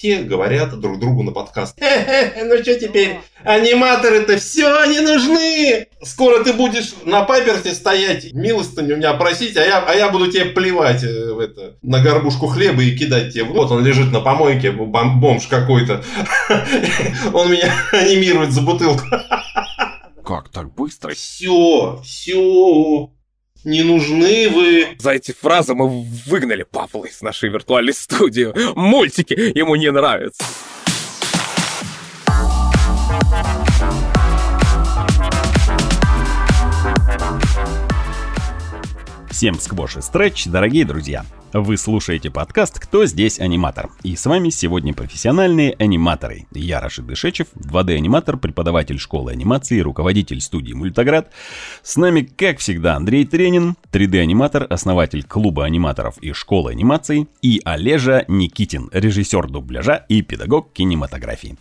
все говорят друг другу на подкаст. Ну что теперь, аниматоры-то все не нужны. Скоро ты будешь на паперте стоять, милостыню у меня просить, а я, а я буду тебе плевать э, в это, на горбушку хлеба и кидать тебе. Вот он лежит на помойке, бомж какой-то. Он меня анимирует за бутылку. Как так быстро? Все, все. Не нужны вы. За эти фразы мы выгнали Павла из нашей виртуальной студии. Мультики ему не нравятся. Всем сквош и стретч, дорогие друзья! Вы слушаете подкаст «Кто здесь аниматор?» И с вами сегодня профессиональные аниматоры. Я Рашид Дышечев, 2D-аниматор, преподаватель школы анимации, руководитель студии «Мультоград». С нами, как всегда, Андрей Тренин, 3D-аниматор, основатель клуба аниматоров и школы анимации, и Олежа Никитин, режиссер дубляжа и педагог кинематографии.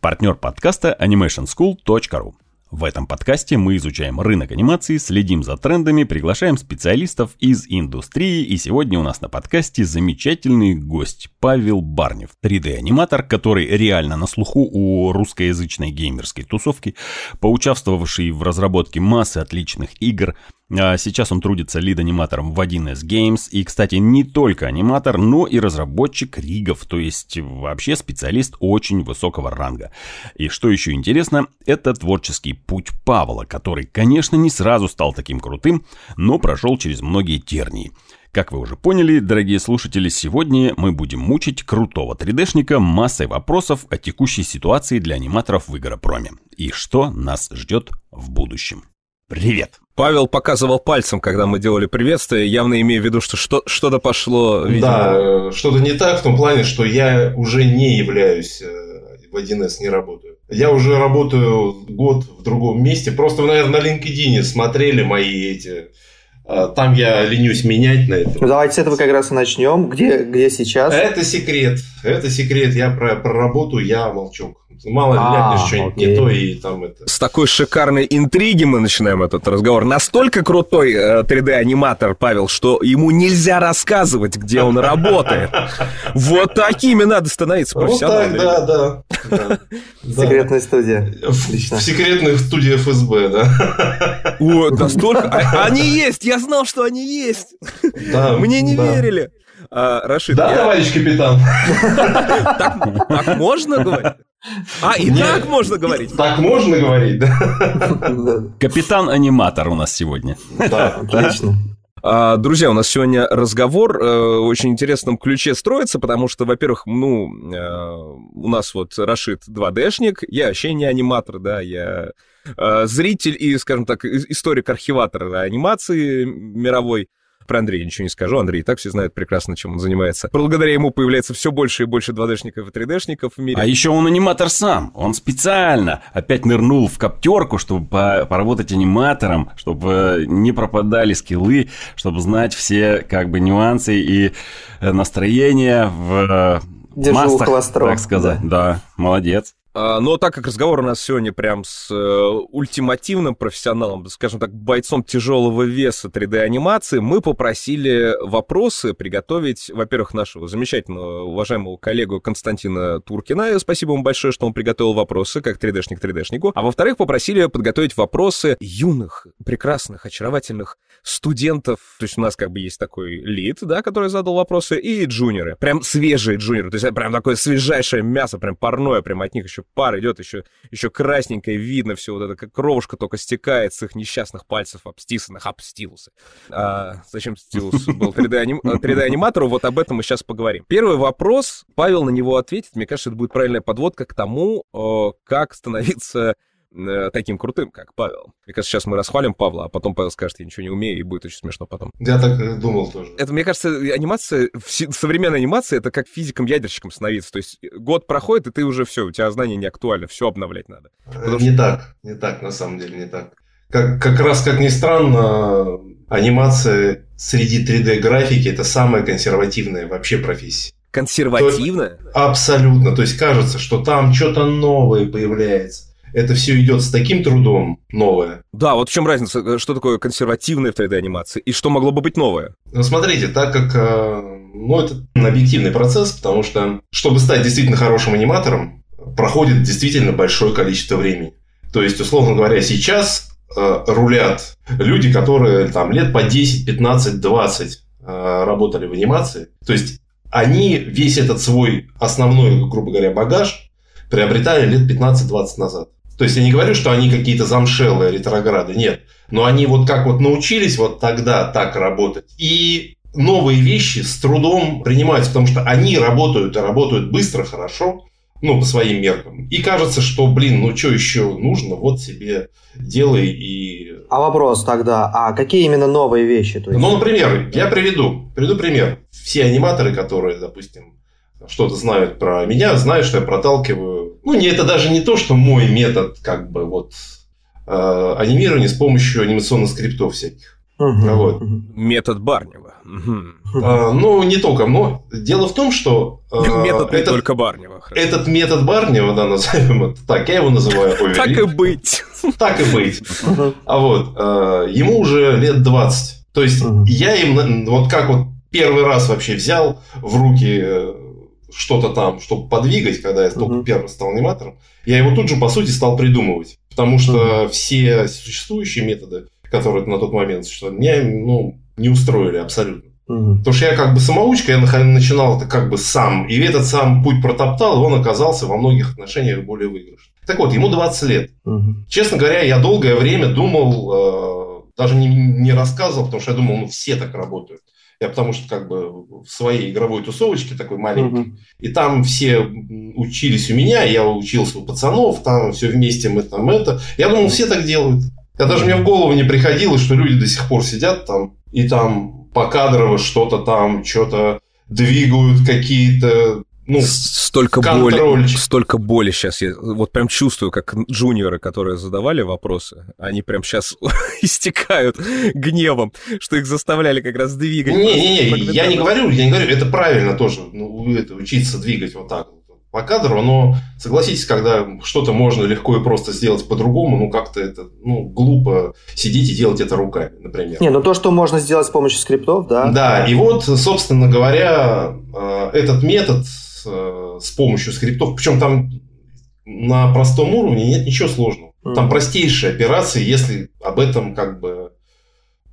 Партнер подкаста animationschool.ru. В этом подкасте мы изучаем рынок анимации, следим за трендами, приглашаем специалистов из индустрии, и сегодня у нас на подкасте замечательный гость Павел Барнев, 3D-аниматор, который реально на слуху у русскоязычной геймерской тусовки, поучаствовавший в разработке массы отличных игр, сейчас он трудится лид-аниматором в 1С Games. И, кстати, не только аниматор, но и разработчик ригов, то есть вообще специалист очень высокого ранга. И что еще интересно, это творческий путь Павла, который, конечно, не сразу стал таким крутым, но прошел через многие тернии. Как вы уже поняли, дорогие слушатели, сегодня мы будем мучить крутого 3D-шника массой вопросов о текущей ситуации для аниматоров в Игропроме. И что нас ждет в будущем. Привет! Павел показывал пальцем, когда мы делали приветствие, явно имея в виду, что, что что-то пошло. Видимо. Да, что-то не так в том плане, что я уже не являюсь э, в 1С, не работаю. Я уже работаю год в другом месте. Просто наверное, на LinkedIn смотрели мои эти... Э, там я ленюсь менять на это. Ну, давайте с этого как раз и начнем. Где, где сейчас? Это секрет. Это секрет. Я про, про работу, я молчок. Мало ли а, ляпнешь что-нибудь не то, и там это... С такой шикарной интриги мы начинаем этот разговор. Настолько крутой 3D-аниматор э, Павел, что ему нельзя рассказывать, где он работает. Вот такими надо становиться профессионалами. Вот так, да, да. Секретная студия. В секретных студии ФСБ, да. О, настолько... А, они есть, я знал, что они есть. Мне не верили. А, Рашид, да, я... товарищ капитан? Так можно говорить? А, и Нет, так можно говорить? Так можно говорить, да. Капитан-аниматор у нас сегодня. Да, отлично. А, друзья, у нас сегодня разговор э, в очень интересном ключе строится, потому что, во-первых, ну, э, у нас вот Рашид 2D-шник, я вообще не аниматор, да, я э, зритель и, скажем так, историк-архиватор анимации мировой. Про Андрея ничего не скажу. Андрей и так все знают прекрасно, чем он занимается. Благодаря ему появляется все больше и больше 2D-шников и 3D-шников в мире. А еще он аниматор сам. Он специально опять нырнул в коптерку, чтобы поработать аниматором, чтобы не пропадали скиллы, чтобы знать все как бы нюансы и э, настроения в э, Держу массах, так сказать. Да. да, молодец. А, но так как разговор у нас сегодня прям с э, ультимативным профессионалом, скажем так, бойцом тяжелого веса 3D-анимации, мы попросили вопросы приготовить, во-первых, нашего замечательного, уважаемого коллегу Константина Туркина. Спасибо ему большое, что он приготовил вопросы, как 3D-шник 3D-шнику. А во-вторых, попросили подготовить вопросы юных, прекрасных, очаровательных студентов. То есть у нас как бы есть такой лид, да, который задал вопросы, и джуниоры. Прям свежие джуниоры. То есть прям такое свежайшее мясо, прям парное, прям от них еще пар идет, еще, еще красненькое, видно все, вот это как кровушка только стекает с их несчастных пальцев обстисанных, об. А, зачем стилус был 3D-аниматору, э, вот об этом мы сейчас поговорим. Первый вопрос, Павел на него ответит, мне кажется, это будет правильная подводка к тому, как становиться Э, таким крутым, как Павел. Мне кажется, сейчас мы расхвалим Павла, а потом Павел скажет, я ничего не умею, и будет очень смешно потом. Я так э, думал тоже. Это, мне кажется, анимация, современная анимация, это как физиком-ядерщиком становиться. То есть год проходит, и ты уже все, у тебя знания не актуально, все обновлять надо. Э, Потому не что... так, не так, на самом деле, не так. Как, как раз, как ни странно, анимация среди 3D-графики это самая консервативная вообще профессия. Консервативная? То, абсолютно. То есть кажется, что там что-то новое появляется это все идет с таким трудом новое. Да, вот в чем разница, что такое консервативная в 3D-анимации и что могло бы быть новое? Ну, смотрите, так как э, ну, это объективный процесс, потому что, чтобы стать действительно хорошим аниматором, проходит действительно большое количество времени. То есть, условно говоря, сейчас э, рулят люди, которые там лет по 10, 15, 20 э, работали в анимации. То есть, они весь этот свой основной, грубо говоря, багаж приобретали лет 15-20 назад. То есть, я не говорю, что они какие-то замшелые ретрограды, нет. Но они вот как вот научились вот тогда так работать. И новые вещи с трудом принимаются, потому что они работают и работают быстро, хорошо, ну, по своим меркам. И кажется, что, блин, ну что еще нужно, вот себе делай и... А вопрос тогда, а какие именно новые вещи? То есть... Ну, например, я приведу, приведу пример. Все аниматоры, которые, допустим, что-то знают про меня, знают, что я проталкиваю. Ну, не это даже не то, что мой метод, как бы, вот, э, анимирования с помощью анимационных скриптов всяких. Угу. Вот. Метод Барнева. А, ну, не только. Но дело в том, что... А, метод не только Барнева. Этот метод Барнева, да, назовем это так, я его называю Так и быть. Так и быть. А вот, а, ему уже лет 20. То есть, я им, вот как вот первый раз вообще взял в руки э, что-то там, чтобы подвигать, когда я только первый стал аниматором, я его тут же, по сути, стал придумывать. Потому что все существующие методы, которые на тот момент существовали, меня, ну, не устроили абсолютно. Угу. Потому что я как бы самоучка, я начинал это как бы сам. И этот сам путь протоптал, и он оказался во многих отношениях более выигрышным. Так вот, ему 20 лет. Угу. Честно говоря, я долгое время думал, э, даже не, не рассказывал, потому что я думал, ну все так работают. Я потому что как бы в своей игровой тусовочке такой маленький. Угу. И там все учились у меня, я учился у пацанов, там все вместе мы там это. Я думал, все так делают. Я даже мне в голову не приходило, что люди до сих пор сидят там и там покадрово что-то там, что-то двигают какие-то ну, столько боли, столько боли сейчас. Я вот прям чувствую, как джуниоры, которые задавали вопросы, они прям сейчас истекают гневом, что их заставляли как раз двигать. Не-не-не, я не говорю, я не говорю, это правильно тоже, ну, это, учиться двигать вот так по кадру, но согласитесь, когда что-то можно легко и просто сделать по-другому, ну как-то это ну, глупо сидеть и делать это руками, например. Не, ну то, что можно сделать с помощью скриптов, да. Да, и вот, собственно говоря, э, этот метод с помощью скриптов, причем там на простом уровне нет ничего сложного. Там простейшие операции, если об этом как бы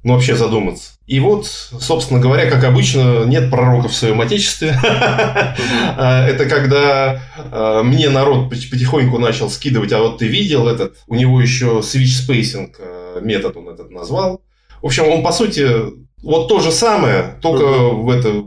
ну, вообще задуматься. И вот, собственно говоря, как обычно, нет пророков в своем отечестве. А, это когда а, мне народ потихоньку начал скидывать, а вот ты видел этот, у него еще switch spacing метод он этот назвал. В общем, он, по сути, вот то же самое, только в это,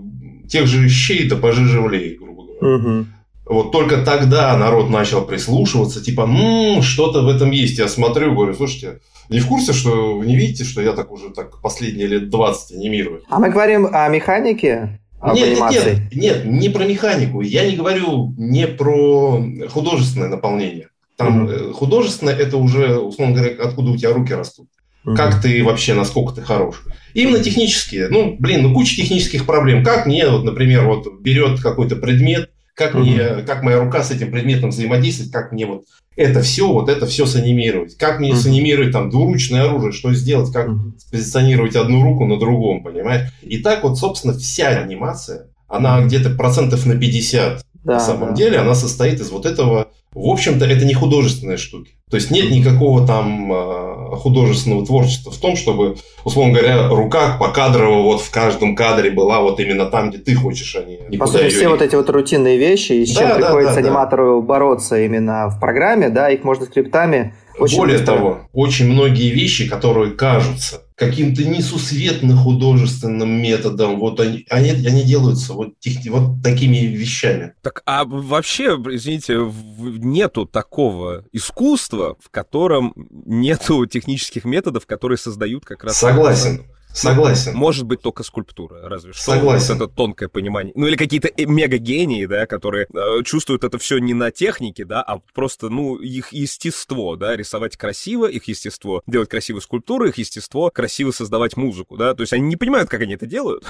тех же вещей, да пожиже влей, говоря. Вот только тогда народ начал прислушиваться, типа, ну, что-то в этом есть. Я смотрю, говорю, слушайте, не в курсе, что вы не видите, что я так уже так последние лет 20 анимирую. А мы говорим о механике? Об нет, нет, нет, нет, не про механику. Я не говорю не про художественное наполнение. Там угу. художественное это уже, условно говоря, откуда у тебя руки растут. Угу. Как ты вообще, насколько ты хорош. Именно технические. Ну, блин, ну куча технических проблем. Как мне, вот, например, вот берет какой-то предмет, как, угу. мне, как моя рука с этим предметом взаимодействует, как мне вот это все, вот это все санимировать. Как мне санимировать там двуручное оружие, что сделать, как спозиционировать одну руку на другом, понимаешь? И так вот, собственно, вся анимация, она где-то процентов на 50 да, на самом да. деле, она состоит из вот этого в общем-то, это не художественные штуки. То есть нет никакого там а, художественного творчества в том, чтобы, условно говоря, рука покадрово вот в каждом кадре была вот именно там, где ты хочешь, а не По сути, все вот эти вот рутинные вещи, и с да, чем да, приходится да, аниматору да. бороться именно в программе, да, их можно скриптами очень Более быстро. того, очень многие вещи, которые кажутся каким-то несусветно художественным методом, вот они, они, они делаются вот, тех, вот такими вещами. Так, а вообще, извините, нету такого искусства, в котором нету технических методов, которые создают как раз... Согласен. Согласен. Может быть, только скульптура, разве что. Согласен. Вот это тонкое понимание. Ну, или какие-то э, мега-гении, да, которые э, чувствуют это все не на технике, да, а просто, ну, их естество, да, рисовать красиво, их естество делать красивые скульптуры, их естество красиво создавать музыку, да. То есть они не понимают, как они это делают.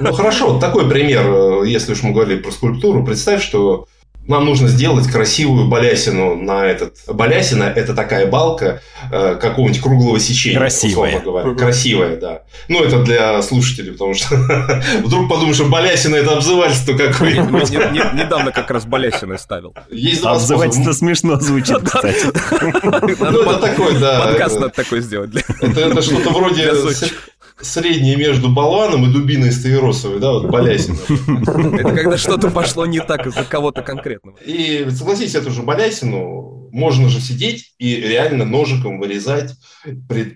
Ну, хорошо, такой пример, э, если уж мы говорили про скульптуру. Представь, что нам нужно сделать красивую балясину на этот... Балясина – это такая балка э, какого-нибудь круглого сечения. Красивая. Говоря. Красивая, да. Ну, это для слушателей, потому что вдруг подумаешь, что балясина – это обзывательство какое-нибудь. Недавно как раз балясиной ставил. Обзывательство смешно звучит, кстати. Ну, это такой, да. Подкаст надо такой сделать. Это что-то вроде среднее между болваном и дубиной стаиросовой, да, вот балясина. Это когда что-то пошло не так из-за кого-то конкретного. И согласись, эту же балясину можно же сидеть и реально ножиком вырезать,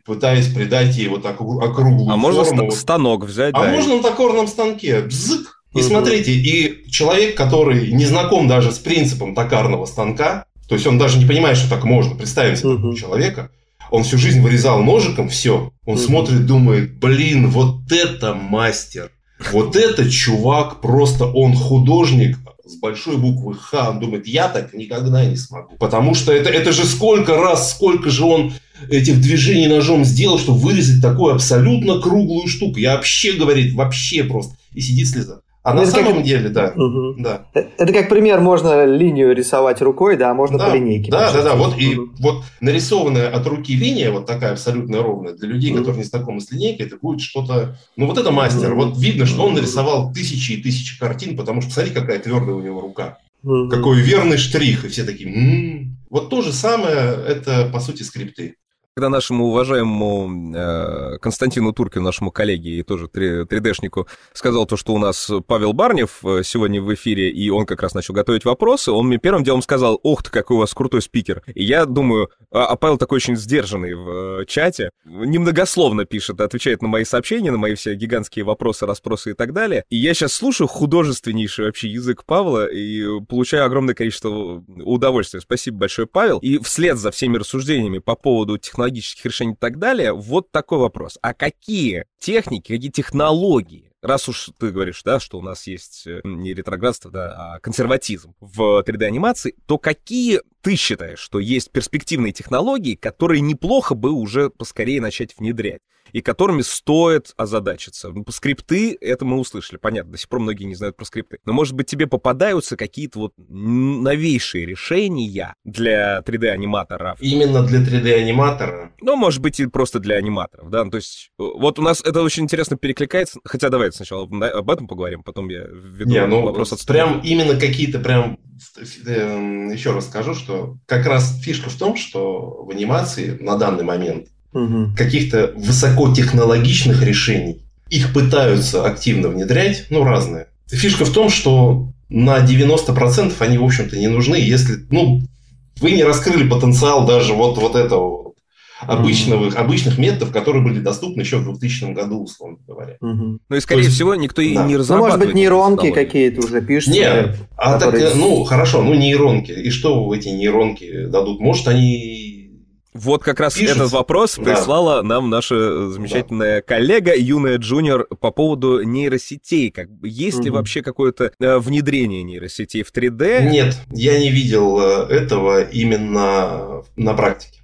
пытаясь придать ей вот такую округлую А можно станок взять, А можно на токорном станке, бзык, и смотрите, и человек, который не знаком даже с принципом токарного станка, то есть он даже не понимает, что так можно, представим себе такого человека, он всю жизнь вырезал ножиком все. Он mm-hmm. смотрит, думает, блин, вот это мастер. Вот это чувак, просто он художник с большой буквы Х. Он думает, я так никогда не смогу. Потому что это, это же сколько раз, сколько же он этих движений ножом сделал, чтобы вырезать такую абсолютно круглую штуку. Я вообще, говорит, вообще просто. И сидит слеза. А ну, на самом как... деле, да, угу. да. Э, это как пример, можно линию рисовать рукой, да, а можно да, по линейке. Да, да, да. Вот угу. и вот нарисованная от руки линия, вот такая абсолютно ровная, для людей, угу. которые не знакомы с линейкой, это будет что-то. Ну, вот это мастер. Угу. Вот видно, что он нарисовал тысячи и тысячи картин, потому что смотри, какая твердая у него рука. Угу. Какой верный штрих. И все такие. М-м-м". Вот то же самое, это по сути скрипты когда нашему уважаемому э, Константину Туркину, нашему коллеге и тоже 3D-шнику, сказал то, что у нас Павел Барнев э, сегодня в эфире, и он как раз начал готовить вопросы, он мне первым делом сказал, ох ты, какой у вас крутой спикер. И я думаю, а, а Павел такой очень сдержанный в э, чате, немногословно пишет, отвечает на мои сообщения, на мои все гигантские вопросы, расспросы и так далее. И я сейчас слушаю художественнейший вообще язык Павла и получаю огромное количество удовольствия. Спасибо большое, Павел. И вслед за всеми рассуждениями по поводу технологий технологических решений и так далее, вот такой вопрос. А какие техники, какие технологии раз уж ты говоришь, да, что у нас есть э, не ретроградство, да, а консерватизм в 3D-анимации, то какие ты считаешь, что есть перспективные технологии, которые неплохо бы уже поскорее начать внедрять? И которыми стоит озадачиться. Ну, скрипты это мы услышали, понятно, до сих пор многие не знают про скрипты. Но, может быть, тебе попадаются какие-то вот новейшие решения для 3D-аниматоров? Именно для 3D-аниматора? Ну, может быть, и просто для аниматоров, да, ну, то есть вот у нас это очень интересно перекликается, хотя давайте сначала об этом поговорим, потом я введу не, ну, вопрос от Прям именно какие-то прям эм, еще раз скажу, что как раз фишка в том, что в анимации на данный момент угу. каких-то высокотехнологичных решений. Их пытаются активно внедрять, ну, разные. Фишка в том, что на 90% они, в общем-то, не нужны, если, ну, вы не раскрыли потенциал даже вот, вот этого вот обычного, mm-hmm. обычных методов, которые были доступны еще в 2000 году, условно говоря. Mm-hmm. Ну и, скорее есть, всего, никто и не разрабатывает. Ну, может быть, нейронки какие-то уже пишут. Нет, а которые... так, ну, хорошо, ну, нейронки. И что эти нейронки дадут? Может, они вот как раз Пишет. этот вопрос да. прислала нам наша замечательная да. коллега юная джуниор по поводу нейросетей. Как, есть угу. ли вообще какое-то э, внедрение нейросетей в 3D? Нет, я не видел э, этого именно на практике.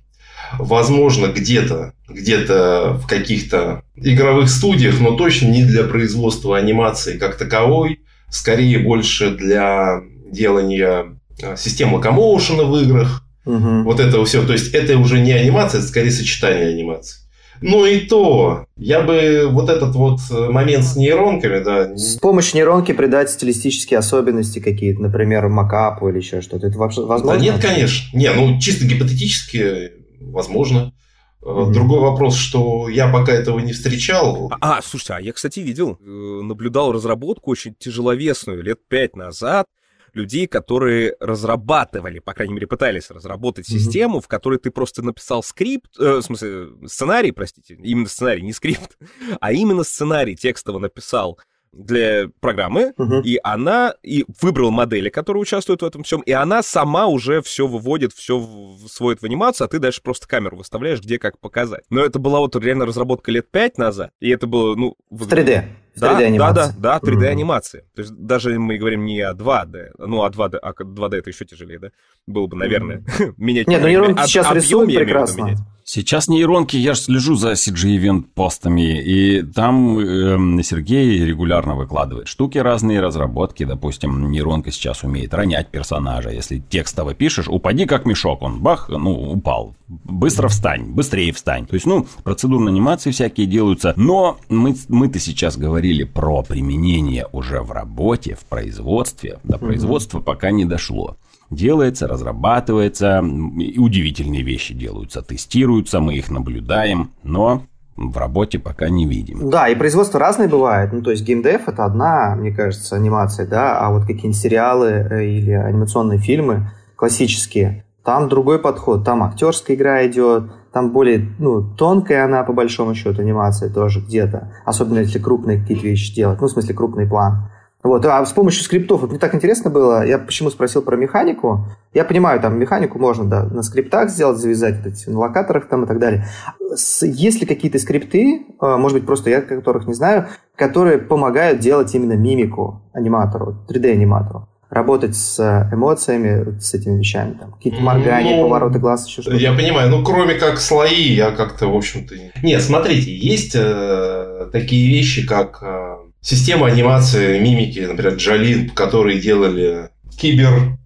Возможно, где-то, где-то в каких-то игровых студиях, но точно не для производства анимации как таковой, скорее больше для делания э, систем локомоушена в играх, Угу. Вот это все. То есть это уже не анимация, это скорее сочетание анимации. Ну и то, я бы вот этот вот э, момент с нейронками, да. С помощью нейронки придать стилистические особенности какие-то, например, макапу или еще что-то. Это вообще возможно? Да нет, конечно. Не, ну чисто гипотетически возможно. Mm-hmm. Другой вопрос, что я пока этого не встречал. А, слушайте, а я, кстати, видел, э, наблюдал разработку очень тяжеловесную лет пять назад людей, которые разрабатывали, по крайней мере, пытались разработать mm-hmm. систему, в которой ты просто написал скрипт, э, в смысле, сценарий, простите, именно сценарий, не скрипт, а именно сценарий текстово написал для программы, uh-huh. и она и выбрал модели, которые участвуют в этом всем, и она сама уже все выводит, все сводит в анимацию, а ты дальше просто камеру выставляешь, где как показать. Но это была вот реально разработка лет пять назад, и это было, ну... В 3D. Да, 3D-анимации. Да, да, да, 3D-анимации. Mm-hmm. То есть даже мы говорим не о 2D, ну, о 2D, а 2D это еще тяжелее, да? Было бы, наверное, mm-hmm. менять... Нет, ну нейронки сейчас рисуют прекрасно. Сейчас нейронки, я же слежу за CG-event постами, и там э, Сергей регулярно выкладывает штуки разные, разработки, допустим, нейронка сейчас умеет ронять персонажа, если текстово пишешь, упади как мешок, он бах, ну, упал, быстро встань, быстрее встань. То есть, ну, процедурные анимации всякие делаются, но мы, мы-то сейчас говорили про применение уже в работе, в производстве, до производства пока не дошло делается, разрабатывается, и удивительные вещи делаются, тестируются, мы их наблюдаем, но в работе пока не видим. Да, и производство разное бывает. Ну, то есть геймдев это одна, мне кажется, анимация, да, а вот какие-нибудь сериалы э, или анимационные фильмы классические, там другой подход, там актерская игра идет, там более ну, тонкая она, по большому счету, анимация тоже где-то, особенно если крупные какие-то вещи делать, ну, в смысле, крупный план. Вот, а с помощью скриптов, вот мне так интересно было, я почему спросил про механику. Я понимаю, там механику можно, да, на скриптах сделать, завязать, на локаторах там и так далее. Есть ли какие-то скрипты, а, может быть, просто я которых не знаю, которые помогают делать именно мимику аниматору, 3D-аниматору? Работать с эмоциями, с этими вещами, там, какие-то моргания, ну, повороты глаз, еще что-то. Я понимаю, ну, кроме как слои, я как-то, в общем-то... Нет, смотрите, есть э, такие вещи, как э, система анимации мимики, например, JALI, которые делали кибер...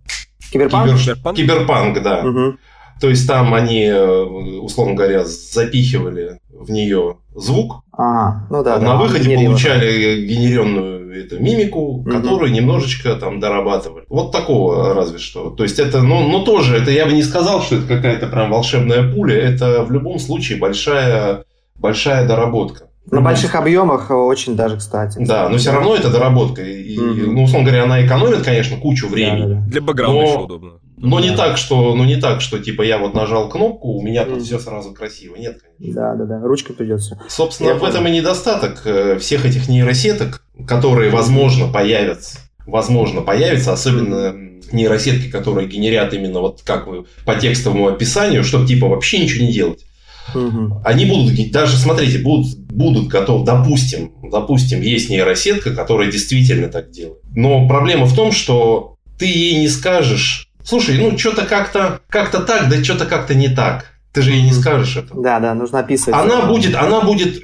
Киберпанк? Кибер... Киберпанк, да. Угу. То есть там они, э, условно говоря, запихивали в нее звук. Ага, ну да. На да, выходе получали генеренную эту мимику, угу. которую немножечко там дорабатывали. Вот такого разве что. То есть это, ну, ну тоже, это я бы не сказал, что это какая-то прям волшебная пуля. Это в любом случае большая, большая доработка. На больших объемах очень даже, кстати. Да, но все равно это доработка. И, mm-hmm. ну, условно говоря, она экономит, конечно, кучу времени. Да, да, да. Для бэкграунда но, еще удобно. Но не так, что, ну не так, что типа я вот нажал кнопку, у меня тут все сразу красиво. Нет, конечно. Да, да, да. Ручкой придется. Собственно, я в понял. этом и недостаток э, всех этих нейросеток, которые, возможно, появятся. Возможно, появятся, особенно нейросетки, которые генерят именно вот как вы по текстовому описанию, чтобы типа вообще ничего не делать. Угу. Они будут, даже смотрите, будут, будут готовы, допустим, допустим, есть нейросетка, которая действительно так делает. Но проблема в том, что ты ей не скажешь, слушай, ну что-то как-то как так, да что-то как-то не так. Ты же ей не скажешь это. Да, да, нужно описывать. Она будет, она будет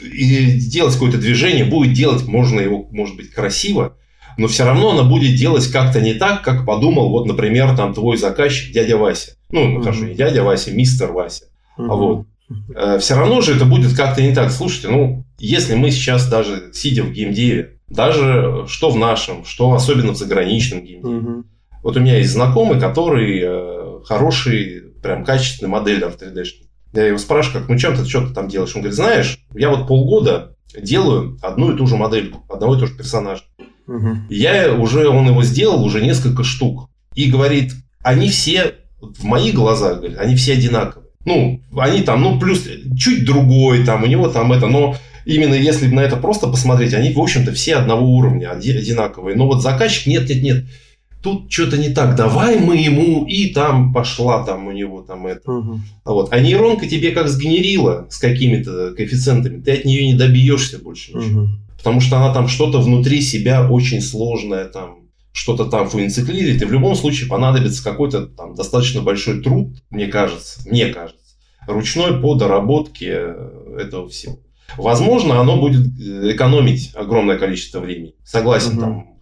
делать какое-то движение, будет делать, можно его, может быть, красиво, но все равно она будет делать как-то не так, как подумал, вот, например, там твой заказчик, дядя Вася. Ну, хорошо, не дядя Вася, мистер Вася. Угу. А вот. Э, все равно же это будет как-то не так. Слушайте, ну, если мы сейчас даже сидя в геймдеве, даже что в нашем, что особенно в заграничном геймдеве, угу. Вот у меня есть знакомый, который э, хороший, прям качественный модель 3D. Я его спрашиваю, как, ну, чем ты что-то там делаешь? Он говорит, знаешь, я вот полгода делаю одну и ту же модель, одного и того же персонажа. Угу. Я уже, он его сделал уже несколько штук. И говорит, они все, в моих глазах, говорит, они все одинаковые. Ну, они там, ну, плюс чуть другой, там, у него там это, но именно если на это просто посмотреть, они, в общем-то, все одного уровня, одинаковые. Но вот заказчик, нет, нет, нет, тут что-то не так, давай мы ему, и там пошла там у него там это. Угу. Вот. А нейронка тебе как сгенерила с какими-то коэффициентами, ты от нее не добьешься больше ничего. Угу. Потому что она там что-то внутри себя очень сложное там что-то там фуинциклирит, и в любом случае понадобится какой-то там достаточно большой труд, мне кажется, мне кажется, ручной по доработке э, этого всего. Возможно, оно будет э, экономить огромное количество времени. Согласен, угу. там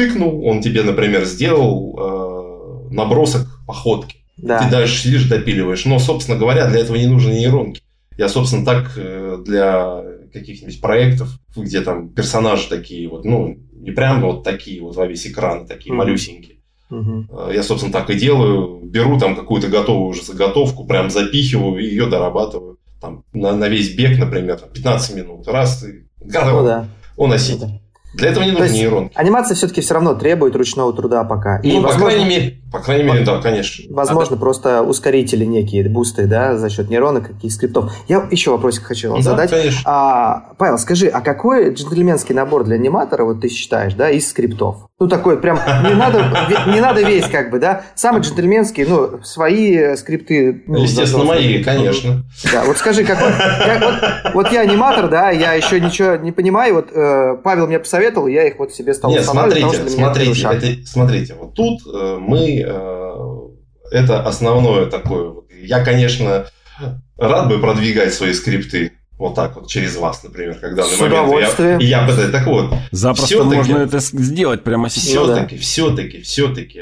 тыкнул, он тебе, например, сделал э, набросок походки. Да. Ты дальше сидишь, допиливаешь. Но, собственно говоря, для этого не нужны нейронки. Я, собственно, так э, для каких-нибудь проектов, где там персонажи такие вот, ну, не прям вот такие вот во весь экран, такие mm-hmm. малюсенькие. Mm-hmm. Я, собственно, так и делаю. Беру там какую-то готовую уже заготовку, прям запихиваю и ее дорабатываю. Там на, на весь бег, например, 15 минут. Раз, и готово. Ну, да. Он осидит. Для этого не нужен нейрон. Анимация все-таки все равно требует ручного труда пока. И, ну, возможно, по крайней мере, по крайней мере, да, конечно. Возможно, а, просто ускорители некие, бусты, да, за счет нейрона, каких скриптов. Я еще вопросик хочу вам да, задать. Конечно. А, Павел, скажи, а какой джентльменский набор для аниматора, вот ты считаешь, да, из скриптов? Ну, такой прям, не надо, не надо весь, как бы, да, самый джентльменский, ну, свои скрипты. Ну, Естественно, мои, конечно. Да, вот скажи, какой, как, вот, вот я аниматор, да, я еще ничего не понимаю, вот э, Павел мне посоветовал, я их вот себе стал Нет, смотрите, смотрите, это, смотрите, вот тут э, мы, э, это основное такое. Я, конечно, рад бы продвигать свои скрипты, вот так вот через вас, например, когда на момент я, я бы так вот. Запросто можно это сделать прямо сейчас. Все-таки, да. все-таки, все-таки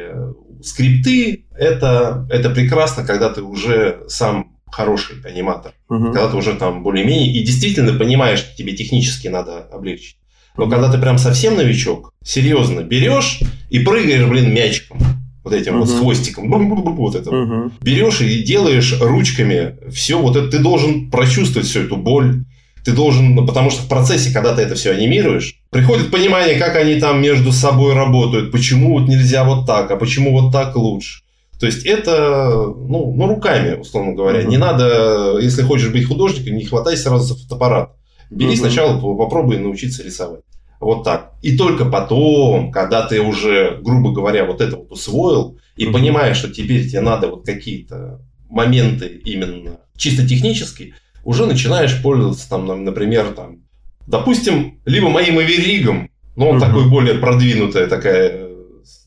скрипты это это прекрасно, когда ты уже сам хороший аниматор, угу. когда ты уже там более-менее и действительно понимаешь, что тебе технически надо облегчить. Но когда ты прям совсем новичок, серьезно берешь и прыгаешь, блин, мячиком вот этим uh-huh. вот с хвостиком, вот это. Uh-huh. Берешь и делаешь ручками все вот это. Ты должен прочувствовать всю эту боль. Ты должен, ну, потому что в процессе, когда ты это все анимируешь, приходит понимание, как они там между собой работают, почему вот нельзя вот так, а почему вот так лучше. То есть это, ну, ну руками, условно говоря. Uh-huh. Не надо, если хочешь быть художником, не хватай сразу за фотоаппарат. Бери uh-huh. сначала, попробуй научиться рисовать. Вот так. И только потом, когда ты уже, грубо говоря, вот это вот усвоил, и mm-hmm. понимаешь, что теперь тебе надо вот какие-то моменты именно чисто технические, уже начинаешь пользоваться там, например, там, допустим, либо моим Эверигом, но он mm-hmm. такой более продвинутая такая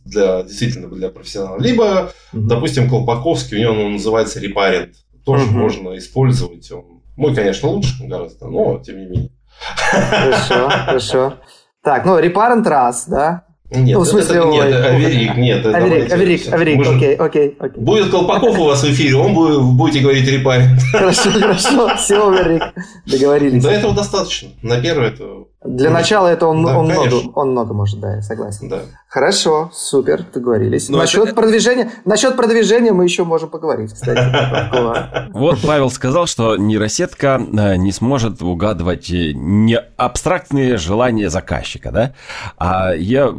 для действительно для профессионалов, либо, mm-hmm. допустим, Колпаковский, у него он называется репарент, тоже mm-hmm. можно использовать. Он, мой, конечно, лучше гораздо, но тем не менее. Хорошо, хорошо. Так, ну, репарент раз, да? Нет, ну, в смысле, это, нет, Аверик, нет. Аверик, Аверик, Аверик, окей, окей, окей. Будет Колпаков у вас в эфире, он будет, будете говорить репарент. Хорошо, хорошо, все, Аверик, договорились. Да этого достаточно, на первое это для ну, начала это он, да, он, много, он много может, да, я согласен. Да. Хорошо, супер, договорились. Но ну, насчет, это... продвижения, насчет продвижения мы еще можем поговорить, кстати. Вот Павел сказал, что нейросетка э, не сможет угадывать э, не абстрактные желания заказчика, да? А я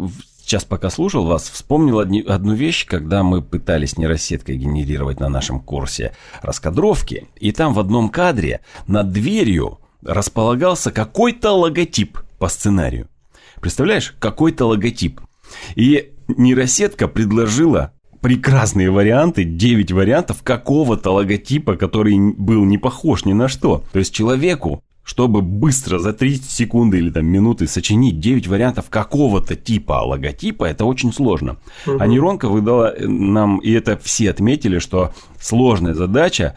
сейчас пока слушал вас, вспомнил одну вещь, когда мы пытались нейросеткой генерировать на нашем курсе раскадровки, и там в одном кадре над дверью располагался какой-то логотип по сценарию. Представляешь, какой-то логотип. И нейросетка предложила прекрасные варианты, 9 вариантов какого-то логотипа, который был не похож ни на что. То есть человеку чтобы быстро за 30 секунды или там минуты сочинить 9 вариантов какого-то типа логотипа, это очень сложно. Угу. А нейронка выдала э, нам, и это все отметили, что сложная задача,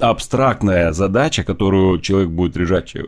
абстрактная задача, которую человек будет решать э,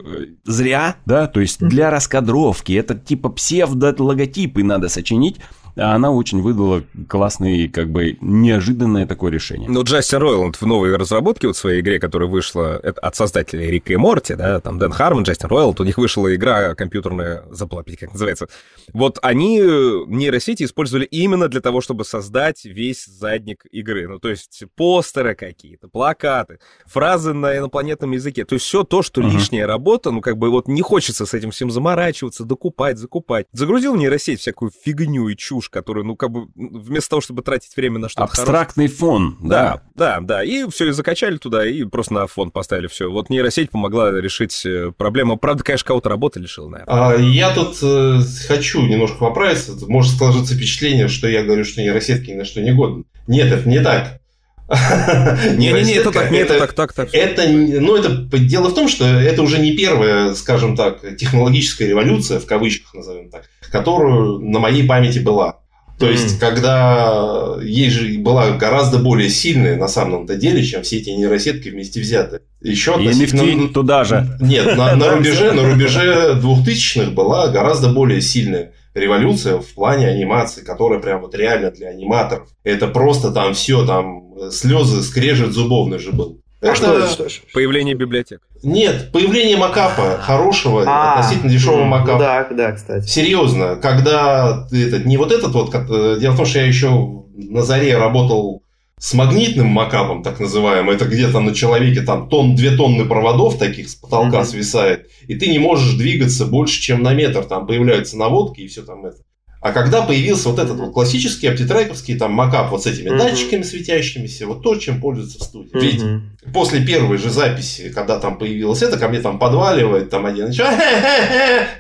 зря, да, то есть для раскадровки, это типа псевдо-логотипы надо сочинить, а она очень выдала классный, как бы, неожиданное такое решение. Ну, Джастин Ройланд в новой разработке вот своей игре, которая вышла от создателей Рика и Морти, да, там Дэн Хармон, Джастин Ройланд, у них вышла игра компьютерная, забыл как называется. Вот они нейросети использовали именно для того, чтобы создать весь задник игры. Ну, то есть постеры какие-то, плакаты, фразы на инопланетном языке. То есть все то, что uh-huh. лишняя работа, ну, как бы вот не хочется с этим всем заморачиваться, докупать, закупать. Загрузил в нейросеть всякую фигню и чушь, которую, ну, как бы, вместо того, чтобы тратить время на что-то Абстрактный хорошее. фон, да. Да, да, да. И все, и закачали туда, и просто на фон поставили все. Вот нейросеть помогла решить э, проблему. Правда, конечно, кого-то работы лишил, наверное. А, я тут э, хочу немножко поправиться. Может сложиться впечатление, что я говорю, что нейросетки ни на что не годны. Нет, это не так. Не-не-не, это так, не это так, так, так. Это, ну, это дело в том, что это уже не первая, скажем так, технологическая революция, в кавычках назовем так, которую на моей памяти была. То есть, когда ей же была гораздо более сильная на самом-то деле, чем все эти нейросетки вместе взяты. Еще и NFT туда же. Нет, на, на рубеже, на рубеже 2000-х была гораздо более сильная революция в плане анимации, которая прям вот реально для аниматоров. Это просто там все, там слезы, скрежет зубовный же был. А это... что, что, Появление библиотек. Нет, появление макапа хорошего, а, относительно дешевого ну, макапа. Да, да, кстати. Серьезно, когда ты этот, не вот этот вот, дело в том, что я еще на заре работал с магнитным макапом, так называемым, это где-то на человеке там тон, две тонны проводов таких с потолка mm-hmm. свисает, и ты не можешь двигаться больше, чем на метр, там появляются наводки и все там это. А когда появился вот этот вот классический оптитрайковский там макап вот с этими mm-hmm. датчиками светящимися, вот то, чем пользуются в студии. Mm-hmm. Ведь после первой же записи, когда там появилось это, ко мне там подваливает, там один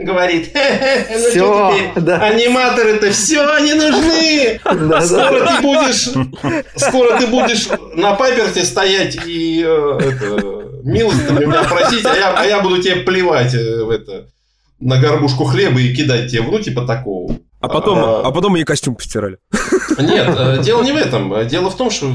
говорит, ну что теперь, да. аниматоры-то все, они нужны. Скоро ты будешь, скоро ты будешь на паперте стоять и э, это, милостыню меня просить, а я, а я буду тебе плевать э, в это на горбушку хлеба и кидать тебе, ну, типа такого. А потом, а, а потом мне костюм постирали. Нет, э, дело не в этом. Дело в том, что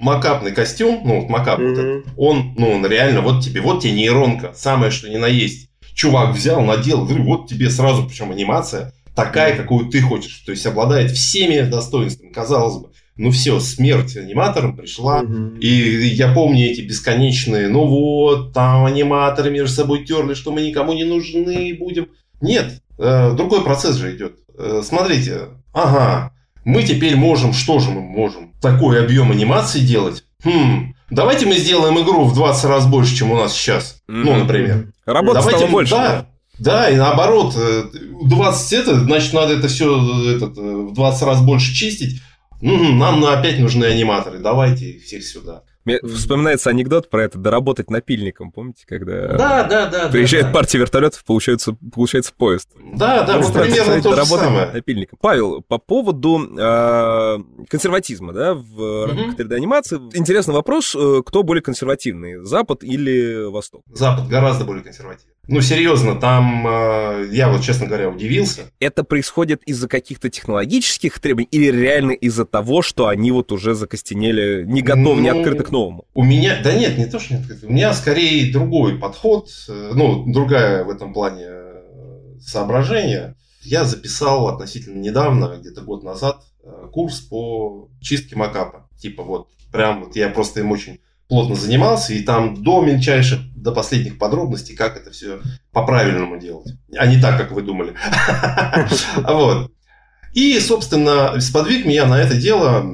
макапный костюм, ну, вот макап, mm-hmm. вот этот, он, ну, он реально, вот тебе, вот тебе нейронка, самое, что ни на есть. Чувак взял, надел, говорю, вот тебе сразу, причем анимация такая, mm-hmm. какую ты хочешь. То есть, обладает всеми достоинствами, казалось бы. Ну все, смерть аниматорам пришла. Mm-hmm. И я помню эти бесконечные, ну вот, там аниматоры между собой терли, что мы никому не нужны будем. Нет, э, другой процесс же идет. Э, смотрите, ага, мы теперь можем, что же мы можем? Такой объем анимации делать? Хм, давайте мы сделаем игру в 20 раз больше, чем у нас сейчас. Mm-hmm. Ну, например. Работа давайте, стала больше. Да, да, и наоборот, 20 это, значит, надо это все этот, в 20 раз больше чистить. Нам опять нужны аниматоры, давайте их всех сюда. Мне вспоминается анекдот про это доработать напильником, помните, когда да, да, да, приезжает да, партия вертолетов, получается, получается поезд. Да, да, вот примерно то же самое. напильником. Павел, по поводу э, консерватизма, да, в рамках 3D-анимации, интересный вопрос, э, кто более консервативный, Запад или Восток? Запад гораздо более консервативный. Ну, серьезно, там э, я вот, честно говоря, удивился. Это происходит из-за каких-то технологических требований или реально из-за того, что они вот уже закостенели, не готовы, ну, не открыты к новому? У меня, да нет, не то, что не открыты. У меня скорее другой подход, э, ну, другая в этом плане э, соображение. Я записал относительно недавно, где-то год назад, э, курс по чистке макапа. Типа вот, прям вот я просто им очень плотно занимался, и там до мельчайших, до последних подробностей, как это все по-правильному делать, а не так, как вы думали. Вот. И, собственно, сподвиг меня на это дело.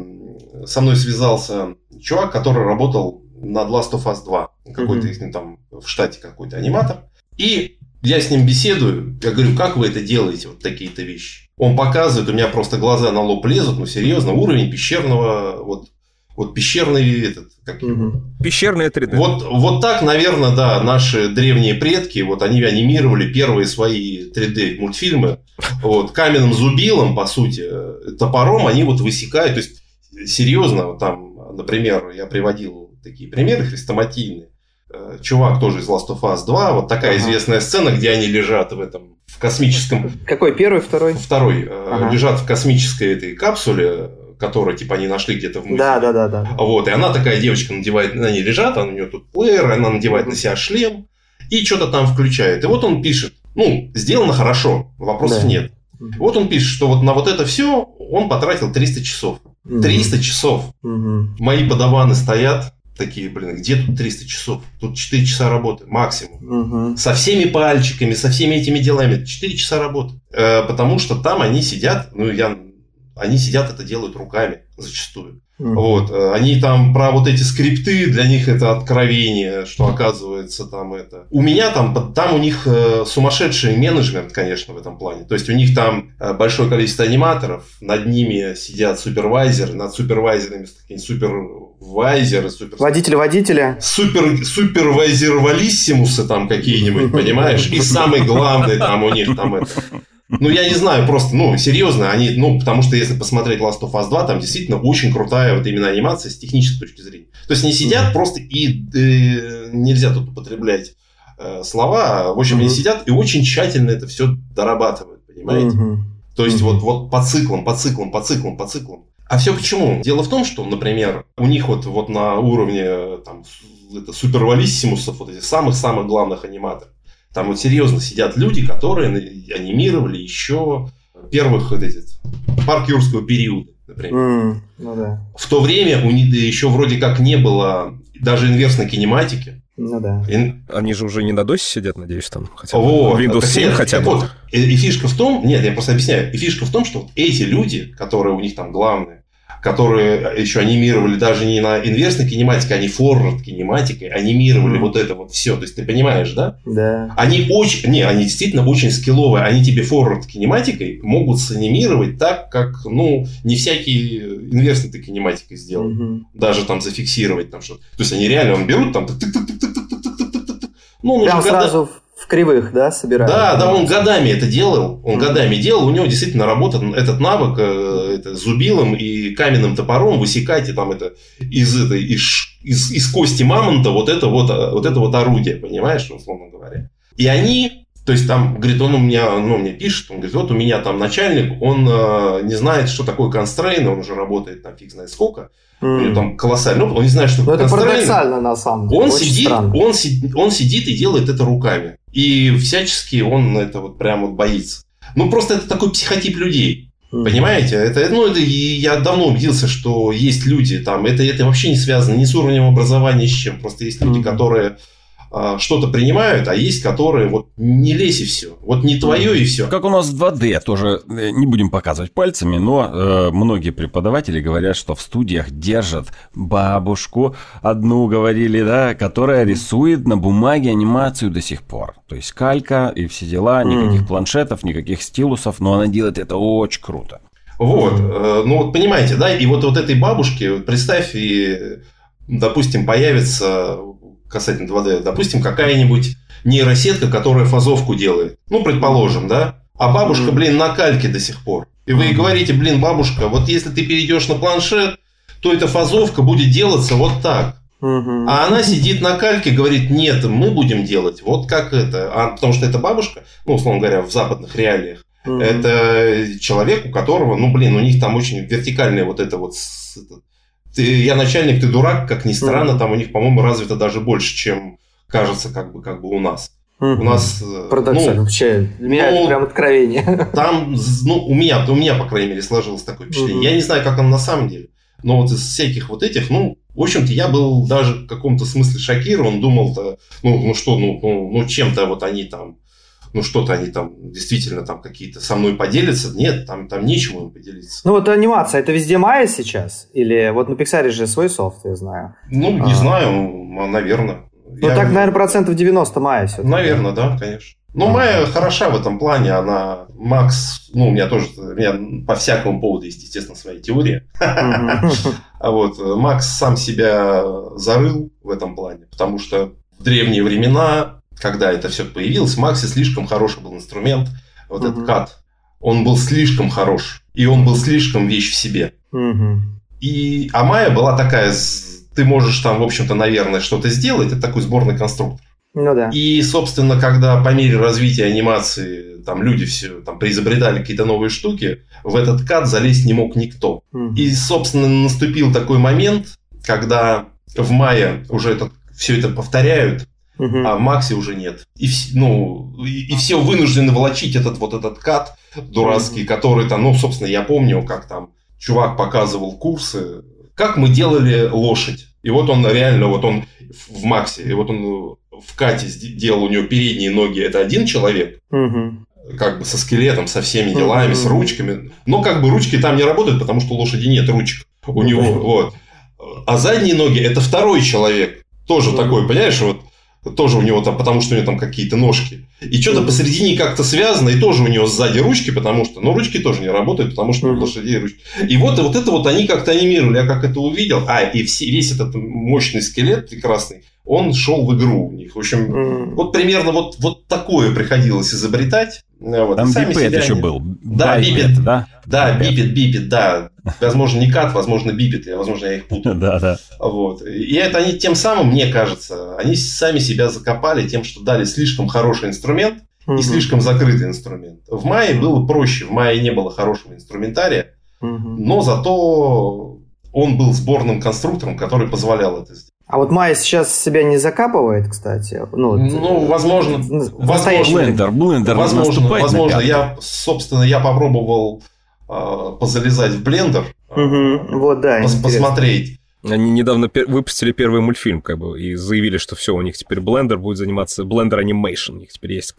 Со мной связался чувак, который работал над Last of Us 2. Какой-то их там в штате какой-то аниматор. И я с ним беседую, я говорю, как вы это делаете, вот такие-то вещи. Он показывает, у меня просто глаза на лоб лезут, ну серьезно, уровень пещерного вот вот пещерный этот, как угу. Пещерные 3D. Вот, вот так, наверное, да, наши древние предки, вот они анимировали первые свои 3D мультфильмы. Вот, каменным зубилом, по сути, топором они вот высекают. То есть, серьезно, там, например, я приводил такие примеры хрестоматийные. Э, чувак тоже из Last of Us 2, вот такая ага. известная сцена, где они лежат в этом в космическом... Какой, первый, второй? Второй. Э, ага. Лежат в космической этой капсуле, которую, типа, они нашли где-то в музее. Да, да, да, да. Вот, и она такая девочка надевает, на ней лежат, а у нее тут плеер, она надевает на себя шлем и что-то там включает. И вот он пишет, ну, сделано хорошо, вопросов да. нет. Вот он пишет, что вот на вот это все он потратил 300 часов. 300 часов. Мои подаваны стоят, такие, блин, где тут 300 часов? Тут 4 часа работы максимум. Со всеми пальчиками, со всеми этими делами. 4 часа работы. Э, потому что там они сидят, ну, я они сидят это делают руками зачастую. Mm-hmm. Вот, э, они там про вот эти скрипты, для них это откровение, что оказывается там это. У меня там, там у них э, сумасшедший менеджмент, конечно, в этом плане. То есть у них там э, большое количество аниматоров, над ними сидят супервайзеры, над супервайзерами такие супервайзеры, супер... Водители водителя. Супер, супервайзер валиссимусы там какие-нибудь, понимаешь? И самый главный там у них там это ну, я не знаю, просто, ну, серьезно, они, ну, потому что если посмотреть Last of Us 2, там действительно очень крутая вот именно анимация с технической точки зрения. То есть, они сидят mm-hmm. просто и э, нельзя тут употреблять э, слова, в общем, mm-hmm. они сидят и очень тщательно это все дорабатывают, понимаете? Mm-hmm. То есть, mm-hmm. вот, вот по циклам, по циклам, по циклам, по циклам. А все почему? Дело в том, что, например, у них вот, вот на уровне там, это супервалиссимусов, вот этих самых-самых главных аниматоров, там вот серьезно сидят люди, которые анимировали еще первых вот этих парк юрского периода, например. Mm, ну да. В то время у них еще вроде как не было даже инверсной кинематики. Ну да. И... Они же уже не на DOS сидят, надеюсь, там хотя бы. Вот, Windows 7 нет, хотя бы. Вот, и, и фишка в том, нет, я просто объясняю, и фишка в том, что вот эти люди, которые у них там главные, которые еще анимировали даже не на инверсной кинематике, они форвард кинематикой, анимировали mm. вот это вот все. То есть ты понимаешь, да? Да. Они очень, не, они действительно очень скилловые. Они тебе форвард кинематикой могут санимировать так, как, ну, не всякий инверсной ты кинематикой сделал. Mm-hmm. Даже там зафиксировать там что-то. То есть они реально он берут там ну, он Прям сразу года... в кривых, да, собирают? Да, да, он годами это делал. Он mm-hmm. годами делал. У него действительно работает этот навык э, это, зубилом и каменным топором высекать и там это из, это, из, из, из кости мамонта вот это вот, э, вот это вот орудие, понимаешь, условно говоря. И они то есть там, говорит, он у меня, ну, мне пишет, он говорит, вот у меня там начальник, он э, не знает, что такое констрейн, он уже работает там фиг знает сколько, mm. у него там колоссальный опыт, он не знает, что такое констрейн. Это парадоксально на самом деле, он сидит, он, сидит, он сидит и делает это руками. И всячески он это вот прям вот боится. Ну, просто это такой психотип людей. Mm. Понимаете? Это, ну, это, я давно убедился, что есть люди там, это, это вообще не связано ни с уровнем образования, ни с чем. Просто есть люди, mm. которые что-то принимают, а есть, которые вот не лезь и все. Вот не твое и все. Как у нас в 2D, тоже э, не будем показывать пальцами, но э, многие преподаватели говорят, что в студиях держат бабушку, одну говорили, да, которая рисует на бумаге анимацию до сих пор. То есть калька и все дела, никаких mm. планшетов, никаких стилусов, но она делает это очень круто. Вот, э, ну вот понимаете, да, и вот, вот этой бабушке, представь, и, допустим, появится касательно 2D, допустим, какая-нибудь нейросетка, которая фазовку делает. Ну, предположим, да? А бабушка, блин, на кальке до сих пор. И вы говорите, блин, бабушка, вот если ты перейдешь на планшет, то эта фазовка будет делаться вот так. А она сидит на кальке, говорит, нет, мы будем делать вот как это. А, потому что это бабушка, ну, условно говоря, в западных реалиях, это человек, у которого, ну, блин, у них там очень вертикальная вот это вот ты, я начальник, ты дурак, как ни странно, mm-hmm. там у них, по-моему, развито даже больше, чем кажется, как бы, как бы у нас. Mm-hmm. У нас... Э, Парадоксально, ну, вообще, для меня ну, это прям откровение. Там, ну, у меня, у меня, по крайней мере, сложилось такое впечатление. Mm-hmm. Я не знаю, как оно на самом деле. Но вот из всяких вот этих, ну, в общем-то, я был даже в каком-то смысле шокирован, думал-то, ну, ну что, ну, ну, ну чем-то вот они там ну что-то они там действительно там какие-то со мной поделятся. Нет, там, там нечему им поделиться. Ну вот анимация, это везде Майя сейчас? Или вот на Pixar же свой софт, я знаю. Ну, не а. знаю, наверное. Ну я... так, наверное, процентов 90 Майя все Наверное, да, конечно. Ну, Майя хороша в этом плане, она, Макс, ну, у меня тоже, у меня по всякому поводу есть, естественно, свои теории. А вот Макс сам себя зарыл в этом плане, потому что в древние времена когда это все появилось, в Максе слишком хороший был инструмент, вот угу. этот кат. Он был слишком хорош, и он был слишком вещь в себе. Угу. И Амая была такая, ты можешь там, в общем-то, наверное, что-то сделать, это такой сборный конструктор. Ну да. И, собственно, когда по мере развития анимации там люди все там преизобретали какие-то новые штуки, в этот кат залезть не мог никто. Угу. И, собственно, наступил такой момент, когда в мае уже это, все это повторяют, Угу. а в Максе уже нет. И, ну, и, и все вынуждены волочить этот вот этот кат дурацкий, угу. который там, ну, собственно, я помню, как там чувак показывал курсы, как мы делали лошадь. И вот он реально, вот он в Максе, и вот он в Кате делал у него передние ноги, это один человек. Угу. Как бы со скелетом, со всеми делами, угу. с ручками. Но как бы ручки там не работают, потому что у лошади нет ручек. У него, вот. А задние ноги это второй человек. Тоже такой, понимаешь, вот тоже у него там, потому что у него там какие-то ножки. И что-то посередине как-то связано, и тоже у него сзади ручки, потому что, ну, ручки тоже не работают, потому что у лошадей ручки. И вот, вот это вот они как-то анимировали, я как это увидел. А, и все, весь этот мощный скелет прекрасный, он шел в игру у них. В общем, mm. вот примерно вот, вот такое приходилось изобретать. Вот. Там бипет еще был. Да, бипет, да? Да, бипет, бипет, да. Возможно, не кат, возможно, бипет, возможно, я их путаю. Да, да. Вот. И это они тем самым, мне кажется, они сами себя закопали тем, что дали слишком хороший инструмент и слишком закрытый инструмент. В мае было проще, в мае не было хорошего инструментария, но зато он был сборным конструктором, который позволял это сделать. А вот Майя сейчас себя не закапывает, кстати. Ну, ну возможно, возможно, блендер, блендер возможно, возможно. Я, собственно, я попробовал э, позалезать в блендер, угу, вот, да, пос, посмотреть. Они недавно пер- выпустили первый мультфильм, как бы, и заявили, что все, у них теперь блендер будет заниматься Blender Animation. У них теперь есть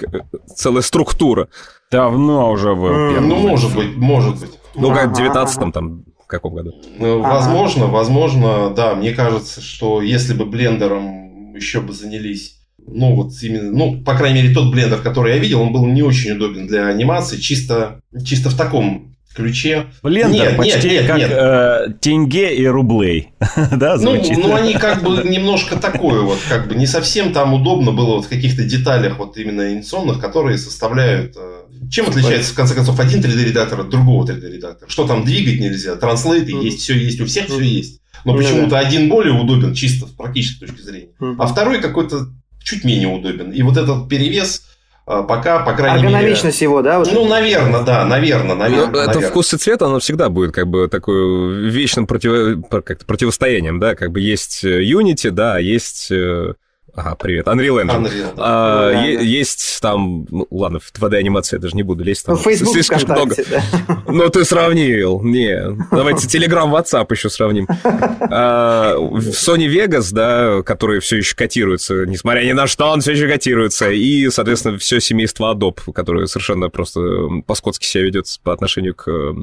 целая структура. Давно уже был. Mm, ну, может быть, может быть. Ну, как в 19-м там в каком году? Ну, возможно, возможно, да. Мне кажется, что если бы блендером еще бы занялись ну, вот именно, ну, по крайней мере, тот блендер, который я видел, он был не очень удобен для анимации, чисто, чисто в таком ключе. Блендер нет, почти нет, нет, как нет. Э, тенге и рублей, да, ну, ну, они как бы немножко такое вот, как бы не совсем там удобно было вот в каких-то деталях вот именно анимационных, которые составляют... Э, чем отличается, в конце концов, один 3D-редактор от другого 3D-редактора? Что там двигать нельзя? Транслейты mm-hmm. есть, все есть, у всех mm-hmm. все есть. Но mm-hmm. почему-то один более удобен чисто с практической точки зрения, mm-hmm. а второй какой-то чуть менее удобен. И вот этот перевес а, пока, по крайней Эргономичность мере... его, да? Вот ну, наверное, да, наверное, наверное. Ну, это наверное. вкус и цвет, оно всегда будет как бы такой вечным против... как противостоянием, да, как бы есть Unity, да, а есть э, Ага, привет. Unreal Engine. Unreal, да. а, да, е- да. Есть там, ну, ладно, в 2D-анимации я даже не буду лезть. Там ну, Facebook слишком много. Да. Ну, ты сравнил. Не, давайте Telegram, WhatsApp еще сравним. А, в Sony Vegas, да, который все еще котируется, несмотря ни на что, он все еще котируется. И, соответственно, все семейство Adobe, которое совершенно просто по-скотски себя ведет по отношению к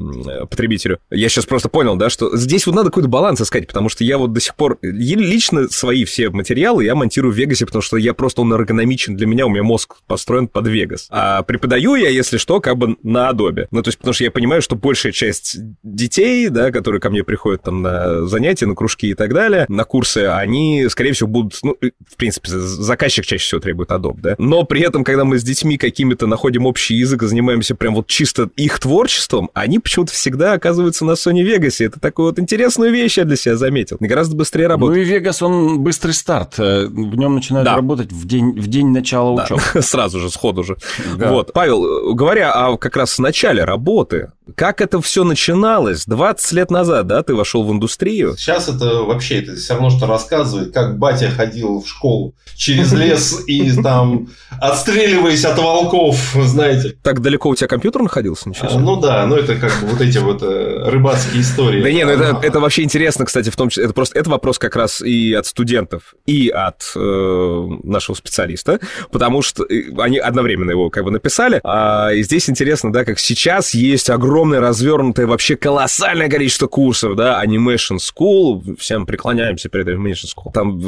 потребителю. Я сейчас просто понял, да, что здесь вот надо какой-то баланс искать, потому что я вот до сих пор лично свои все материалы я монтирую в Вегасе, потому что я просто он эргономичен для меня, у меня мозг построен под Вегас. А преподаю я, если что, как бы на Adobe. Ну, то есть, потому что я понимаю, что большая часть детей, да, которые ко мне приходят там на занятия, на кружки и так далее, на курсы, они, скорее всего, будут, ну, в принципе, заказчик чаще всего требует Adobe, да. Но при этом, когда мы с детьми какими-то находим общий язык и занимаемся прям вот чисто их творчеством, они почему-то всегда оказываются на Sony Vegas. Это такую вот интересную вещь я для себя заметил. Гораздо быстрее работает. Ну и Vegas, он быстрый старт. Э, в нем начинают да. работать в день, в день начала да. учебы. Сразу же, сходу же. Да. Вот. Павел, говоря о как раз начале работы, как это все начиналось? 20 лет назад, да, ты вошел в индустрию? Сейчас это вообще, это все равно, что рассказывает, как батя ходил в школу через лес и там отстреливаясь от волков, знаете. Так далеко у тебя компьютер находился? Ничего ну да, ну это как бы вот эти вот э, рыбацкие истории. Да нет, ну это, это вообще интересно, кстати, в том числе, это просто, это вопрос как раз и от студентов, и от э, нашего специалиста, потому что э, они одновременно его как бы написали, а и здесь интересно, да, как сейчас есть огромное огромное, развернутое, вообще колоссальное количество курсов, да, Animation School, всем преклоняемся перед Animation School, там,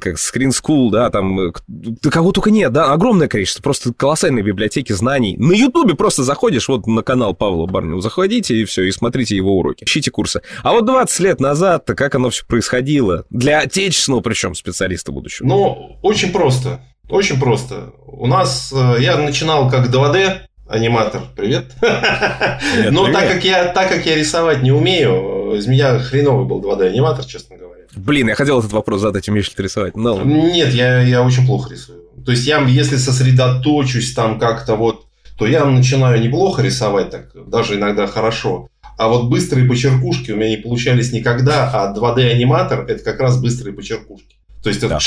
как Screen School, да, там, да кого только нет, да, огромное количество, просто колоссальные библиотеки знаний. На Ютубе просто заходишь, вот на канал Павла Барнева, заходите и все, и смотрите его уроки, ищите курсы. А вот 20 лет назад-то как оно все происходило? Для отечественного, причем, специалиста будущего. Ну, очень просто. Очень просто. У нас, э, я начинал как 2D, аниматор, привет. привет Но Так, как я, так как я рисовать не умею, из меня хреновый был 2D аниматор, честно говоря. Блин, я хотел этот вопрос задать, умеешь ли рисовать? Но... Нет, я, я очень плохо рисую. То есть я, если сосредоточусь там как-то вот, то я начинаю неплохо рисовать, так даже иногда хорошо. А вот быстрые почеркушки у меня не получались никогда, а 2D аниматор это как раз быстрые почеркушки. То есть это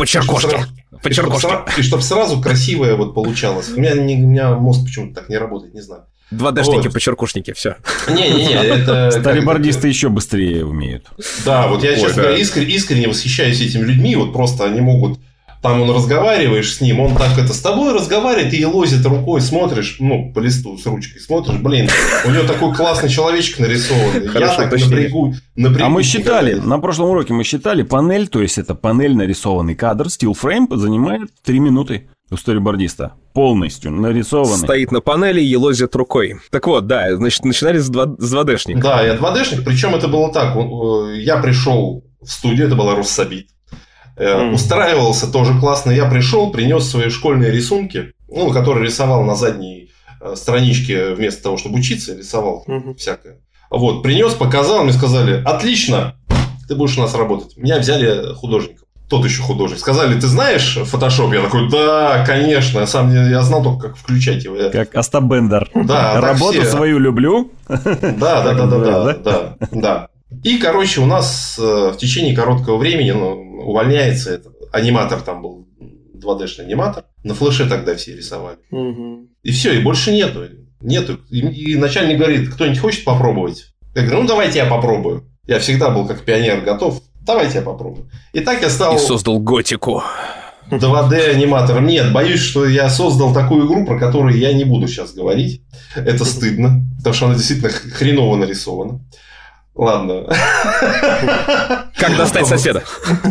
Почеркошки. Почеркошки. И чтобы сразу красивое вот получалось. У меня, не, у меня мозг почему-то так не работает, не знаю. Два дашники, вот. почеркушники, все. Не-не-не, это... Старибордисты еще быстрее умеют. Да, вот я, честно говоря, искренне, искренне восхищаюсь этими людьми, вот просто они могут там он разговариваешь с ним, он так это с тобой разговаривает и лозит рукой, смотришь, ну, по листу с ручкой, смотришь, блин, у него такой классный человечек нарисованный. Я так напрягу, напрягу. А мы считали, на прошлом уроке мы считали, панель, то есть это панель нарисованный кадр, steel frame занимает 3 минуты у сторибордиста. Полностью нарисованный. Стоит на панели и елозит рукой. Так вот, да, значит, начинали с 2D-шника. Да, я 2D-шник, причем это было так. Я пришел в студию, это была Руссобит. Mm. Устраивался тоже классно. Я пришел, принес свои школьные рисунки, ну, которые рисовал на задней э, страничке вместо того, чтобы учиться, рисовал mm-hmm. всякое. Вот, принес, показал, мне сказали, отлично, ты будешь у нас работать. Меня взяли художником. Тот еще художник. Сказали, ты знаешь фотошоп? Я такой, да, конечно. Сам я знал только, как включать его. Как Остап Бендер. Да. Работу свою люблю. Да, да, да, да, да, да. И, короче, у нас э, в течение короткого времени ну, увольняется этот аниматор, там был 2D-шный аниматор. На флеше тогда все рисовали. Угу. И все, и больше нету. Нету. И, и начальник говорит, кто-нибудь хочет попробовать? Я говорю, ну давайте я попробую. Я всегда был как пионер готов. Давайте я попробую. И так я стал... И создал готику. 2D аниматором. Нет, боюсь, что я создал такую игру, про которую я не буду сейчас говорить. Это стыдно, потому что она действительно хреново нарисована. Ладно. Как достать соседа?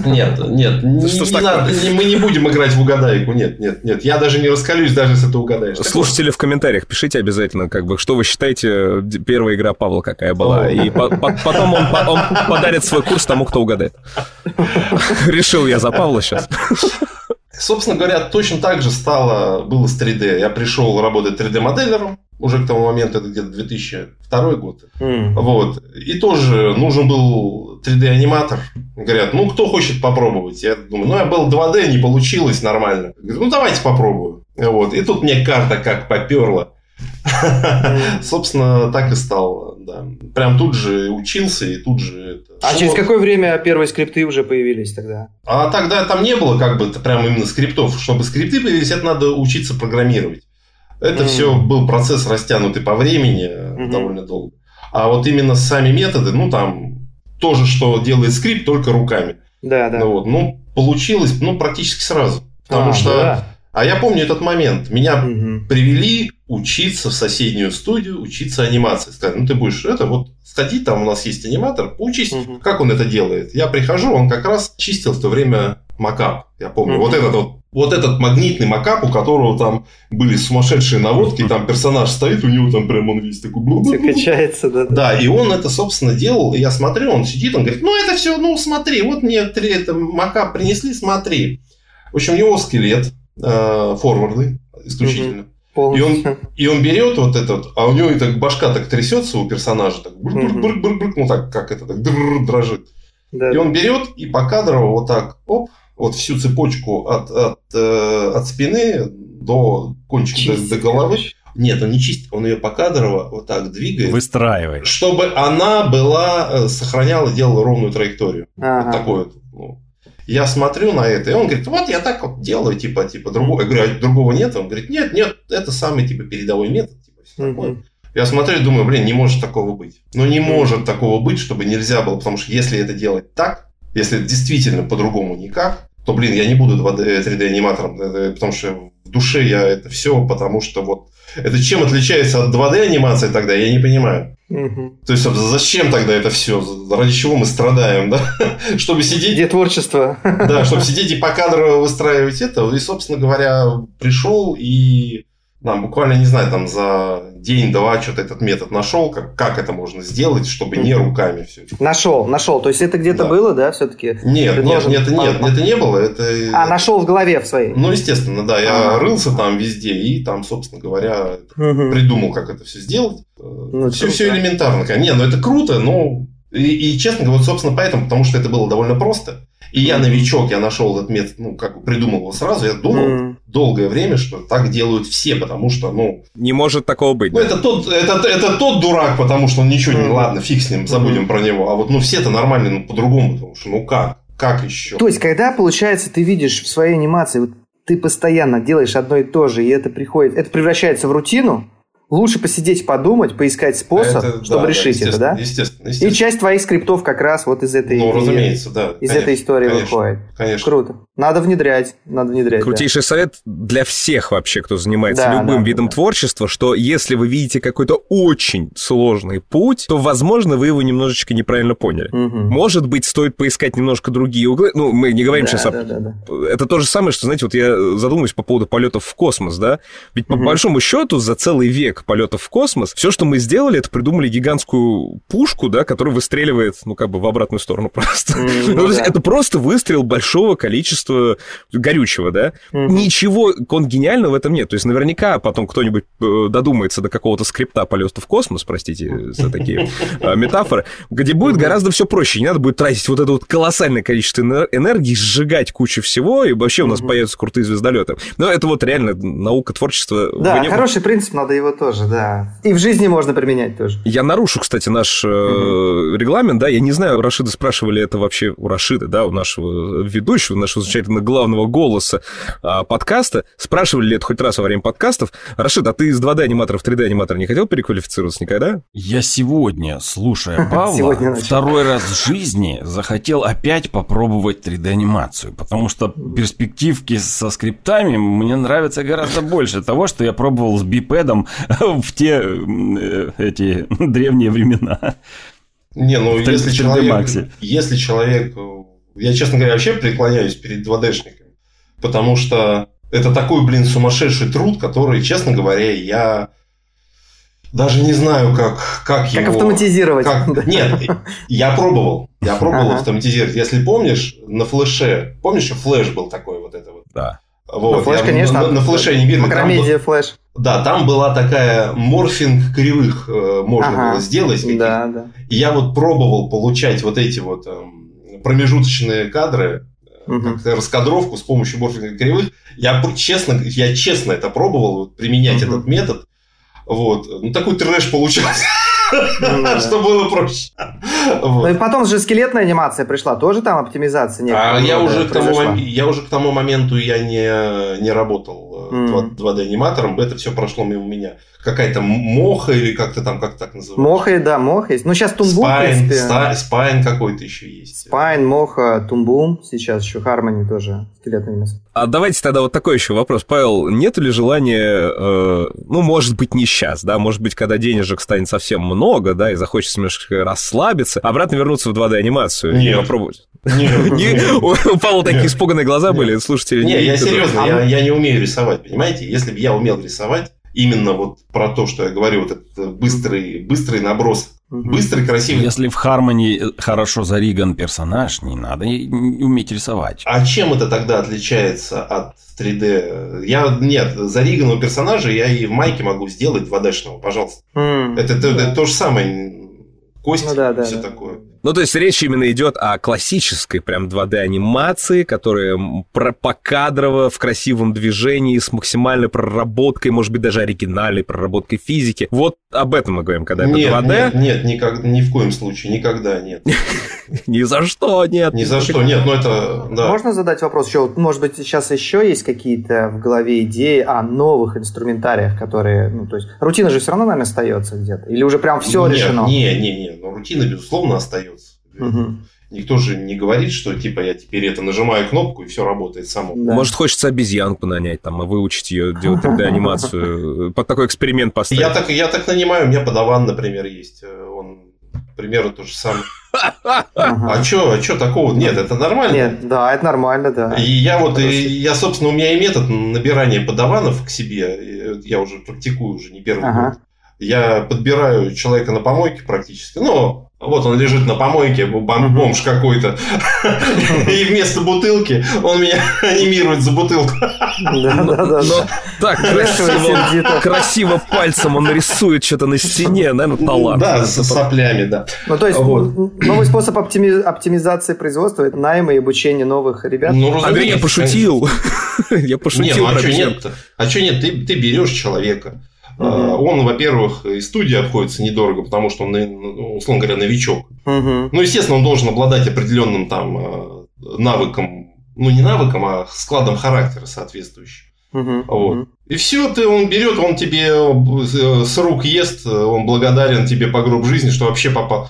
Нет, нет, не, Что не такое? надо, не- мы не будем играть в угадайку. Нет, нет, нет. Я даже не раскалюсь, даже если ты угадаешь. Так Слушатели в комментариях пишите обязательно, как бы, что вы считаете, первая игра Павла какая была. О. И по- по- потом он, по- он подарит свой курс тому, кто угадает. Решил я за Павла сейчас. Собственно говоря, точно так же стало, было с 3D. Я пришел работать 3D-моделером, уже к тому моменту, это где-то 2002 год. М. Вот. И тоже нужен был 3D-аниматор. Говорят, ну, кто хочет попробовать? Я думаю, ну, я был 2D, не получилось нормально. Говорю, ну, давайте попробую. Вот. И тут мне карта как поперла. Собственно, так и стало, да. Прям тут же учился и тут же... это- А через какое время первые скрипты уже появились тогда? А тогда там не было как бы прям именно скриптов. Чтобы скрипты появились, это надо учиться программировать. Это Мгм. все был процесс растянутый по времени Мгм. довольно долго. А вот именно сами методы, ну там то же, что делает скрипт, только руками. Да, да. Ну, вот, ну, получилось, ну, практически сразу. Потому А, что... да. А я помню этот момент. Меня Мгм. привели учиться в соседнюю студию, учиться анимации. Сказали, ну, ты будешь это, вот, сходи, там у нас есть аниматор, поучись, Мгм. как он это делает. Я прихожу, он как раз чистил в то время макап. Я помню, Мгм. вот этот вот вот этот магнитный макап, у которого там были сумасшедшие наводки, там персонаж стоит, у него там прям он весь такой... Все качается, да. Да, и он это, собственно, делал. И я смотрю, он сидит, он говорит, ну, это все, ну, смотри, вот мне три это макап принесли, смотри. В общем, у него скелет э, форвардный исключительно. Полностью. И он берет вот этот, а у него и так башка так трясется у персонажа, так брк-брк-брк-брк, ну так, как это, так дрррр дрожит. Да, И он берет и покадрово вот так, оп, вот всю цепочку от, от, э, от спины до кончика, до, Чистит, до головы. короче. Нет, он не чистит, он ее покадрово вот так двигает, Выстраивает. чтобы она была, э, сохраняла, делала ровную траекторию. Вот Ага. такой вот. ну. Я смотрю на это, и он говорит, вот я так вот делаю, типа, типа, другого. Я говорю, а другого нет? Он говорит, нет, нет, это самый, типа, передовой метод, типа, такое. Мгм. Я смотрю и думаю, блин, не может такого быть. Ну, не может такого быть, чтобы нельзя было, потому что если это делать так, если действительно по-другому никак, то, блин, я не буду 2D, 3D-аниматором, это- потому что в душе я это все, потому что вот это чем отличается от 2D-анимации тогда, я не понимаю. Мгм. То есть, зачем тогда это все? Ради чего мы страдаем, да? Чтобы сидеть Где творчество? да, чтобы сидеть и покадрово выстраивать это. И, собственно говоря, пришел и там, буквально, не знаю, там за день-два что-то этот метод нашел, как, как это можно сделать, чтобы не руками все. Нашел, нашел. То есть это где-то Да. было, да, все-таки? Нет, нет, Предложен нет, нет, по- это не было. Это... А, нашел в голове в своей. Ну, естественно, да, я А. рылся там везде и там, собственно говоря, Мгм. придумал, как это все сделать. Ну, все, все элементарно. Не, ну это круто, но... И, и, честно говоря, вот, собственно, поэтому, потому что это было довольно просто. И я новичок, я нашел этот метод, ну, как бы придумал его сразу, я думал М. долгое время, что так делают все, потому что, ну, Не может такого быть. ну да. это, тот, это, это тот дурак, потому что он ничего не... Ладно, фиг с ним, забудем про него. А вот, ну, все-то нормально, ну, по-другому, потому что, ну, как? Как еще? То есть, когда, получается, ты видишь в своей анимации, вот ты постоянно делаешь одно и то же, и это приходит, это превращается в рутину, лучше посидеть, подумать, поискать способ, Это- чтобы да, решить это, естественно, да? Естественно, И естественно. часть твоих скриптов как раз вот из этой, Ну, и- разумеется, да. из конечно, этой истории конечно, выходит. Конечно. Круто. Надо внедрять, надо внедрять. да. Крутейший совет для всех вообще, кто занимается Да, любым да, видом да. творчества, что если вы видите какой-то очень сложный путь, то, возможно, вы его немножечко неправильно поняли. Мгм. Может быть, стоит поискать немножко другие углы. Ну, мы не говорим Да, сейчас о да, да, да. это то же самое, что, знаете, вот я задумываюсь по поводу полетов в космос, да? Ведь по Мгм. большому счету за целый век полетов в космос все, что мы сделали, это придумали гигантскую пушку, да, которая выстреливает, ну, как бы в обратную сторону просто. М, Ну, ну да. это просто выстрел большого количества горючего, да? Мгм. Ничего конгениального в этом нет. То есть наверняка потом кто-нибудь э, додумается до какого-то скрипта полета в космос, простите за такие э, метафоры, где будет гораздо все проще. Не надо будет тратить вот это вот колоссальное количество энер- энергии, сжигать кучу всего, и вообще у нас появятся крутые звездолеты. Но это вот реально наука, творчество. Да, хороший принцип, надо его тоже, да. И в жизни можно применять тоже. Я нарушу, кстати, наш э, регламент, да, я не знаю, у Рашида спрашивали это вообще у Рашида, да, у нашего ведущего, нашего замечательного главного голоса а, подкаста, спрашивали ли это хоть раз во время подкастов. Рашид, а ты из 2D-аниматора в 3D-аниматор не хотел переквалифицироваться никогда? Я сегодня, слушая Павла, второй раз в жизни захотел опять попробовать 3D-анимацию, потому что перспективки со скриптами мне нравятся гораздо больше того, что я пробовал с бипедом в те э, эти древние времена. Не, ну В 3D если человек, если человек, э, я, честно говоря, вообще преклоняюсь перед 2D-шниками, потому что это такой, блин, сумасшедший труд, который, честно говоря, я даже не знаю, как, как, Как его... автоматизировать. как- Да. Нет, я пробовал. Я пробовал Ага. автоматизировать. Если помнишь, на флеше, помнишь, что флеш был такой вот это вот? Да. Вот, Ну, флеш, я конечно. На, на флеше не видно. там был- Макромедиа флеш. Да, там была такая морфинг кривых э, можно Ага. было сделать. Да, да. И я вот пробовал получать вот эти вот эм, промежуточные кадры, как-то раскадровку с помощью морфинга кривых. Я честно, я честно это пробовал, применять Мгм. этот метод. Вот. Ну, такой трэш получался, Ну, что было проще. Ну и потом же скелетная анимация пришла, тоже там оптимизация некоторая А я уже, к тому, я уже к тому моменту я не, не работал э, Мгм. 2D аниматором, это все прошло мимо меня. Какая-то моха или как-то там, как так называется? Моха, да, Мох есть. Ну, сейчас Toon Boom, в Spine, принципе. ста- Spine какой-то еще есть. Spine, Moho, Toon Boom. Сейчас еще Harmony тоже скелетная анимация. А давайте тогда вот такой еще вопрос. Павел, нет ли желания, э, ну, может быть, не сейчас, да, может быть, когда денежек станет совсем много, да, и захочется немножко расслабиться, обратно вернуться в 2D-анимацию и попробовать? У Павла такие Нет. испуганные глаза Нет. были, слушатели. Не, я серьезно, А я, не умею рисовать, понимаете? Если бы я умел рисовать, именно вот про то, что я говорю, вот этот быстрый, быстрый наброс, быстрый, красивый. Если в Хармони хорошо зариган персонаж, не надо уметь рисовать. А чем это тогда отличается от 3D? Я, нет, зариганного персонажа я и в майке могу сделать 2D-шного, пожалуйста. М, Это, это- да. это то же самое, кости Ну да, да, все да. такое. Ну, то есть речь именно идет о классической прям 2D-анимации, которая покадрово, в красивом движении, с максимальной проработкой, может быть, даже оригинальной проработкой физики. Вот об этом мы говорим, когда это нет, 2D. нет, нет, никак- ни в коем случае, никогда нет. Ни за что нет. Ни за что, нет, ну это. Можно задать вопрос еще? Вот, Может быть, сейчас еще есть какие-то в голове идеи о новых инструментариях, которые, ну, то есть, рутина же все равно, наверное, остается где-то? Или уже прям все Нет, решено? Не, не, не, но рутина, безусловно, остается. Никто же не говорит, что типа я теперь это нажимаю кнопку и все работает само. Да. Может, хочется обезьянку нанять, там, и выучить ее делать 3D-анимацию, под такой эксперимент поставить. Я так, я так нанимаю, у меня подаван, например, есть. Э, Он примерно то же самое. А чё, а чё такого? Нет, это нормально. Нет, да, это нормально, да. И я вот, я, собственно, у меня и метод набирания подаванов к себе, и я уже практикую уже не первый год. Я подбираю человека на помойке практически. Ну, вот он лежит на помойке, бом- бомж какой-то. И вместо бутылки он меня анимирует за бутылку. Да, да, да. Но так красиво, пальцем он рисует что-то на стене, наверное, талант. Да, с соплями, да. Ну, то есть, новый способ оптими- оптимизации производства – это найм и обучение новых ребят. Ну, Андрей, я пошутил. Я пошутил ну а что беседу. нет? А что нет? Ты берешь человека. А, Он, во-первых, и студия обходится недорого, потому что он, ну, условно говоря, новичок. Мгм. Ну, естественно, он должен обладать определенным там э, навыком, ну, не навыком, а складом характера соответствующим. Мгм. Вот. И все, ты он берет, он тебе э, с рук ест, э, он благодарен тебе по гроб жизни, что вообще попал.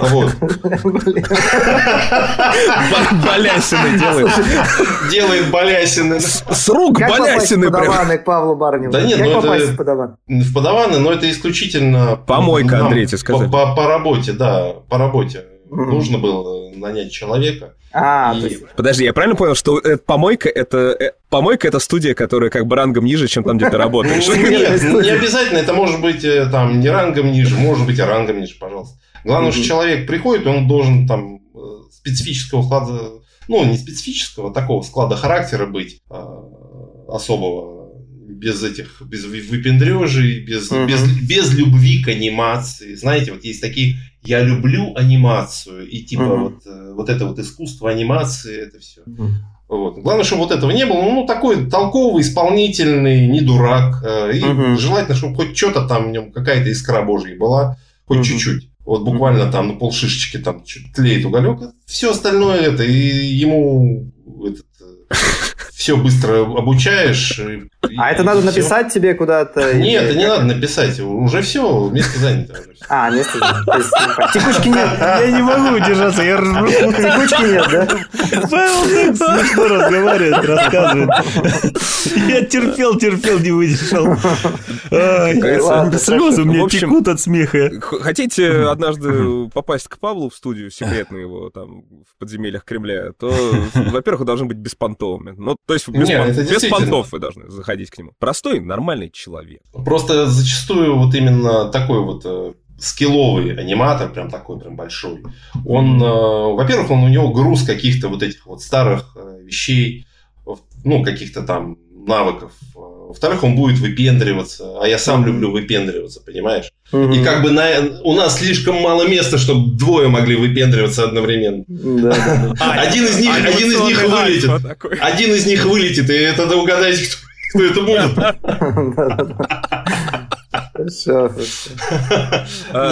Вот. Балясины делает. Делает балясины. С рук Как попасть в балясины прям. подаваны к Павлу Барневу? Да нет, ну это- в подаван? В подаваны, но это исключительно... Помойка, Андрей, тебе сказали. По, работе, да, по работе. Нужно было нанять человека. А, И- то есть... Подожди, я правильно понял, что э, помойка это э, помойка это студия, которая как бы рангом ниже, чем там, где ты работаешь. Ну, Нет, не обязательно. Это может быть э, там не рангом ниже, может быть и рангом ниже, пожалуйста. Главное, что Мгм. человек приходит, он должен там э, специфического склада, ну, не специфического, такого склада характера быть э, особого, без этих, без вы- выпендрежей, без, Мгм. без, без любви к анимации. Знаете, вот есть такие, я люблю анимацию, и типа Мгм. вот, э, вот это вот искусство анимации, это все. Мгм. Вот. Главное, чтобы вот этого не было. Ну, такой толковый, исполнительный, не дурак. э, И Мгм. желательно, чтобы хоть что-то там в нем, какая-то искра божья была, хоть Мгм. чуть-чуть. Вот буквально там на полшишечки там чуть тлеет уголек. Все остальное это, и ему этот, э, все быстро обучаешь. А это надо все. написать тебе куда-то? Нет, это не надо написать. Уже все, место занято. А, место занято. Текучки нет. Я не могу удержаться, я ржу. Текучки нет, да? Павел так смешно разговаривает, рассказывает. Я терпел, терпел, не выдержал. Слезы у меня текут от смеха. Хотите однажды попасть к Павлу в студию, секретно его там в подземельях Кремля, то, во-первых, вы должны быть беспонтовыми. Ну, то есть без, Нет, пон... без понтов вы должны заходить к нему. Простой, нормальный человек. Просто зачастую вот именно такой вот э, скилловый аниматор, прям такой прям большой, он, э, во-первых, он у него груз каких-то вот этих вот старых э, вещей, ну, каких-то там навыков. Во-вторых, он будет выпендриваться, а я сам люблю выпендриваться, понимаешь? Угу. И как бы на, у нас слишком мало места, чтобы двое могли выпендриваться одновременно. Да, да, Один из них, один из них вылетит. Один из них вылетит, и тогда угадайте, кто, кто это будет. Все,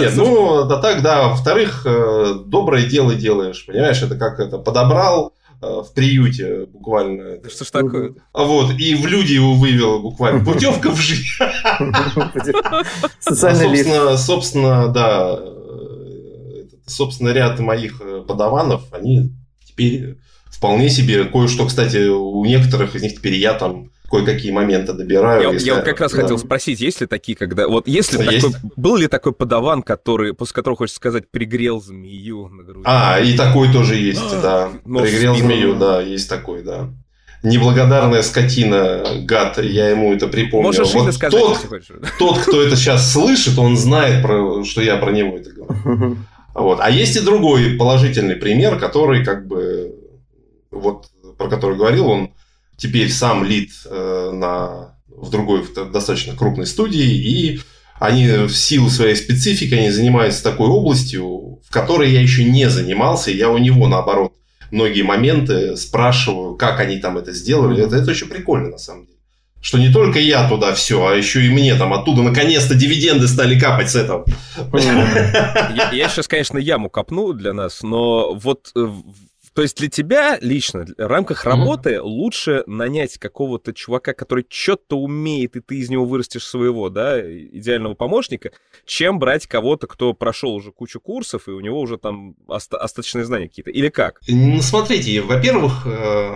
Нет, ну, да так, да. Во-вторых, э, доброе дело делаешь, понимаешь? Это как это, подобрал в приюте буквально. Что ж такое? А вот, и в люди его вывел буквально. Путевка в жизнь. Собственно, собственно, да, собственно, ряд моих э, подаванов, они теперь вполне себе кое-что, кстати, у некоторых из них теперь я там кое-какие моменты добираю. Я, если... я вот как раз да. хотел спросить, есть ли такие, когда... Вот если есть. такой... Был ли такой подаван, который, после которого, хочется сказать, пригрел змею на груди? А, и такой тоже есть, да. Пригрел змею, да, есть такой, да. Неблагодарная скотина, гад, я ему это припомнил. Можешь вот сказать, тот, тот, кто это сейчас слышит, он знает, про, что я про него это говорю. Вот. А есть и другой положительный пример, который как бы вот про который говорил, он теперь сам лид э, на, в другой в достаточно крупной студии, и они в силу своей специфики, они занимаются такой областью, в которой я еще не занимался, и я у него, наоборот, многие моменты спрашиваю, как они там это сделали. Это, это очень прикольно, на самом деле. Что не только я туда все, а еще и мне там оттуда наконец-то дивиденды стали капать с этого. Я, я сейчас, конечно, яму копну для нас, но вот э, то есть для тебя лично, в рамках работы mm-hmm. лучше нанять какого-то чувака, который что-то умеет, и ты из него вырастешь своего, да, идеального помощника, чем брать кого-то, кто прошел уже кучу курсов, и у него уже там оста- остаточные знания какие-то. Или как? Ну, смотрите, во-первых, э,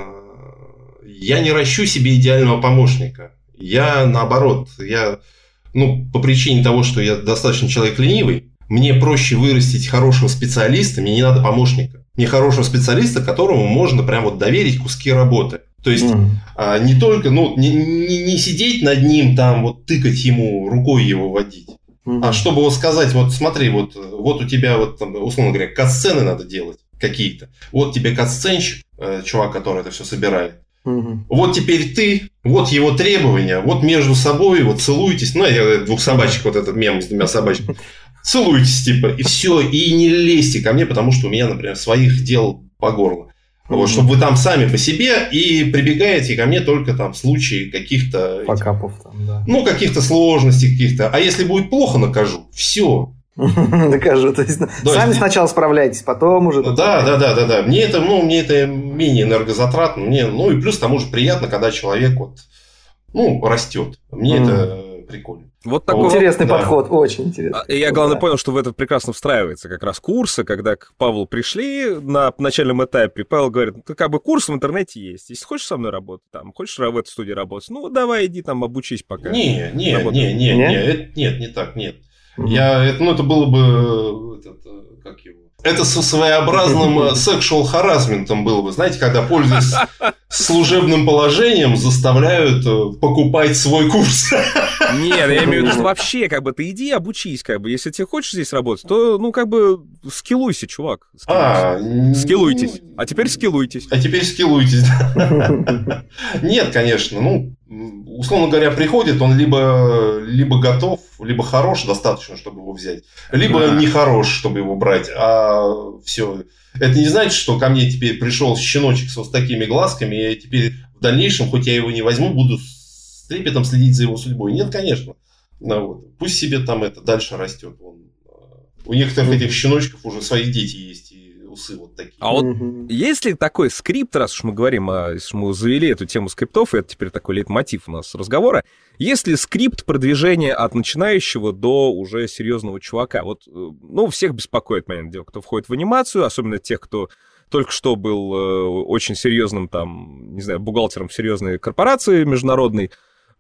я не ращу себе идеального помощника. Я наоборот, я, ну, по причине того, что я достаточно человек ленивый, мне проще вырастить хорошего специалиста, мне не надо помощника нехорошего специалиста, которому можно прям вот доверить куски работы. То есть mm. а, не только, ну, не, не, не сидеть над ним, там вот тыкать ему, рукой его водить. Mm-hmm. А чтобы вот сказать, вот смотри, вот, вот у тебя вот, там, условно говоря, катсцены надо делать какие-то. Вот тебе катсценщик, э, чувак, который это все собирает. Угу. Вот теперь ты, вот его требования, вот между собой, вот целуйтесь. Ну, я двух собачек, вот этот мем с двумя собачками целуйтесь, типа, и все, и не лезьте ко мне, потому что у меня, например, своих дел по горло. Вот, чтобы вы там сами по себе и прибегаете ко мне только там в случае каких-то... Покапов там, да. Ну, каких-то сложностей каких-то. А если будет плохо, накажу. Все. Накажу. То есть, сами сначала справляйтесь, потом уже... Да, да, да, да, да. Мне это, ну, мне это менее энергозатратно. Мне, ну, и плюс к тому же приятно, когда человек вот, ну, растет. Мне это прикольно. Вот такой интересный вот, подход, да. очень интересный. А, и я, главное, да. понял, что в это прекрасно встраивается как раз курсы, когда к Павлу пришли на начальном этапе, Павел говорит, ну, как бы курс в интернете есть, если хочешь со мной работать, там, хочешь в этой студии работать, ну, давай иди там обучись пока. Не, не, не, не, не, это, нет, не так, нет. Угу. Я, это, ну, это было бы, этот, как его, это со своеобразным э, sexual харасментом было бы. Знаете, когда, пользуясь служебным положением, заставляют э, покупать свой курс. Нет, я имею в виду, что вообще, как бы, ты иди обучись, как бы. Если ты хочешь здесь работать, то, ну, как бы, скиллуйся, чувак. А, скиллуйтесь. А теперь скиллуйтесь. А теперь скиллуйтесь. Нет, конечно, ну, условно говоря, приходит, он либо, либо готов, либо хорош достаточно, чтобы его взять, либо да. не хорош, чтобы его брать, а все. Это не значит, что ко мне теперь пришел щеночек с вот такими глазками, и я теперь в дальнейшем, хоть я его не возьму, буду трепетом следить за его судьбой. Нет, конечно. Ну, вот. Пусть себе там это дальше растет. Он, а, у некоторых этих щеночков уже свои дети есть, и усы вот такие. А вот есть ли такой скрипт, раз уж мы говорим, а, если мы завели эту тему скриптов, и это теперь такой лейтмотив у нас разговора, есть ли скрипт продвижения от начинающего до уже серьезного чувака? Вот, э, ну, всех беспокоит, понятное дело, кто входит в анимацию, особенно тех, кто только что был э, очень серьезным, там, не знаю, бухгалтером серьезной корпорации международной,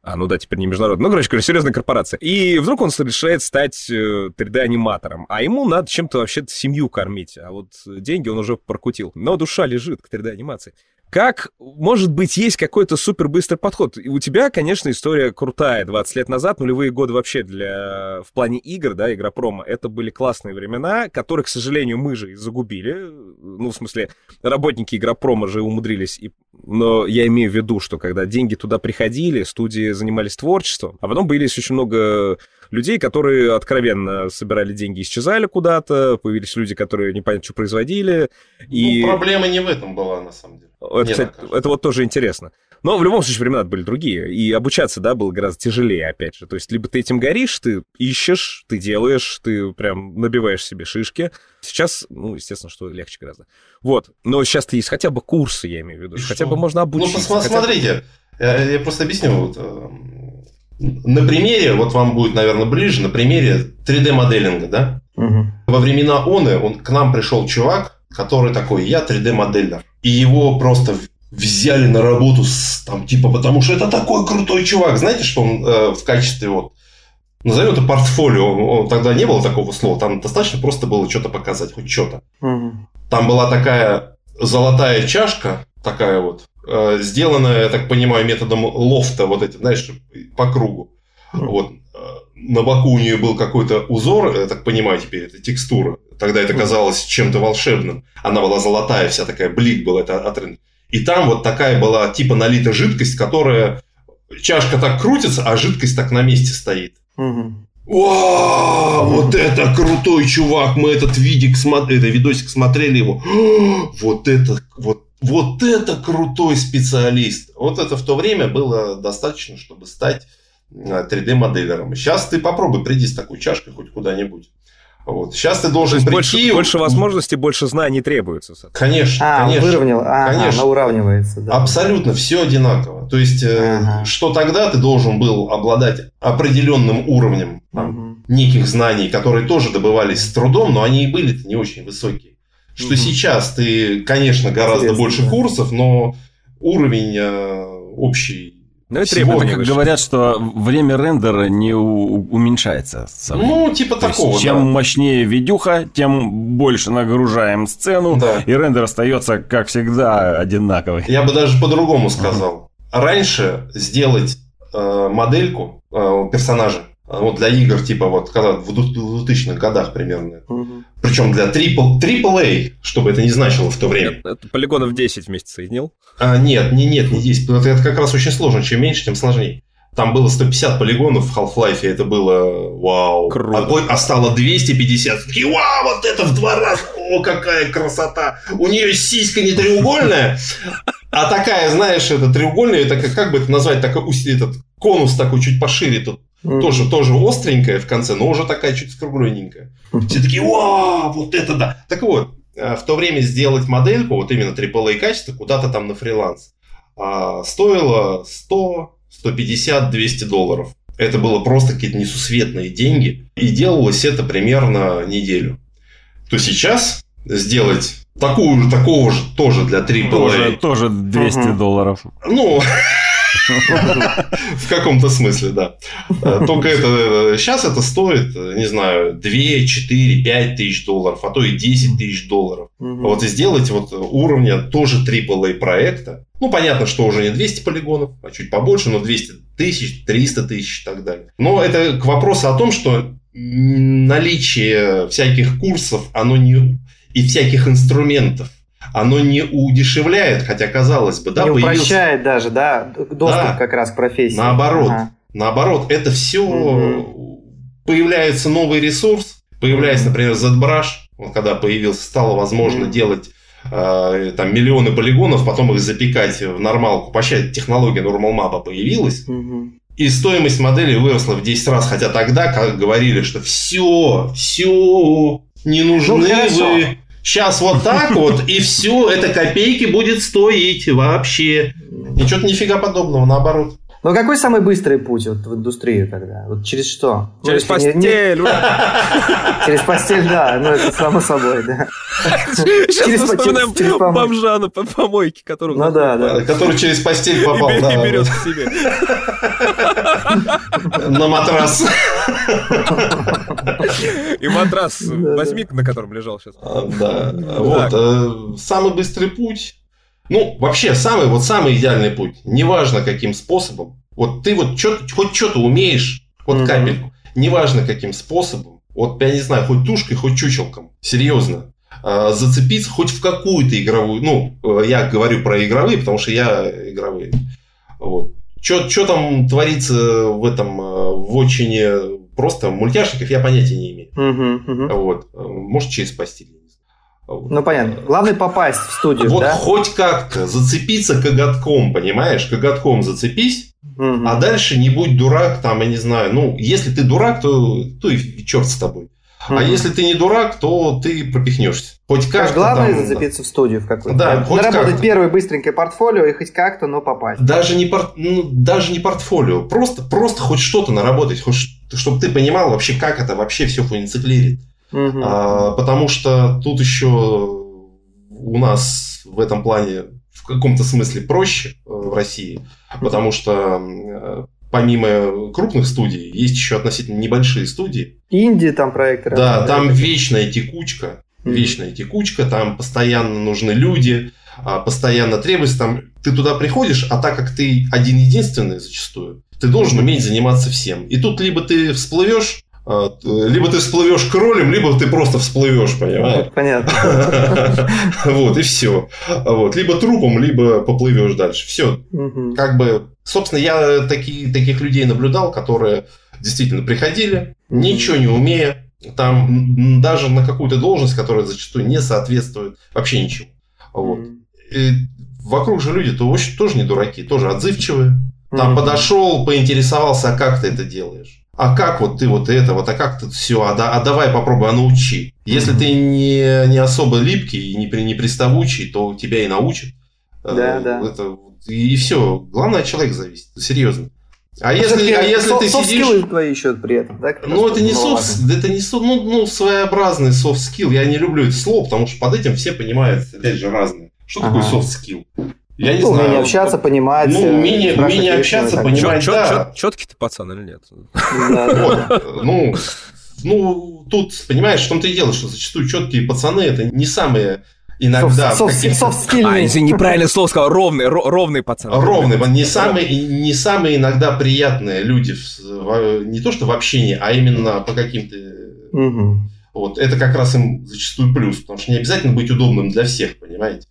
а, ну да, теперь не международный. Ну, короче говоря, серьезная корпорация. И вдруг он решает стать 3D-аниматором. Э, а ему надо чем-то вообще-то семью кормить. А вот деньги он уже прокутил. Но душа лежит к 3D-анимации. Как, может быть, есть какой-то супер быстрый подход? И у тебя, конечно, история крутая. 20 лет назад, нулевые годы вообще для... в плане игр, да, игропрома, это были классные времена, которые, к сожалению, мы же и загубили. Ну, в смысле, работники игропрома же умудрились. И... Но я имею в виду, что когда деньги туда приходили, студии занимались творчеством, а потом появились очень много людей, которые откровенно собирали деньги, исчезали куда-то, появились люди, которые непонятно что производили. И... Ну, проблема не в этом была, на самом деле. Это, кстати, это вот тоже интересно. Но в любом случае времена были другие, и обучаться, да, было гораздо тяжелее, опять же. То есть, либо ты этим горишь, ты ищешь, ты делаешь, ты прям набиваешь себе шишки. Сейчас, ну, естественно, что легче гораздо. Вот. Но сейчас-то есть хотя бы курсы, я имею в виду. И хотя что? бы можно ну, обучиться. Ну, посмотрите, хотя... я, я просто объясню. Вот, э, на примере, вот вам будет, наверное, ближе, на примере 3D-моделинга, да? Угу. Во времена ОНы он, к нам пришел чувак, который такой, я 3D-модельер. И его просто взяли на работу, с, там, типа, потому что это такой крутой чувак. Знаете, что он э, в качестве вот Назовем это портфолио. Он, тогда не было такого слова. Там достаточно просто было что-то показать, хоть что-то. Угу. Там была такая золотая чашка, такая вот, э, сделанная, я так понимаю, методом лофта, вот эти, знаешь, по кругу. Угу. Вот. Э, на боку у нее был какой-то узор, я так понимаю теперь, это текстура. Тогда это казалось чем-то волшебным. Она была золотая, вся такая, блик был это от рынка. И там вот такая была типа налита жидкость, которая... Чашка так крутится, а жидкость так на месте стоит. О, вот это крутой чувак, мы этот видик, это видосик смотрели его. Вот это, вот, вот это крутой специалист. Вот это в то время было достаточно, чтобы стать 3D-моделером. Э, Сейчас ты попробуй, приди с такой чашкой хоть куда-нибудь. Вот. Сейчас ты должен То прийти... Больше, больше возможностей, больше знаний требуется. Конечно, а, конечно. выровнял, а, конечно. она уравнивается. Да. Абсолютно, все одинаково. То есть, э, ага. что тогда ты должен был обладать определенным уровнем там, угу. неких знаний, которые тоже добывались с трудом, но они и были не очень высокие. Что угу. сейчас ты, конечно, гораздо Интересно, больше да. курсов, но уровень э, общий ну, и требования как говорят, что время рендера не у- уменьшается. Ну, типа То такого. Есть, чем да. мощнее видюха, тем больше нагружаем сцену, да. и рендер остается, как всегда, одинаковый. Я бы даже по-другому сказал. Раньше сделать э, модельку э, персонажа вот для игр, типа вот когда в 2000-х годах примерно. Угу. Причем для трипл, AAA, чтобы это не значило в то время. Это, полигонов 10 вместе соединил? А, нет, не, нет, не 10. Это, это как раз очень сложно. Чем меньше, тем сложнее. Там было 150 полигонов в Half-Life, и это было вау. Круто. А, а стало 250. Такие, вау, вот это в два раза. О, какая красота. У нее сиська не треугольная, а такая, знаешь, это треугольная, это как, как бы это назвать, такой, этот конус такой чуть пошире тут Mm. Тоже, тоже остренькая в конце, но уже такая чуть скруглененькая. Все такие, вау, вот это да. Так вот, э, в то время сделать модельку, вот именно AAA качество, куда-то там на фриланс, а, стоило 100, 150, 200 долларов. Это было просто какие-то несусветные деньги. И делалось это примерно неделю. То сейчас сделать такую же, такого же тоже для AAA. Тоже, тоже 200 угу. долларов. Ну, В каком-то смысле, да. Э, только это сейчас это стоит, не знаю, 2, 4, 5 тысяч долларов, а то и 10 тысяч долларов. Вот и сделать вот уровня тоже AAA проекта. Ну, понятно, что уже не 200 полигонов, а чуть побольше, но 200 тысяч, 300 тысяч и так далее. Но это к вопросу о том, что наличие всяких курсов, оно не и всяких инструментов оно не удешевляет, хотя казалось бы, да, не появился... упрощает даже, да, доступ да, как раз к профессии. Наоборот, ага. наоборот, это все угу. появляется новый ресурс, появляется, например, ZBrush, вот когда появился, стало возможно угу. делать э, там миллионы полигонов, потом их запекать в нормалку. Вообще технология Normal Map появилась. Угу. И стоимость модели выросла в 10 раз, хотя тогда, как говорили, что все, все, не нужны ну, вы Сейчас вот так вот, и все, это копейки будет стоить вообще. Ничего нифига подобного, наоборот. Ну, какой самый быстрый путь вот в индустрию тогда? Вот через что? Через ну, постель. Не, не... Через постель, да. Ну, это само собой, да. Сейчас через, вспоминаем через, через бомжа на помойке, который... Ну, да, да. Который через постель попал, и, да. И берет к себе. На матрас. И матрас возьми, на котором лежал сейчас. А, да. Вот. Э, самый быстрый путь ну, вообще, самый, вот самый идеальный путь, неважно каким способом, вот ты вот чё, хоть что-то умеешь, вот mm капельку, неважно каким способом, вот, я не знаю, хоть тушкой, хоть чучелком, серьезно, э, зацепиться хоть в какую-то игровую, ну, э, я говорю про игровые, потому что я игровые, вот. Что там творится в этом, э, в очень просто мультяшников, я понятия не имею. Uh-huh, uh-huh. Вот. Может, через постель. Ну, понятно. Главное попасть в студию, Вот да? хоть как-то зацепиться коготком, понимаешь? Коготком зацепись, угу. а дальше не будь дурак, там, я не знаю. Ну, если ты дурак, то, то и черт с тобой. Угу. А если ты не дурак, то ты пропихнешься. Хоть как Главное там... зацепиться в студию в какую-то. Да, хоть Наработать первое быстренькое портфолио и хоть как-то, но попасть. Даже не, пор... ну, даже не портфолио. Просто, просто хоть что-то наработать. Хоть, чтобы ты понимал вообще, как это вообще все фунициклирит. Угу. А, потому что тут еще у нас в этом плане в каком-то смысле проще э, в России, потому что э, помимо крупных студий есть еще относительно небольшие студии. Инди там проекты. Да, там вечная текучка, вечная текучка, там постоянно нужны люди, а, постоянно требуется, там ты туда приходишь, а так как ты один единственный зачастую, ты должен уметь заниматься всем. И тут либо ты всплывешь либо ты всплывешь кролем, либо ты просто всплывешь, понимаешь? Понятно. Вот, и все. Вот. Либо трупом, либо поплывешь дальше. Все. Как бы, собственно, я такие, таких людей наблюдал, которые действительно приходили, ничего не умея, там даже на какую-то должность, которая зачастую не соответствует вообще ничему. Вот. И вокруг же люди то тоже не дураки, тоже отзывчивые. Там подошел, поинтересовался, а как ты это делаешь? А как вот ты вот это, вот, а как тут все, а, да, а давай попробуй, а научи. Если mm-hmm. ты не, не особо липкий и не, не приставучий, то тебя и научат. Да, э, да. Это, и, и все. Главное от человека зависит, серьезно. А если, а если ты сидишь... твои еще при этом, да? Ну, это не софт, это не софт, ну, ну, своеобразный soft skill. Я не люблю это слово, потому что под этим все понимают, опять же, разные. Что ага. такое soft skill? Я не ну, знаю. Умение общаться, понимать. Ну, умение, умение общаться, понимать, чет, да. Чет, четкий ты пацан или нет? Вот, ну, ну, тут, понимаешь, в том-то и дело, что зачастую четкие пацаны это не самые иногда... А, извини, неправильное слово сказал, ровный, ровный пацан. Ровный, не самые, не самые иногда приятные люди, не то что в общении, а именно по каким-то... Вот, это как раз им зачастую плюс, потому что не обязательно быть удобным для всех, понимаете?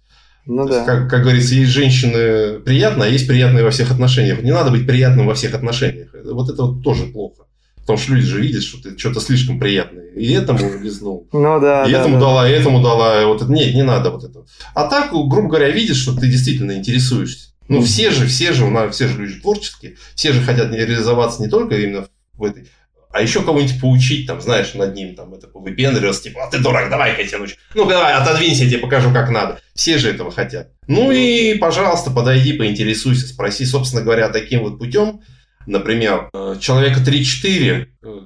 Ну, да. есть, как, как говорится, есть женщины приятные, а есть приятные во всех отношениях. Не надо быть приятным во всех отношениях. Вот это вот тоже плохо. Потому что люди же видят, что ты что-то слишком приятное. И этому лизнул. Ну да. И да, этому да. дала, и этому дала. Вот это, нет, не надо вот это. А так, грубо говоря, видишь, что ты действительно интересуешься. Ну, все же, все же, у нас все же люди творческие, все же хотят реализоваться не только именно в этой а еще кого-нибудь поучить, там, знаешь, над ним, там, это повыпендриваться, типа, а ты дурак, давай-ка я тебя научу. Ну, давай, отодвинься, я тебе покажу, как надо. Все же этого хотят. Ну и, пожалуйста, подойди, поинтересуйся, спроси, собственно говоря, таким вот путем, например, э, человека 3-4 э,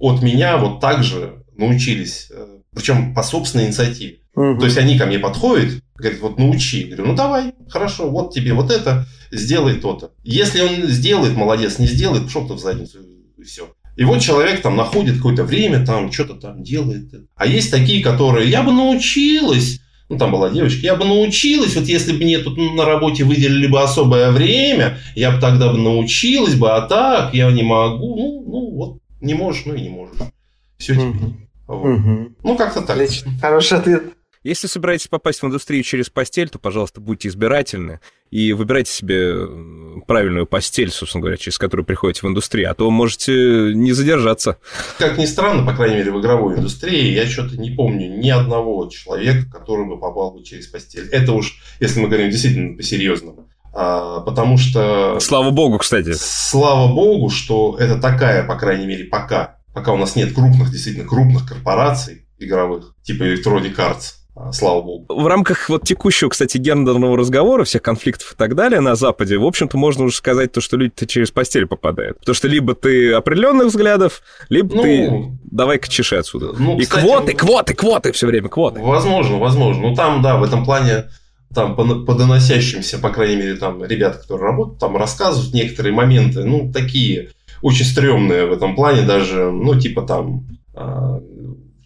от меня вот так же научились, э, причем по собственной инициативе. Угу. То есть они ко мне подходят, говорят, вот научи. Я говорю, ну давай, хорошо, вот тебе вот это, сделай то-то. Если он сделает, молодец, не сделает, пошел ты в задницу, и все. И вот человек там находит какое-то время, там что-то там делает. А есть такие, которые, я бы научилась, ну там была девочка, я бы научилась, вот если бы мне тут на работе выделили бы особое время, я бы тогда бы научилась бы, а так я не могу. Ну, ну вот, не можешь, ну и не можешь. Все тебе. Угу. Вот. Угу. Ну, как-то так. Отлично. Хороший ответ. Если собираетесь попасть в индустрию через постель, то, пожалуйста, будьте избирательны и выбирайте себе правильную постель, собственно говоря, через которую приходите в индустрию, а то можете не задержаться. Как ни странно, по крайней мере, в игровой индустрии, я что-то не помню ни одного человека, который бы попал бы через постель. Это уж, если мы говорим действительно по-серьезному. А, потому что... Слава богу, кстати. Слава богу, что это такая, по крайней мере, пока. Пока у нас нет крупных, действительно крупных корпораций игровых, типа Electronic Arts, слава богу. В рамках вот текущего, кстати, гендерного разговора, всех конфликтов и так далее на Западе, в общем-то, можно уже сказать то, что люди-то через постель попадают. Потому что либо ты определенных взглядов, либо ну, ты давай-ка чеши отсюда. Ну, и кстати, квоты, квоты, квоты все время, квоты. Возможно, возможно. Ну, там, да, в этом плане там по, по доносящимся, по крайней мере, там ребята, которые работают, там рассказывают некоторые моменты, ну, такие очень стрёмные в этом плане даже, ну, типа там а,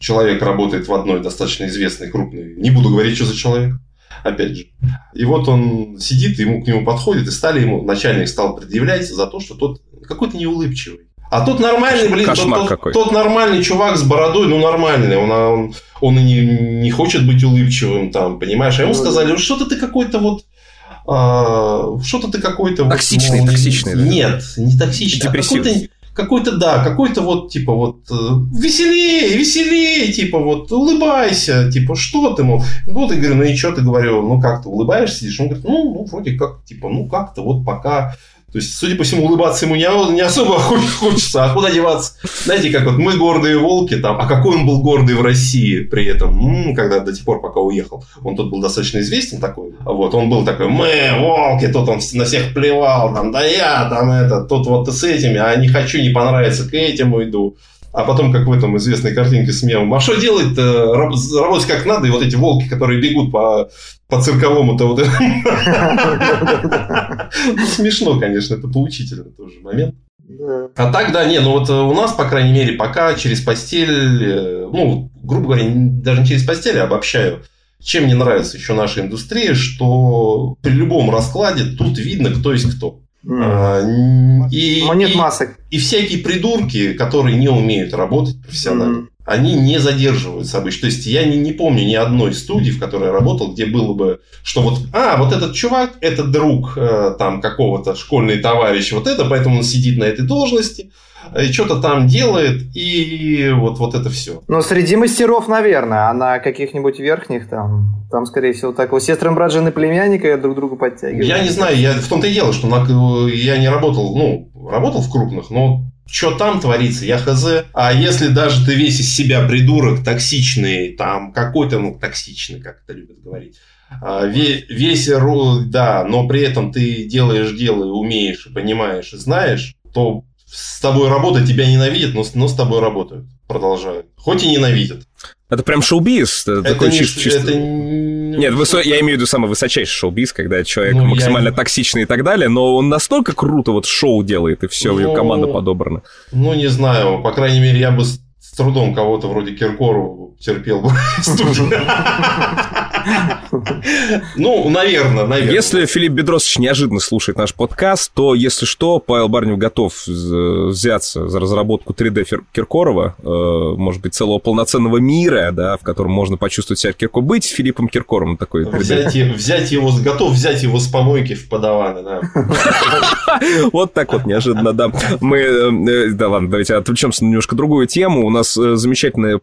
человек работает в одной достаточно известной, крупной, не буду говорить, что за человек, опять же. И вот он сидит, ему к нему подходит, и стали ему, начальник стал предъявлять за то, что тот какой-то неулыбчивый. А тот нормальный, блин, тот, тот, тот нормальный чувак с бородой, ну нормальный, он, он, он и не, не хочет быть улыбчивым там, понимаешь? А ему ну сказали, что-то ты какой-то вот а, что-то ты какой-то... Токсичный, вот, мол, токсичный. Нет, да? не токсичный, а какой-то да, какой-то вот, типа, вот, э, веселее, веселее, типа, вот, улыбайся, типа, что ты, мол, ну, ты, говорю, ну, и что ты, говорю, ну, как ты улыбаешься, сидишь? Он говорит, ну, ну, вроде как, типа, ну, как-то вот пока то есть, судя по всему, улыбаться ему не, не особо хочется, а куда деваться? Знаете, как вот мы гордые волки там, а какой он был гордый в России при этом, м-м, когда до тех пор, пока уехал. Он тут был достаточно известен такой. Вот, он был такой, мы волки, тут он на всех плевал, там, да я, там это, тут вот с этими, а не хочу, не понравится, к этому иду. А потом, как в этом известной картинке с мемом, а что делать-то? Работать как надо, и вот эти волки, которые бегут по, по цирковому-то вот ну, Смешно, конечно, это поучительно тоже момент. А так, да, не, ну вот э, у нас, по крайней мере, пока через постель, э, ну, грубо говоря, даже не через постель, а обобщаю, чем мне нравится еще наша индустрия, что при любом раскладе тут видно, кто есть кто. Mm. И, Монет и, масок. И всякие придурки, которые не умеют работать профессионально, mm. Они не задерживаются обычно. То есть я не, не помню ни одной студии, в которой я работал, где было бы, что вот, а, вот этот чувак, это друг э, там какого-то школьный товарищ, вот это, поэтому он сидит на этой должности что-то там делает, и вот, вот это все. Ну, среди мастеров, наверное, а на каких-нибудь верхних там, там, скорее всего, так, вот сестры, брат, жены, племянника друг другу подтягивают. Я не знаю, я в том-то и дело, что на, я не работал, ну, работал в крупных, но что там творится, я хз. А если даже ты весь из себя придурок, токсичный, там какой-то, ну, токсичный, как это любят говорить, а, весь, да, но при этом ты делаешь дело, умеешь, понимаешь, и знаешь, то с тобой работают, тебя ненавидят, но, но с тобой работают, продолжают. Хоть и ненавидят. Это прям шоу-биз. Это, такой не, чисто, чисто... Это... Нет, высо... я имею в виду самый высочайший шоу-биз, когда человек ну, максимально я... токсичный и так далее, но он настолько круто вот шоу делает, и все, ну, ее команда подобрана. Ну, не знаю, по крайней мере, я бы с трудом кого-то вроде Киркорова терпел бы Ну, наверное, наверное. Если Филипп Бедросович неожиданно слушает наш подкаст, то, если что, Павел Барнев готов взяться за разработку 3D Киркорова, э, может быть, целого полноценного мира, да, в котором можно почувствовать себя Киркором. Быть Филиппом Киркоровым такой 3D. Взять, взять его, готов взять его с помойки в подаваны, да. Вот так вот неожиданно, да. Мы, э, да ладно, давайте отвлечемся на немножко другую тему. У нас э, замечательная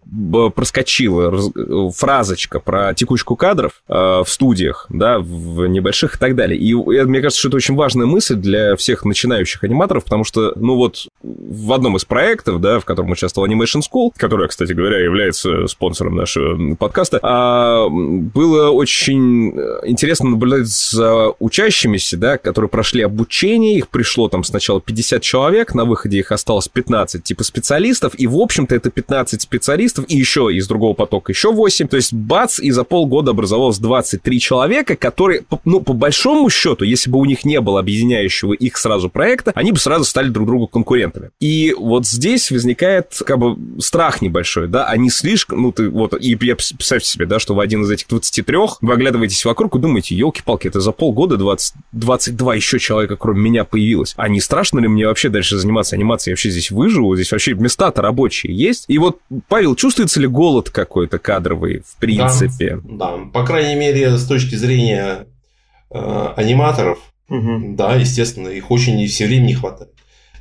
проскочила фразочка про текучку кадров э, в студиях, да, в небольших и так далее. И мне кажется, что это очень важная мысль для всех начинающих аниматоров, потому что, ну вот, в одном из проектов, да, в котором участвовал Animation School, которая, кстати говоря, является спонсором нашего подкаста, а, было очень интересно наблюдать за учащимися, да, которые прошли обучение, их пришло там сначала 50 человек, на выходе их осталось 15 типа специалистов, и, в общем-то, это 15 специалистов, и еще из другого потока еще 8, то есть бац, и за полгода образовалось 23 человека, которые, ну, по большому счету, если бы у них не было объединяющего их сразу проекта, они бы сразу стали друг другу конкурентами. И вот здесь возникает как бы страх небольшой, да, они слишком, ну, ты вот, и я представьте себе, да, что в один из этих 23 вы оглядываетесь вокруг и думаете, елки-палки, это за полгода 20, 22 еще человека, кроме меня, появилось. А не страшно ли мне вообще дальше заниматься анимацией? Я вообще здесь выживу, здесь вообще места-то рабочие есть. И вот, Павел, чувствуется ли голод какой-то кадровый, в принципе? Да, да. По крайней мере, с точки зрения э, аниматоров, угу. да, естественно, их очень все время не хватает.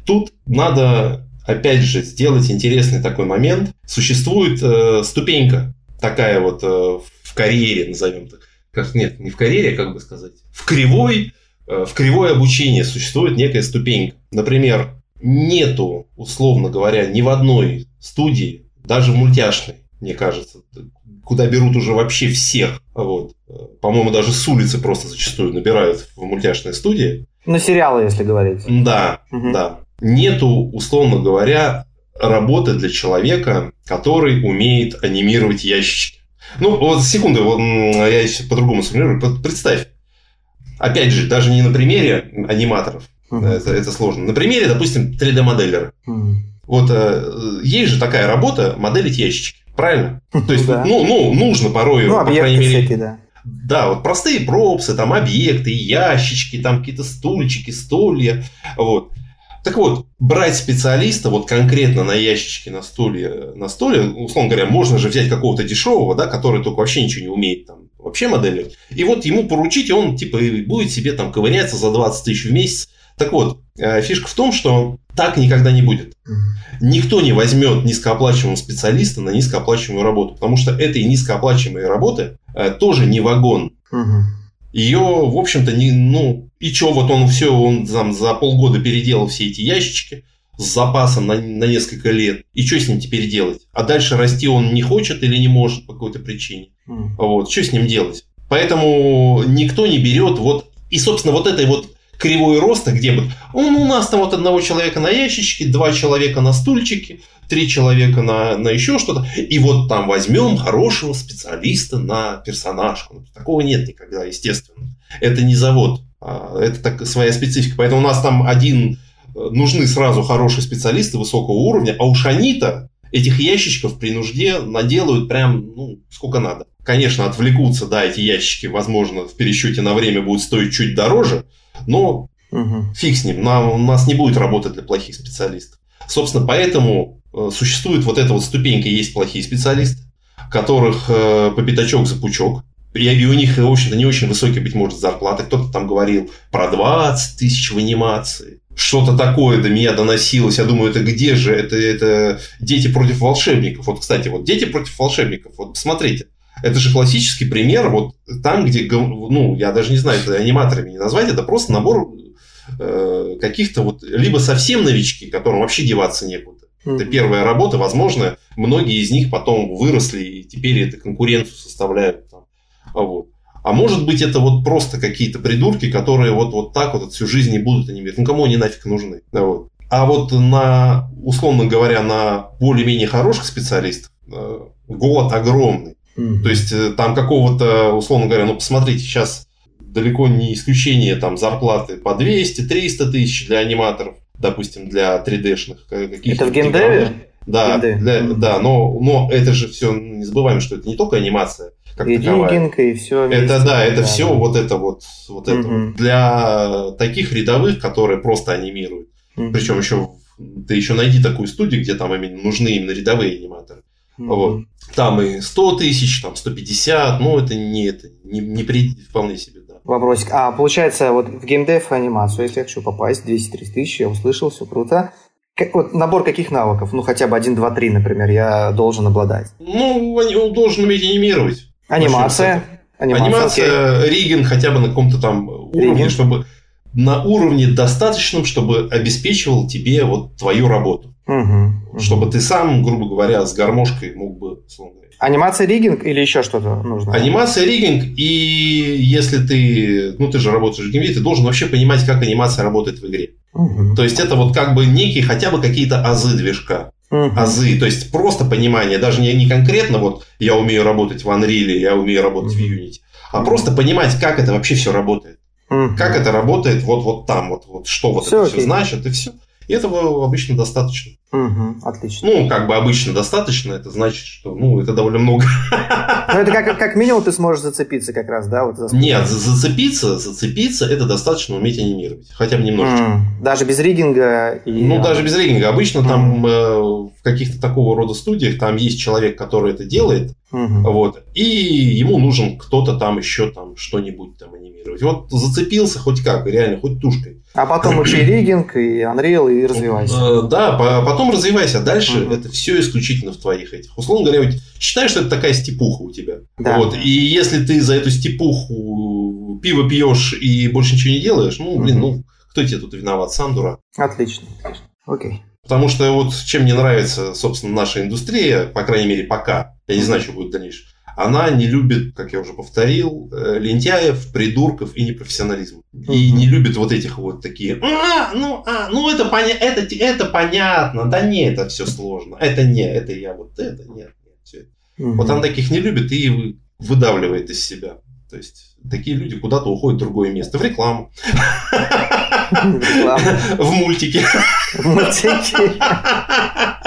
Тут надо, опять же, сделать интересный такой момент. Существует э, ступенька такая вот э, в карьере, назовем так. Как, нет, не в карьере, как бы сказать. В кривой, э, в кривое обучение существует некая ступенька. Например, нету, условно говоря, ни в одной студии, даже в мультяшной, мне кажется. Куда берут уже вообще всех. Вот. По-моему, даже с улицы просто зачастую набирают в мультяшные студии. На сериалы, если говорить. Да, угу. да. Нету, условно говоря, работы для человека, который умеет анимировать ящички. Ну, вот секунду, вот, я по-другому сформулирую. Представь, опять же, даже не на примере аниматоров, uh-huh. это, это сложно. На примере, допустим, 3D-моделлера. Uh-huh. Вот э, есть же такая работа моделить ящички, правильно? То есть, да. ну, ну, нужно порой, ну, по крайней мере... Всякие, да. Да, вот простые пропсы, там объекты, ящички, там какие-то стульчики, стулья. Вот. Так вот, брать специалиста вот конкретно на ящичке, на стуле, на столе, условно говоря, можно же взять какого-то дешевого, да, который только вообще ничего не умеет там вообще моделировать. И вот ему поручить, и он типа будет себе там ковыряться за 20 тысяч в месяц. Так вот, фишка в том, что так никогда не будет. Никто не возьмет низкооплачиваемого специалиста на низкооплачиваемую работу, потому что этой низкооплачиваемой работы э, тоже не вагон. Ее, в общем-то, не, ну, и что, вот он все, он там за полгода переделал все эти ящички с запасом на, на несколько лет. И что с ним теперь делать? А дальше расти он не хочет или не может по какой-то причине. Mm. Вот, что с ним делать? Поэтому никто не берет вот, и, собственно, вот этой вот кривой роста, где бы он у нас там вот одного человека на ящичке, два человека на стульчике, три человека на, на еще что-то, и вот там возьмем хорошего специалиста на персонажку. Такого нет никогда, естественно. Это не завод, а это так, своя специфика. Поэтому у нас там один э, нужны сразу хорошие специалисты высокого уровня, а уж они-то этих ящичков при нужде наделают прям, ну, сколько надо. Конечно, отвлекутся, да, эти ящики, возможно, в пересчете на время будут стоить чуть дороже, но угу. фиг с ним, нам, у нас не будет работать для плохих специалистов. Собственно, поэтому э, существует вот эта вот ступенька, есть плохие специалисты, которых э, по пятачок за пучок, и, и у них, в общем-то, не очень высокие, быть может, зарплаты. Кто-то там говорил про 20 тысяч в анимации. Что-то такое до меня доносилось. Я думаю, это где же? Это, это дети против волшебников. Вот, кстати, вот дети против волшебников. Вот посмотрите. Это же классический пример, вот там, где, ну, я даже не знаю, это аниматорами не назвать, это просто набор э, каких-то вот, либо совсем новички, которым вообще деваться некуда. Mm-hmm. Это первая работа, возможно, многие из них потом выросли и теперь это конкуренцию составляют. Там. А, вот. а может быть, это вот просто какие-то придурки, которые вот, вот так вот всю жизнь не будут анимировать. Ну, кому они нафиг нужны? Вот. А вот на, условно говоря, на более-менее хороших специалистов э, голод огромный. То есть э, там какого-то, условно говоря, ну посмотрите, сейчас далеко не исключение там зарплаты по 200-300 тысяч для аниматоров, допустим, для 3D-шных каких-то. Это в геймдеве? Да, для, да, но, но это же все, не забываем, что это не только анимация, как и таковая. и все. Вместе, это да, это да, все да. вот это вот, вот mm-hmm. это вот. Для таких рядовых, которые просто анимируют. Mm-hmm. Причем еще ты еще найди такую студию, где там именно нужны именно рядовые аниматоры. Mm-hmm. Вот. Там и 100 тысяч, там 150, ну это не, это не, не при, вполне себе, да. Вопросик. А, получается, вот в геймдев анимацию, если я хочу попасть, 200-300 тысяч, я услышал, все круто. Как, вот набор каких навыков? Ну, хотя бы 1, 2, 3, например, я должен обладать. Ну, он должен уметь анимировать. Анимация. Анимация, Анимация ригинг хотя бы на каком-то там уровне, ригинг. чтобы на уровне достаточном, чтобы обеспечивал тебе вот твою работу. Угу, чтобы ты сам, грубо говоря, с гармошкой мог бы, Анимация ригинг или еще что-то нужно? Анимация ригинг, и если ты, ну ты же работаешь в геймдеве, ты должен вообще понимать, как анимация работает в игре. Угу. То есть это вот как бы некие хотя бы какие-то азы движка. Угу. Азы, то есть просто понимание, даже не, не конкретно вот я умею работать в Unreal, я умею работать угу. в Unity, а угу. просто понимать, как это вообще все работает. Угу. Как это работает вот, вот там, вот, вот что вот все это окей. все значит, и все. И этого обычно достаточно. Угу, отлично. Ну, как бы обычно достаточно, это значит, что ну, это довольно много. Ну, это как, как минимум ты сможешь зацепиться как раз, да? Вот за Нет, зацепиться, зацепиться, это достаточно уметь анимировать. Хотя бы немножечко. Mm, даже без ригинга? И... Ну, даже без ригинга. Обычно mm. там э, в каких-то такого рода студиях там есть человек, который это делает, mm-hmm. вот, и ему нужен кто-то там еще там что-нибудь там анимировать. Вот зацепился хоть как, реально, хоть тушкой. А потом учи ригинг и Unreal и развивайся. Э, да, потом развивайся. Дальше угу. это все исключительно в твоих этих. Условно говоря, считай, что это такая степуха у тебя. Да. Вот. И если ты за эту степуху пиво пьешь и больше ничего не делаешь, ну, блин, угу. ну, кто тебе тут виноват? Сам дурак. Отлично, отлично. Окей. Потому что вот чем мне нравится, собственно, наша индустрия, по крайней мере, пока, я не знаю, что будет в дальнейшем, она не любит, как я уже повторил, э, лентяев, придурков и непрофессионализм. И не любит вот этих вот такие, а, ну, а, ну это, поня это, это понятно, да не, это все сложно, это не, это я вот это, нет, нет, все это. Вот она таких не любит и выдавливает из себя. То есть такие люди куда-то уходят в другое место, в рекламу, в мультики. В мультики.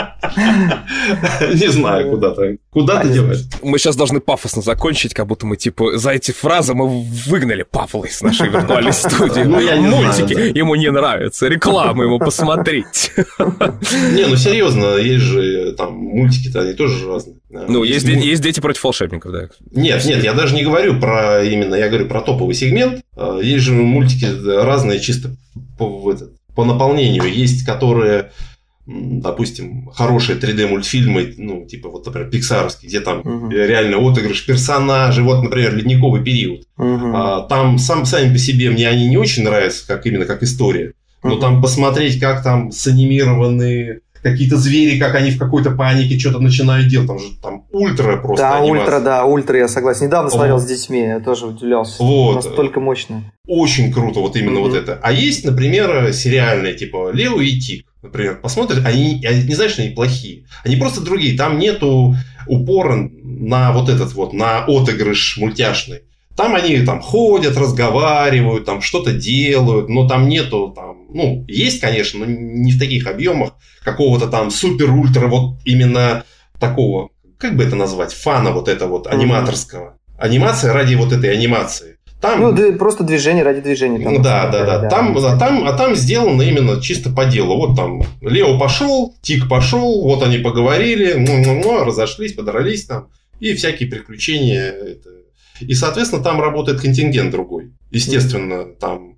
Не знаю, куда-то. Куда ты деваешь? Мы сейчас должны пафосно закончить, как будто мы, типа, за эти фразы мы выгнали Павла из нашей виртуальной студии. Ну, я Мультики ему не нравятся, рекламу ему посмотреть. Не, ну серьезно, есть же там мультики-то, они тоже разные. Ну, есть, есть дети против волшебников, да. Нет, нет, я даже не говорю про именно, я говорю про топовый сегмент. А, есть же мультики разные чисто по, по наполнению. Есть, которые допустим, хорошие 3D-мультфильмы, ну, типа, вот, например, пиксаровские, где там угу. реально отыгрыш персонажей, вот, например, ледниковый период. Угу. А, там сам, сами по себе мне они не очень нравятся, как именно как история. Но там посмотреть, как там санимированы какие-то звери, как они в какой-то панике что-то начинают делать. Там же там ультра просто Да, анимация. ультра, да, ультра, я согласен. Недавно вот. смотрел с детьми, я тоже удивлялся. Вот. Настолько мощно. Очень круто вот именно mm-hmm. вот это. А есть, например, сериальные, типа Лео и Тик. Например, посмотришь, они, они не знаешь, что они плохие. Они просто другие. Там нету упора на вот этот вот, на отыгрыш мультяшный. Там они там ходят, разговаривают, там что-то делают, но там нету там, ну, есть, конечно, но не в таких объемах какого-то там супер-ультра вот именно такого, как бы это назвать, фана вот этого вот аниматорского. Анимация ради вот этой анимации. Там... Ну, просто движение ради движения. Там, да, да, да, да. Там, да, там, а там сделано именно чисто по делу. Вот там Лео пошел, Тик пошел, вот они поговорили, ну, ну, ну, разошлись, подрались там. И всякие приключения. И, соответственно, там работает контингент другой. Естественно, там...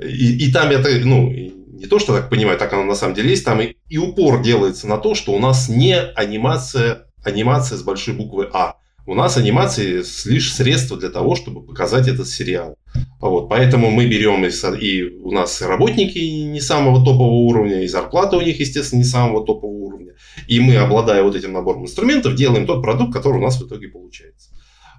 И, и там это, ну, не то, что так понимаю, так оно на самом деле есть, там и, и упор делается на то, что у нас не анимация, анимация с большой буквы А. У нас анимации лишь средство для того, чтобы показать этот сериал. Вот, поэтому мы берем и, и у нас работники не самого топового уровня, и зарплата у них, естественно, не самого топового уровня. И мы, обладая вот этим набором инструментов, делаем тот продукт, который у нас в итоге получается.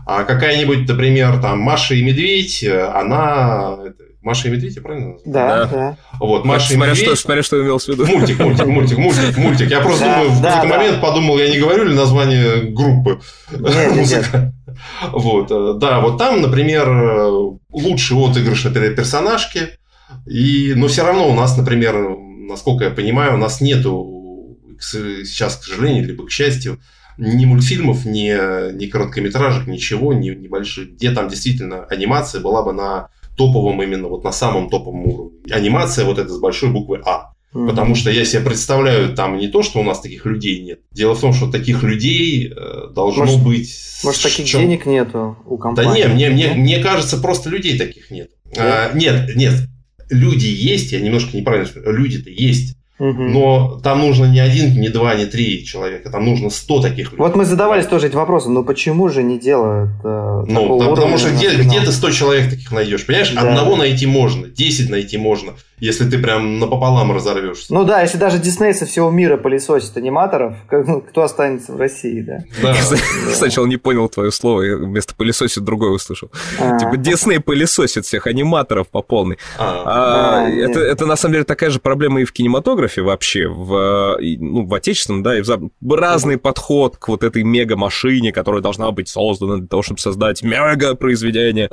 А какая-нибудь, например, там Маша и Медведь, она Маша и Медведь, я правильно назвал? Да, да. Вот, Маша смотря и Медведь. Что, смотря что имел в виду. Мультик, мультик, мультик, мультик, мультик. Я просто да, думаю, в какой-то да. момент подумал, я не говорю ли название группы. Нет, Музыка. Нет. Вот, э, да, вот там, например, лучший отыгрыш это персонажки. И, но все равно у нас, например, насколько я понимаю, у нас нету сейчас, к сожалению, либо к счастью, ни мультфильмов, ни, ни короткометражек, ничего, ни небольших, где там действительно анимация была бы на топовом именно, вот на самом топовом уровне. Анимация вот эта с большой буквы А. Mm-hmm. Потому что я себе представляю там не то, что у нас таких людей нет. Дело в том, что таких людей э, должно может, быть. Может, таких чем... денег нету у компании? Да нет, мне, мне, мне кажется, просто людей таких нет. Нет, а, нет, нет. Люди есть, я немножко неправильно скажу. Люди-то есть. Но там нужно не один, не два, не три человека, там нужно сто таких людей. Вот мы задавались тоже эти вопросы, но почему же не делают э, Ну, там, потому что где, где ты 100 человек таких найдешь, понимаешь? Да. Одного найти можно, 10 найти можно, если ты прям напополам разорвешься. Ну да, если даже Дисней со всего мира пылесосит аниматоров, кто останется в России, да? да. Я сначала не понял твое слово, я вместо пылесосит другое услышал. А. Типа Дисней пылесосит всех аниматоров по полной. А. А, это на самом деле такая же проблема и в кинематографе вообще, в, ну, в отечественном, да, и в. Разный подход к вот этой мега-машине, которая должна быть создана для того, чтобы создать мега-произведение.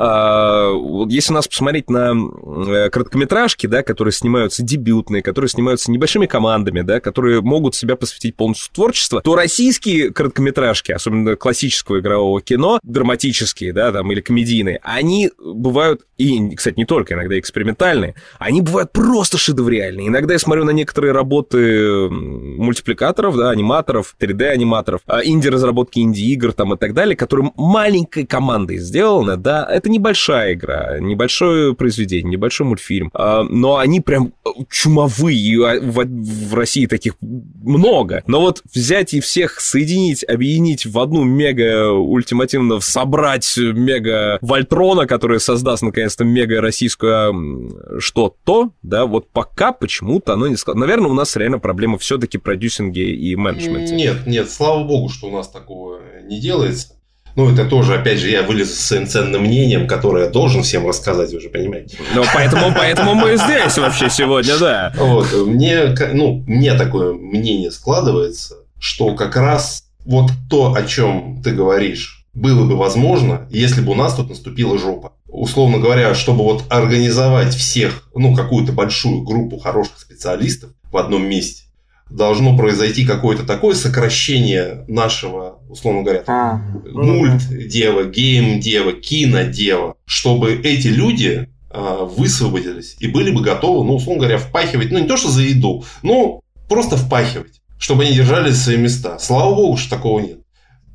Если у нас посмотреть на э, короткометражки, да, которые которые снимаются дебютные, которые снимаются небольшими командами, да, которые могут себя посвятить полностью творчеству, то российские короткометражки, особенно классического игрового кино, драматические, да, там, или комедийные, они бывают, и, кстати, не только, иногда экспериментальные, они бывают просто шедевриальные. Иногда я смотрю на некоторые работы мультипликаторов, да, аниматоров, 3D-аниматоров, а, инди-разработки инди-игр там и так далее, которые маленькой командой сделаны, да, это небольшая игра, небольшое произведение, небольшой мультфильм, а, но они прям э, чумовые, а в, России таких много. Но вот взять и всех соединить, объединить в одну мега ультимативно, собрать мега Вольтрона, который создаст наконец-то мега российскую что-то, да, вот пока почему-то оно не сказано. Наверное, у нас реально проблема все-таки продюсинге и менеджменте. Нет, нет, слава богу, что у нас такого не делается. Ну, это тоже, опять же, я вылез с своим ценным мнением, которое я должен всем рассказать, вы же понимаете. Ну, поэтому, поэтому мы здесь вообще сегодня, да. Вот, мне, ну, мне такое мнение складывается, что как раз вот то, о чем ты говоришь, было бы возможно, если бы у нас тут наступила жопа. Условно говоря, чтобы вот организовать всех, ну, какую-то большую группу хороших специалистов в одном месте, должно произойти какое-то такое сокращение нашего, условно говоря, а, мульт-дева, гейм-дева, кино-дева, чтобы эти люди э, высвободились и были бы готовы, ну, условно говоря, впахивать, ну, не то, что за еду, но просто впахивать, чтобы они держали свои места. Слава богу, что такого нет.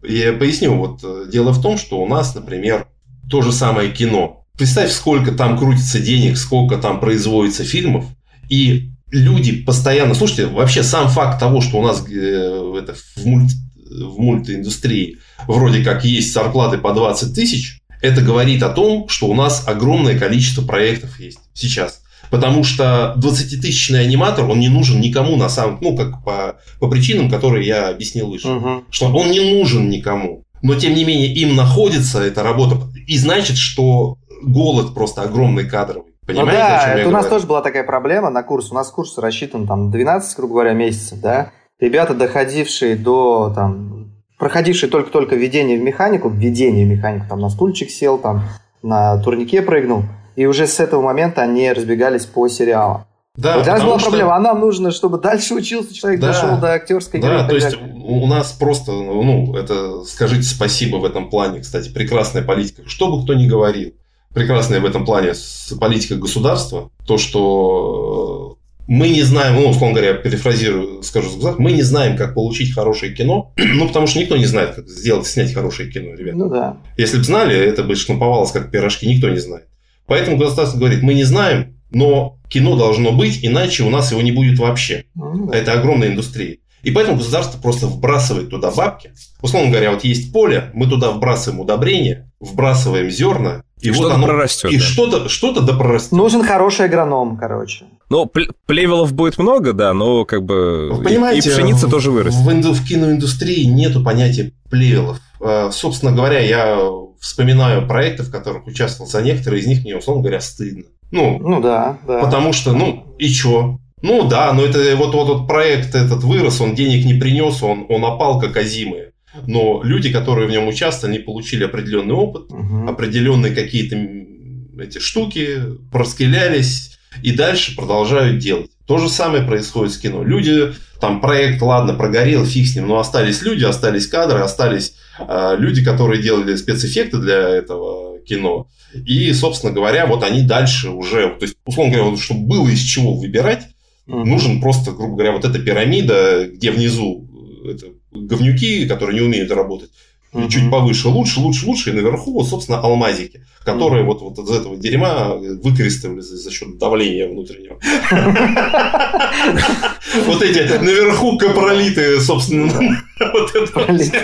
Я поясню, вот э, дело в том, что у нас, например, то же самое кино. Представь, сколько там крутится денег, сколько там производится фильмов, и люди постоянно... Слушайте, вообще сам факт того, что у нас э, это, в, мульт, в мультииндустрии вроде как есть зарплаты по 20 тысяч, это говорит о том, что у нас огромное количество проектов есть сейчас. Потому что 20-тысячный аниматор, он не нужен никому на самом... Ну, как по, по причинам, которые я объяснил выше. Угу. Что он не нужен никому. Но, тем не менее, им находится эта работа. И значит, что голод просто огромный кадровый. Понимаете, ну да, это у нас тоже была такая проблема на курс. У нас курс рассчитан там 12, грубо говоря, месяцев, да. Ребята, доходившие до там, проходившие только-только введение в механику, введение в механику, там на стульчик сел, там на турнике прыгнул, и уже с этого момента они разбегались по сериалу. Да, вот для нас была что... проблема, а нам нужно, чтобы дальше учился человек, да, дошел до актерской игры. Да, то есть у нас просто, ну, это, скажите спасибо в этом плане, кстати, прекрасная политика, что бы кто ни говорил прекрасная в этом плане политика государства, то, что э, мы не знаем, ну, условно говоря, перефразирую, скажу, мы не знаем, как получить хорошее кино, ну, потому что никто не знает, как сделать, снять хорошее кино, ребята. Ну, да. Если бы знали, это бы шнуповалось как пирожки, никто не знает. Поэтому государство говорит, мы не знаем, но кино должно быть, иначе у нас его не будет вообще. Да. Это огромная индустрия. И поэтому государство просто вбрасывает туда бабки. Условно говоря, вот есть поле, мы туда вбрасываем удобрения, вбрасываем зерна, и, и вот что-то прорастет. И да. что-то, что-то да прорастет. Нужен хороший агроном, короче. Ну, плевелов будет много, да, но как бы Вы понимаете, и пшеница в, тоже вырастет. В, в, в киноиндустрии нету понятия плевелов. А, собственно говоря, я вспоминаю проекты, в которых участвовал, за некоторые из них мне, условно говоря, стыдно. Ну, ну да, да. Потому что, ну, и чё? Ну да, но это вот, вот, вот проект этот вырос, он денег не принес, он, он опал как озимые. Но люди, которые в нем участвовали, они получили определенный опыт, угу. определенные какие-то эти штуки, проскелялись и дальше продолжают делать. То же самое происходит с кино. Люди, там проект, ладно, прогорел, фиг с ним, но остались люди, остались кадры, остались э, люди, которые делали спецэффекты для этого кино. И, собственно говоря, вот они дальше уже, то есть, условно говоря, вот, чтобы было из чего выбирать, Угу. Нужен просто, грубо говоря, вот эта пирамида, где внизу э, это говнюки, которые не умеют работать, угу. чуть повыше лучше, лучше, лучше, и наверху, вот, собственно, алмазики, которые угу. вот, вот из этого дерьма выкрестовали за, за счет давления внутреннего. Вот эти наверху капролиты, собственно, вот это.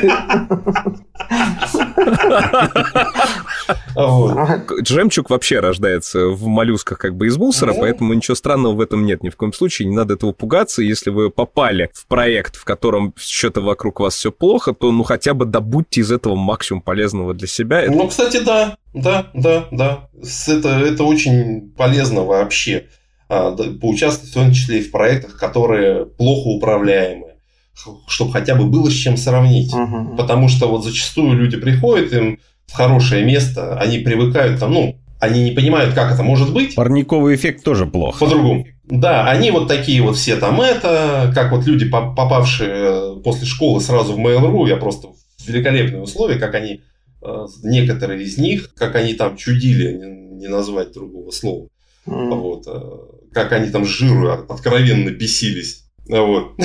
Жемчуг вообще рождается в моллюсках как бы из мусора, поэтому ничего странного в этом нет ни в коем случае. Не надо этого пугаться. Если вы попали в проект, в котором что-то вокруг вас все плохо, то ну хотя бы добудьте из этого максимум полезного для себя. Ну, кстати, да, да, да, да. Это, это очень полезно вообще а, поучаствовать в том числе и в проектах, которые плохо управляемы чтобы хотя бы было с чем сравнить. Uh-huh. Потому что вот зачастую люди приходят им в хорошее место, они привыкают там, ну, они не понимают, как это может быть. Парниковый эффект тоже плохо. По-другому. Да, они вот такие вот все там это, как вот люди, попавшие после школы сразу в Mail.ru, я просто в великолепные условия, как они, э, некоторые из них, как они там чудили, не назвать другого слова. Mm. Вот, э, как они там жиру откровенно бесились. Вот.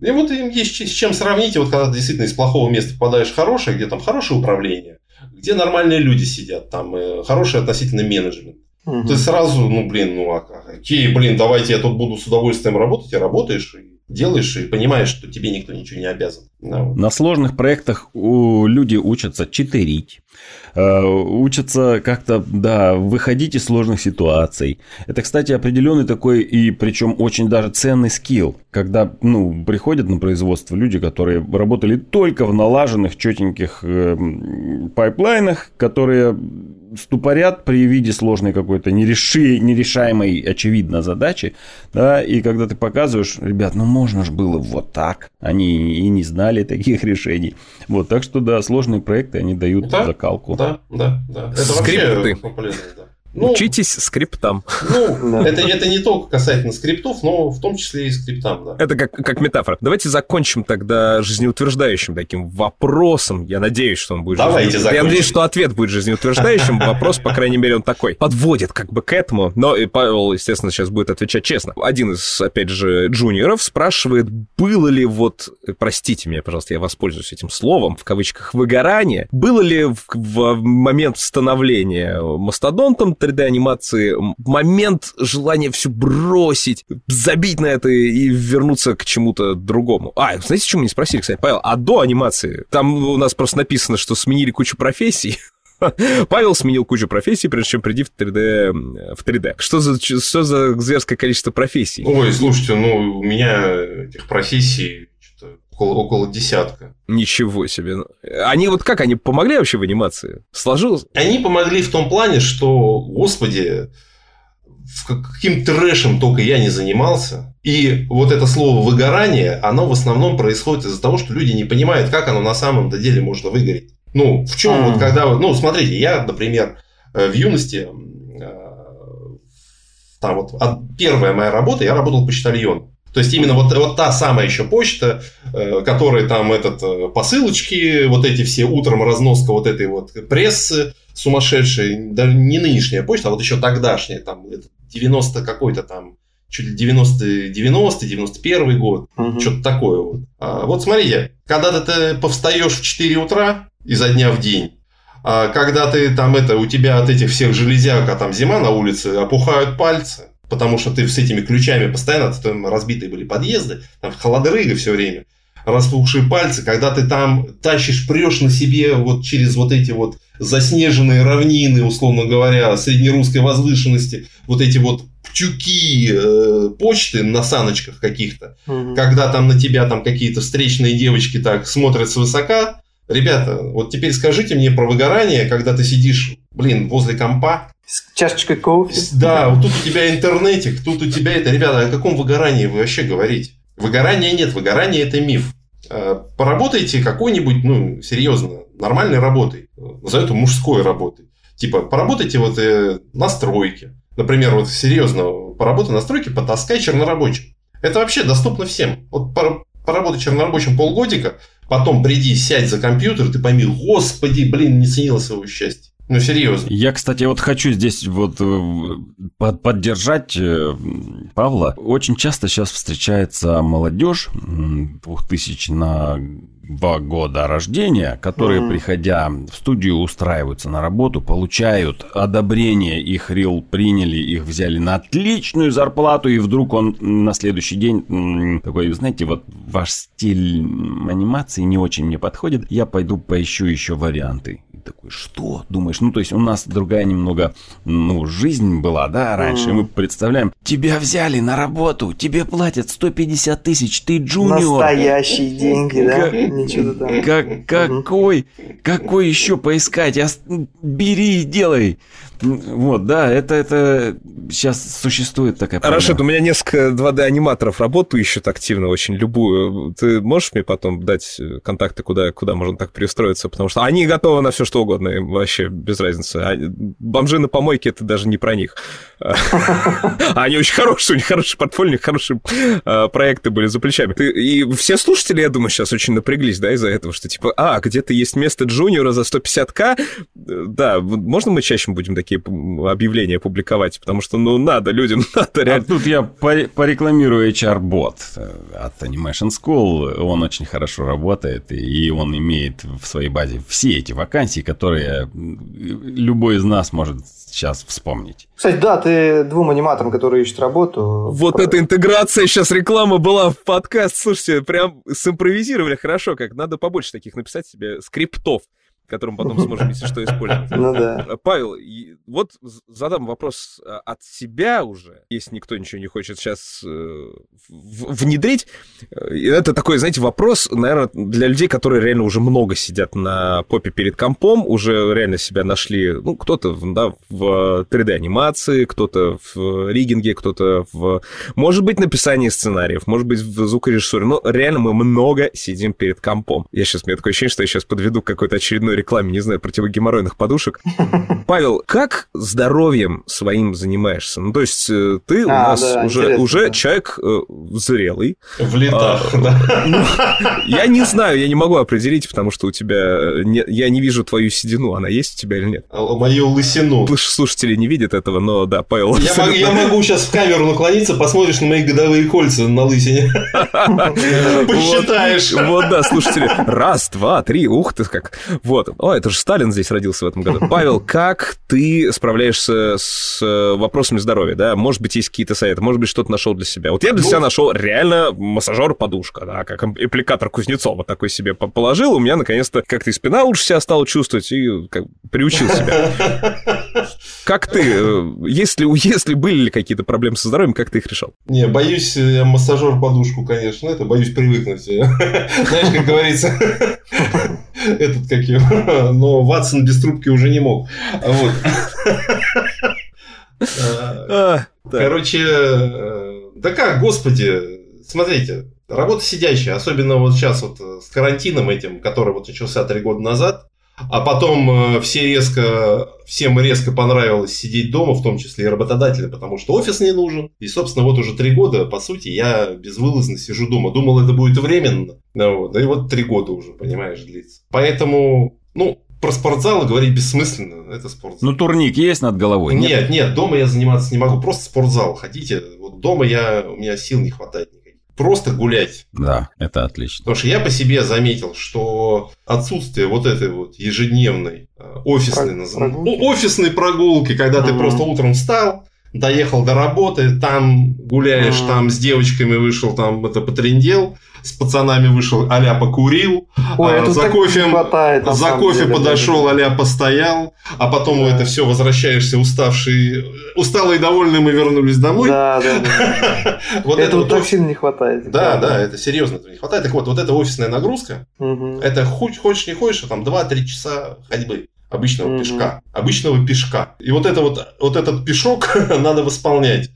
И вот им есть с чем сравнить. Вот когда действительно из плохого места попадаешь в хорошее, где там хорошее управление, где нормальные люди сидят, там э, хороший относительно менеджмент. Угу. Ты сразу, ну, блин, ну, а какие, блин, давайте я тут буду с удовольствием работать, и работаешь, и делаешь, и понимаешь, что тебе никто ничего не обязан. Вот. На сложных проектах у люди учатся читерить, Э, учатся как-то, да, выходить из сложных ситуаций. Это, кстати, определенный такой и причем очень даже ценный скилл, когда, ну, приходят на производство люди, которые работали только в налаженных, четеньких э, пайплайнах, которые ступорят при виде сложной какой-то нереши, нерешаемой, очевидно, задачи, да, и когда ты показываешь, ребят, ну можно же было вот так, они и не знали таких решений. Вот, так что, да, сложные проекты, они дают да, закалку. Да, да, да. Это Скрипты. вообще полезно, да. Ну, Учитесь скриптам. Ну, это, это не только касательно скриптов, но в том числе и скриптам, да. Это как, как метафора. Давайте закончим тогда жизнеутверждающим таким вопросом. Я надеюсь, что он будет Давайте закончим. Я надеюсь, что ответ будет жизнеутверждающим. Вопрос, по крайней мере, он такой. Подводит как бы к этому. Но и Павел, естественно, сейчас будет отвечать честно. Один из, опять же, джуниоров спрашивает, было ли вот, простите меня, пожалуйста, я воспользуюсь этим словом, в кавычках, выгорание, было ли в, в момент становления мастодонтом 3D-анимации момент желания все бросить, забить на это и вернуться к чему-то другому. А, знаете, почему не спросили, кстати, Павел, а до анимации? Там у нас просто написано, что сменили кучу профессий. Павел сменил кучу профессий, прежде чем прийти в 3D. В 3D. Что, за, что за зверское количество профессий? Ой, слушайте, ну, у меня этих профессий около, около десятка. Ничего себе. Они вот как, они помогли вообще в анимации? Сложилось? Они помогли в том плане, что, господи, каким трэшем только я не занимался. И вот это слово выгорание, оно в основном происходит из-за того, что люди не понимают, как оно на самом деле можно выгореть. Ну, в чем mm. вот когда... Ну, смотрите, я, например, э, в юности, э, там вот первая моя работа, я работал почтальоном. То есть именно вот, вот та самая еще почта, э, которая там этот э, посылочки, вот эти все утром разноска вот этой вот прессы сумасшедшей, даже не нынешняя почта, а вот еще тогдашняя, там 90 какой-то там, чуть ли 90, 90 91 год, угу. что-то такое вот. А, вот смотрите, когда ты повстаешь в 4 утра изо дня в день, а когда ты там это, у тебя от этих всех железяк, а там зима на улице, опухают пальцы, потому что ты с этими ключами постоянно, там разбитые были подъезды, там холодрыга все время, распухшие пальцы, когда ты там тащишь, прешь на себе вот через вот эти вот заснеженные равнины, условно говоря, среднерусской возвышенности, вот эти вот тюки э, почты на саночках каких-то, угу. когда там на тебя там какие-то встречные девочки так смотрят свысока. Ребята, вот теперь скажите мне про выгорание, когда ты сидишь, блин, возле компа, с чашечкой кофе. Да, вот тут у тебя интернетик, тут у тебя это. Ребята, о каком выгорании вы вообще говорите? Выгорания нет, выгорание это миф. Э, поработайте какой-нибудь, ну, серьезно, нормальной работой. Назовем это мужской работой. Типа, поработайте вот э, на стройке. Например, вот серьезно, поработай на стройке, потаскай чернорабочим. Это вообще доступно всем. Вот поработай чернорабочим полгодика, потом приди, сядь за компьютер, ты пойми, господи, блин, не ценила своего счастья. Ну, серьезно. Я, кстати, вот хочу здесь вот э, под, поддержать э, Павла. Очень часто сейчас встречается молодежь 2000 на два года рождения, которые, mm. приходя в студию, устраиваются на работу, получают одобрение, их рил приняли, их взяли на отличную зарплату, и вдруг он на следующий день такой, знаете, вот ваш стиль анимации не очень мне подходит, я пойду поищу еще варианты такой, что? Думаешь, ну, то есть у нас другая немного, ну, жизнь была, да, раньше. Mm. Мы представляем, тебя взяли на работу, тебе платят 150 тысяч, ты джуниор. Настоящие деньги, да? Ничего там. Как, какой, какой еще поискать? Я, бери и делай. Вот, да, это, это сейчас существует такая проблема. Рашид, у меня несколько 2D-аниматоров работу ищут активно очень, любую. Ты можешь мне потом дать контакты, куда, куда можно так переустроиться? Потому что они готовы на все что угодно, им вообще без разницы. А бомжи на помойке — это даже не про них. Они очень хорошие, у них хороший портфолио, у них хорошие а, проекты были за плечами. И все слушатели, я думаю, сейчас очень напряглись, да, из-за этого, что типа, а, где-то есть место джуниора за 150к, да, можно мы чаще будем такие такие объявления публиковать, потому что, ну, надо, людям надо реально. А тут я порекламирую HR-бот от Animation School. Он очень хорошо работает, и он имеет в своей базе все эти вакансии, которые любой из нас может сейчас вспомнить. Кстати, да, ты двум аниматорам, которые ищут работу. Вот про... эта интеграция сейчас реклама была в подкаст. Слушайте, прям симпровизировали хорошо, как надо побольше таких написать себе скриптов которым потом сможем, если что, использовать. Ну да. Э, Павел, вот задам вопрос э, от себя уже, если никто ничего не хочет сейчас внедрить. Это такой, знаете, вопрос, наверное, для людей, которые реально уже много сидят на попе перед компом, уже реально себя нашли, ну, кто-то да, в 3D-анимации, кто-то в риггинге, кто-то в, может быть, написании сценариев, может быть, в звукорежиссуре, но реально мы много сидим перед компом. Я сейчас, у меня такое ощущение, что я сейчас подведу какой-то очередной рекламе, не знаю, противогеморройных подушек. Павел, как здоровьем своим занимаешься? Ну, то есть э, ты у А, нас да, уже, уже да. человек э, зрелый. В летах, А, да. Ну, я не знаю, я не могу определить, потому что у тебя... э, не- я не вижу твою седину, она есть у тебя или нет? Мою лысину. Слуш- Слушатели не видят этого, но да, Павел... Я могу, я могу сейчас в камеру наклониться, посмотришь на мои годовые кольца на лысине. Посчитаешь. Вот, да, слушатели. Раз, два, три, ух ты как. Вот. О, это же Сталин здесь родился в этом году. Павел, как ты справляешься с э, вопросами здоровья, да? Может быть, есть какие-то советы, может быть, что-то нашел для себя. Вот я для Ну, себя нашел реально массажер-подушка, да, как аппликатор Кузнецова такой себе по- положил, у меня наконец-то как-то и спина лучше себя стала чувствовать, и как приучил себя. Как ты, э, если, если были ли какие-то проблемы со здоровьем, как ты их решал? Не, боюсь э, массажер подушку, конечно, это боюсь привыкнуть. Знаешь, как говорится, этот как его, но Ватсон без трубки уже не мог. Вот. А, А, так. Короче, э, да как, господи, смотрите, работа сидящая, особенно вот сейчас вот э, с карантином этим, который вот начался три года назад, а потом э, все резко, всем резко понравилось сидеть дома, в том числе и работодатели, потому что офис не нужен. И, собственно, вот уже три года, по сути, я безвылазно сижу дома. Думал, это будет временно. Вот, да и вот три года уже, понимаешь, длится. Поэтому, ну, про спортзалы говорить бессмысленно. Это спортзал. Ну, турник есть над головой? Нет, нет, дома я заниматься не могу. Просто спортзал. Хотите? Вот дома я, у меня сил не хватает. Просто гулять. Да, это отлично. Потому что я по себе заметил, что отсутствие вот этой вот ежедневной э, офисной, Про- назовем, прогулки? офисной прогулки, когда ты Мгм. просто утром встал, доехал до работы, там гуляешь, Мгм. там с девочками вышел, там это потрендел, с пацанами вышел, а покурил, Ой, а, за кофе, хватает, за кофе деле, подошел, даже. а постоял, а потом Да. это все возвращаешься уставший, усталый и довольный мы вернулись домой. Да, да, да. Вот Этого так офис- сильно не хватает. Да, да, это серьезно не хватает. Так вот, вот эта офисная нагрузка, это хоть хочешь не хочешь, а там 2-3 часа ходьбы обычного Мгм. пешка. Обычного пешка. И вот это вот, вот этот пешок надо восполнять.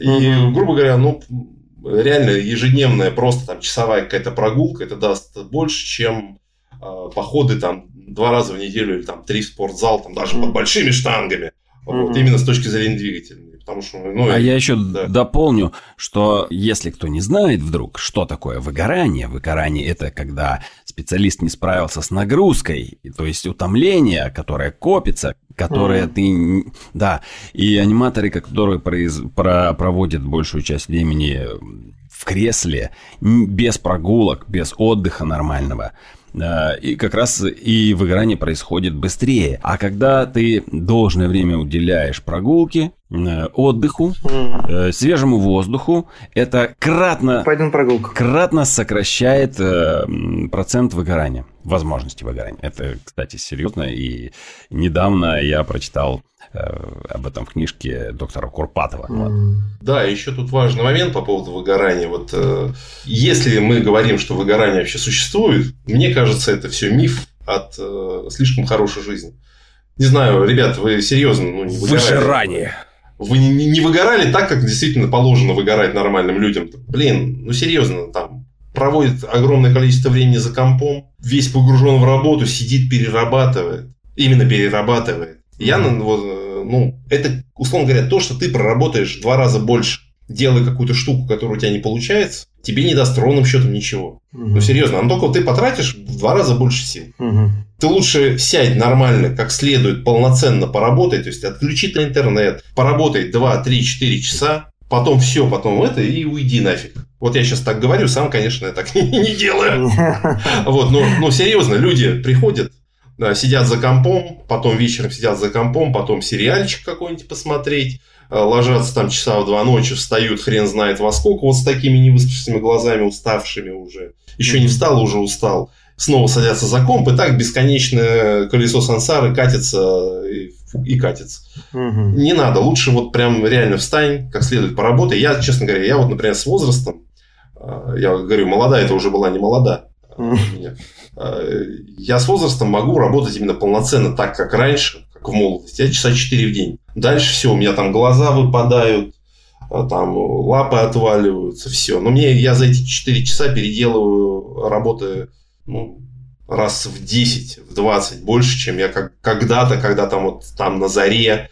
И, Мгм. грубо говоря, ну, реально ежедневная просто там часовая какая-то прогулка, это даст больше, чем э, походы там два раза в неделю или там три в спортзал, там даже Мгм. под большими штангами. Вот, Мгм. именно с точки зрения двигателя. Потому что, ну, А и- я еще да. дополню, что если кто не знает вдруг, что такое выгорание, выгорание это когда специалист не справился с нагрузкой, то есть утомление, которое копится, которое Мгм. ты... Да, и аниматоры, которые произ- про- проводят большую часть времени в кресле, без прогулок, без отдыха нормального, и как раз и выгорание происходит быстрее. А когда ты должное время уделяешь прогулке, отдыху, э, свежему воздуху, это кратно, Пойду на прогулку. кратно сокращает э, процент выгорания, возможности выгорания. Это, кстати, серьезно. И недавно я прочитал э, об этом в книжке доктора Курпатова. Вот. Мгм. Да, еще тут важный момент по поводу выгорания. Вот э, если мы говорим, что выгорание вообще существует, мне кажется, это все миф от э, слишком хорошей жизни. Не знаю, ребят, вы серьезно, ну, не выгорали? Выжирание. Вы не- не выгорали так, как действительно положено выгорать нормальным людям? Блин, ну серьезно, там проводит огромное количество времени за компом, весь погружен в работу, сидит, перерабатывает. Именно перерабатывает. Я, ну, вот, э, ну, это, условно говоря, то, что ты проработаешь в два раза больше, делая какую-то штуку, которая у тебя не получается, тебе не даст ровным счетом ничего. Мгм. Ну, серьезно, а только ты потратишь в два раза больше сил. Мгм. Ты лучше сядь нормально, как следует, полноценно поработай, то есть отключи на интернет, поработай 2, 3, 4 часа, потом все, потом это, и уйди нафиг. Вот я сейчас так говорю, сам, конечно, я так не делаю. Вот, но, но серьезно, люди приходят, да, сидят за компом, потом вечером сидят за компом, потом сериальчик какой-нибудь посмотреть, э, ложатся там часа в два ночи, встают хрен знает во сколько, вот с такими невыспавшимися глазами, уставшими уже. Еще не встал, уже устал. снова садятся за комп, и так бесконечное колесо сансары катится и, катится. Мгм. Не надо, лучше вот прям реально встань, как следует поработай. Я, честно говоря, я вот, например, с возрастом, э, я говорю, молода, это уже была не молода. э. Э, Я с возрастом могу работать именно полноценно, так как раньше, как в молодости. Я часа 4 в день. Дальше все, у меня там глаза выпадают, там лапы отваливаются, все. Но мне я за эти 4 часа переделываю работы ну, раз в 10, в 20 больше, чем я как, когда-то, когда там вот там на заре,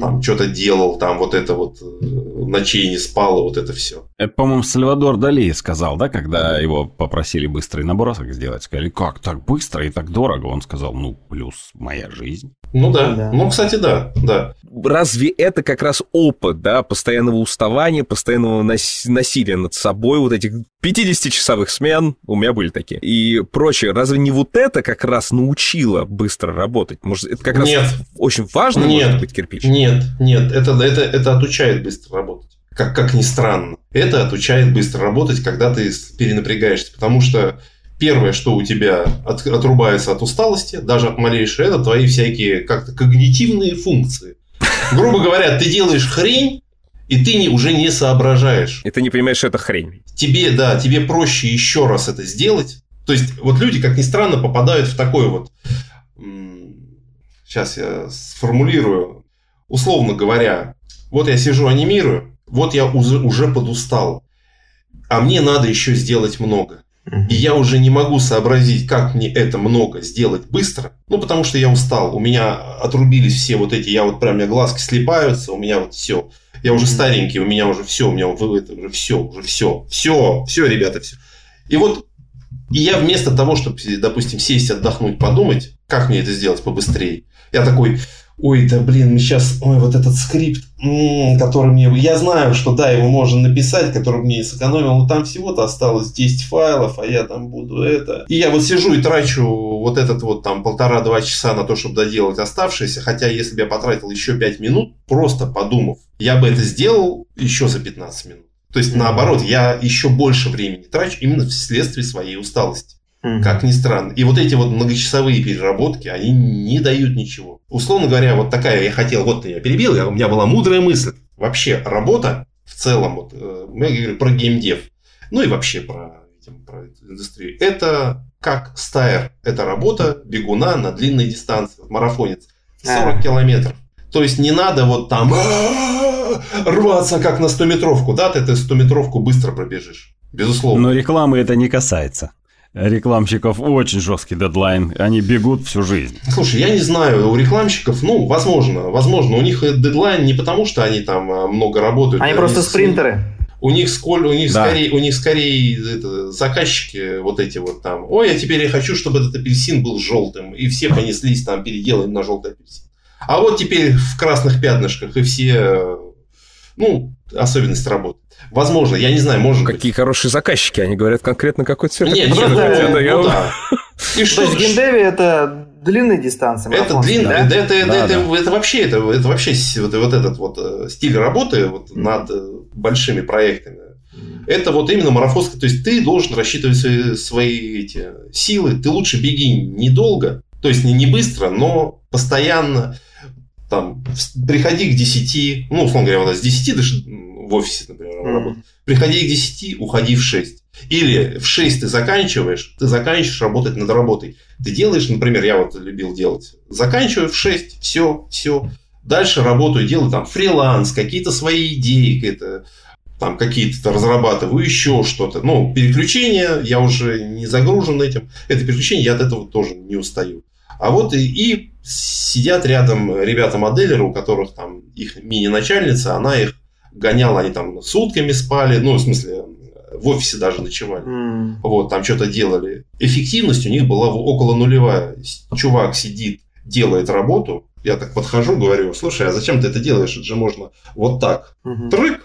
там что-то делал, там вот это вот э, ночей не спал, и вот это все. Это, по-моему, Сальвадор Дали сказал, да, когда его попросили быстрый набросок сделать. Сказали, как так быстро и так дорого? Он сказал, ну, плюс моя жизнь. Ну да. Да. Ну, кстати, да, да. Разве это как раз опыт, да, постоянного уставания, постоянного нас- насилия над собой, вот этих 50-часовых смен, у меня были такие, и прочее. Разве не вот это как раз научило быстро работать? Может, это как раз Нет. очень важно, Нет. может быть, кирпич? Нет, нет, это, это, это отучает быстро работать. Как, как ни странно. Это отучает быстро работать, когда ты перенапрягаешься. Потому что первое, что у тебя от- отрубается от усталости, даже от малейшей, это твои всякие как-то когнитивные функции. Грубо говоря, ты делаешь хрень, и ты не, уже не соображаешь. И ты не понимаешь, что это хрень. Тебе, да, тебе проще еще раз это сделать. То есть, вот люди, как ни странно, попадают в такой вот... Сейчас я сформулирую. Условно говоря, вот я сижу, анимирую, вот я уже, уже подустал. А мне надо еще сделать много. И я уже не могу сообразить, как мне это много сделать быстро. Ну, потому что я устал. У меня отрубились все вот эти, я вот прям, у меня глазки слепаются, у меня вот все. Я уже старенький, у меня уже все, у меня это уже все, уже все, все, все, ребята, все. И вот и я вместо того, чтобы, допустим, сесть, отдохнуть, подумать, как мне это сделать побыстрее, я такой, ой, да блин, сейчас, ой, вот этот скрипт, который мне, я знаю, что да, его можно написать, который мне сэкономил, но там всего-то осталось 10 файлов, а я там буду это. И я вот сижу и трачу вот этот вот там полтора-два часа на то, чтобы доделать оставшееся, хотя если бы я потратил еще 5 минут, просто подумав, я бы это сделал еще за 15 минут. То есть, наоборот, я еще больше времени трачу именно вследствие своей усталости. Как ни странно. И вот эти вот многочасовые переработки, они не дают ничего. Условно говоря, вот такая я хотел, вот ты меня перебил, я- у меня была мудрая мысль. Вообще, работа в целом, вот, э, мы говорим про геймдев, ну и вообще про, видимо, про эту индустрию, это как стайер. Это работа бегуна на длинной дистанции, марафонец. 40 А. километров. То есть не надо вот там «А-а-а», рваться как на 100-метровку. Да, ты эту 100-метровку быстро пробежишь. Безусловно. Но рекламы это не касается. Рекламщиков очень жесткий дедлайн, они бегут всю жизнь. Слушай, я не знаю, у рекламщиков, ну, возможно, возможно, у них дедлайн не потому, что они там а, много работают. Они а просто с- спринтеры. У них, сколь, у них Да. скорее, у них скорее это, заказчики вот эти вот там. Ой, а теперь я хочу, чтобы этот апельсин был желтым, и все понеслись там переделаем на желтый апельсин. А вот теперь в красных пятнышках и все, э, ну, особенность работы. Возможно, я не знаю, может быть. Какие хорошие заказчики, они говорят конкретно какой цвет. Нет, апельсина нет, ну, а я- ну да. И То что, есть в геймдеве это длинные дистанции. Это длинно, да? да? это, это, Да, это, да. это вообще, это, это вообще вот, вот этот вот э, стиль работы вот, над э, большими проектами. Это вот именно марафонская, то есть ты должен рассчитывать свои, свои эти силы, ты лучше беги недолго, то есть не, не быстро, но постоянно там приходи к 10, ну, условно говоря, вот с 10 до в офисе, например, Работать. Приходи к 10, уходи в 6. Или в 6 ты заканчиваешь, ты заканчиваешь работать над работой. Ты делаешь, например, я вот любил делать, заканчиваю в 6, все, все. Дальше работаю, делаю там фриланс, какие-то свои идеи, какие-то там какие-то разрабатываю, еще что-то. Ну, переключения, я уже не загружен этим. Это переключение, я от этого тоже не устаю. А вот и, и сидят рядом ребята-моделеры, у которых там их мини-начальница, она их гоняла, они там сутками спали, ну, в смысле, в офисе даже ночевали. М. Вот, там что-то делали. Эффективность у них была около нулевая. Чувак сидит, делает работу. Я так подхожу, говорю, слушай, а зачем ты это делаешь? Это же можно вот так. Мгм. Трык.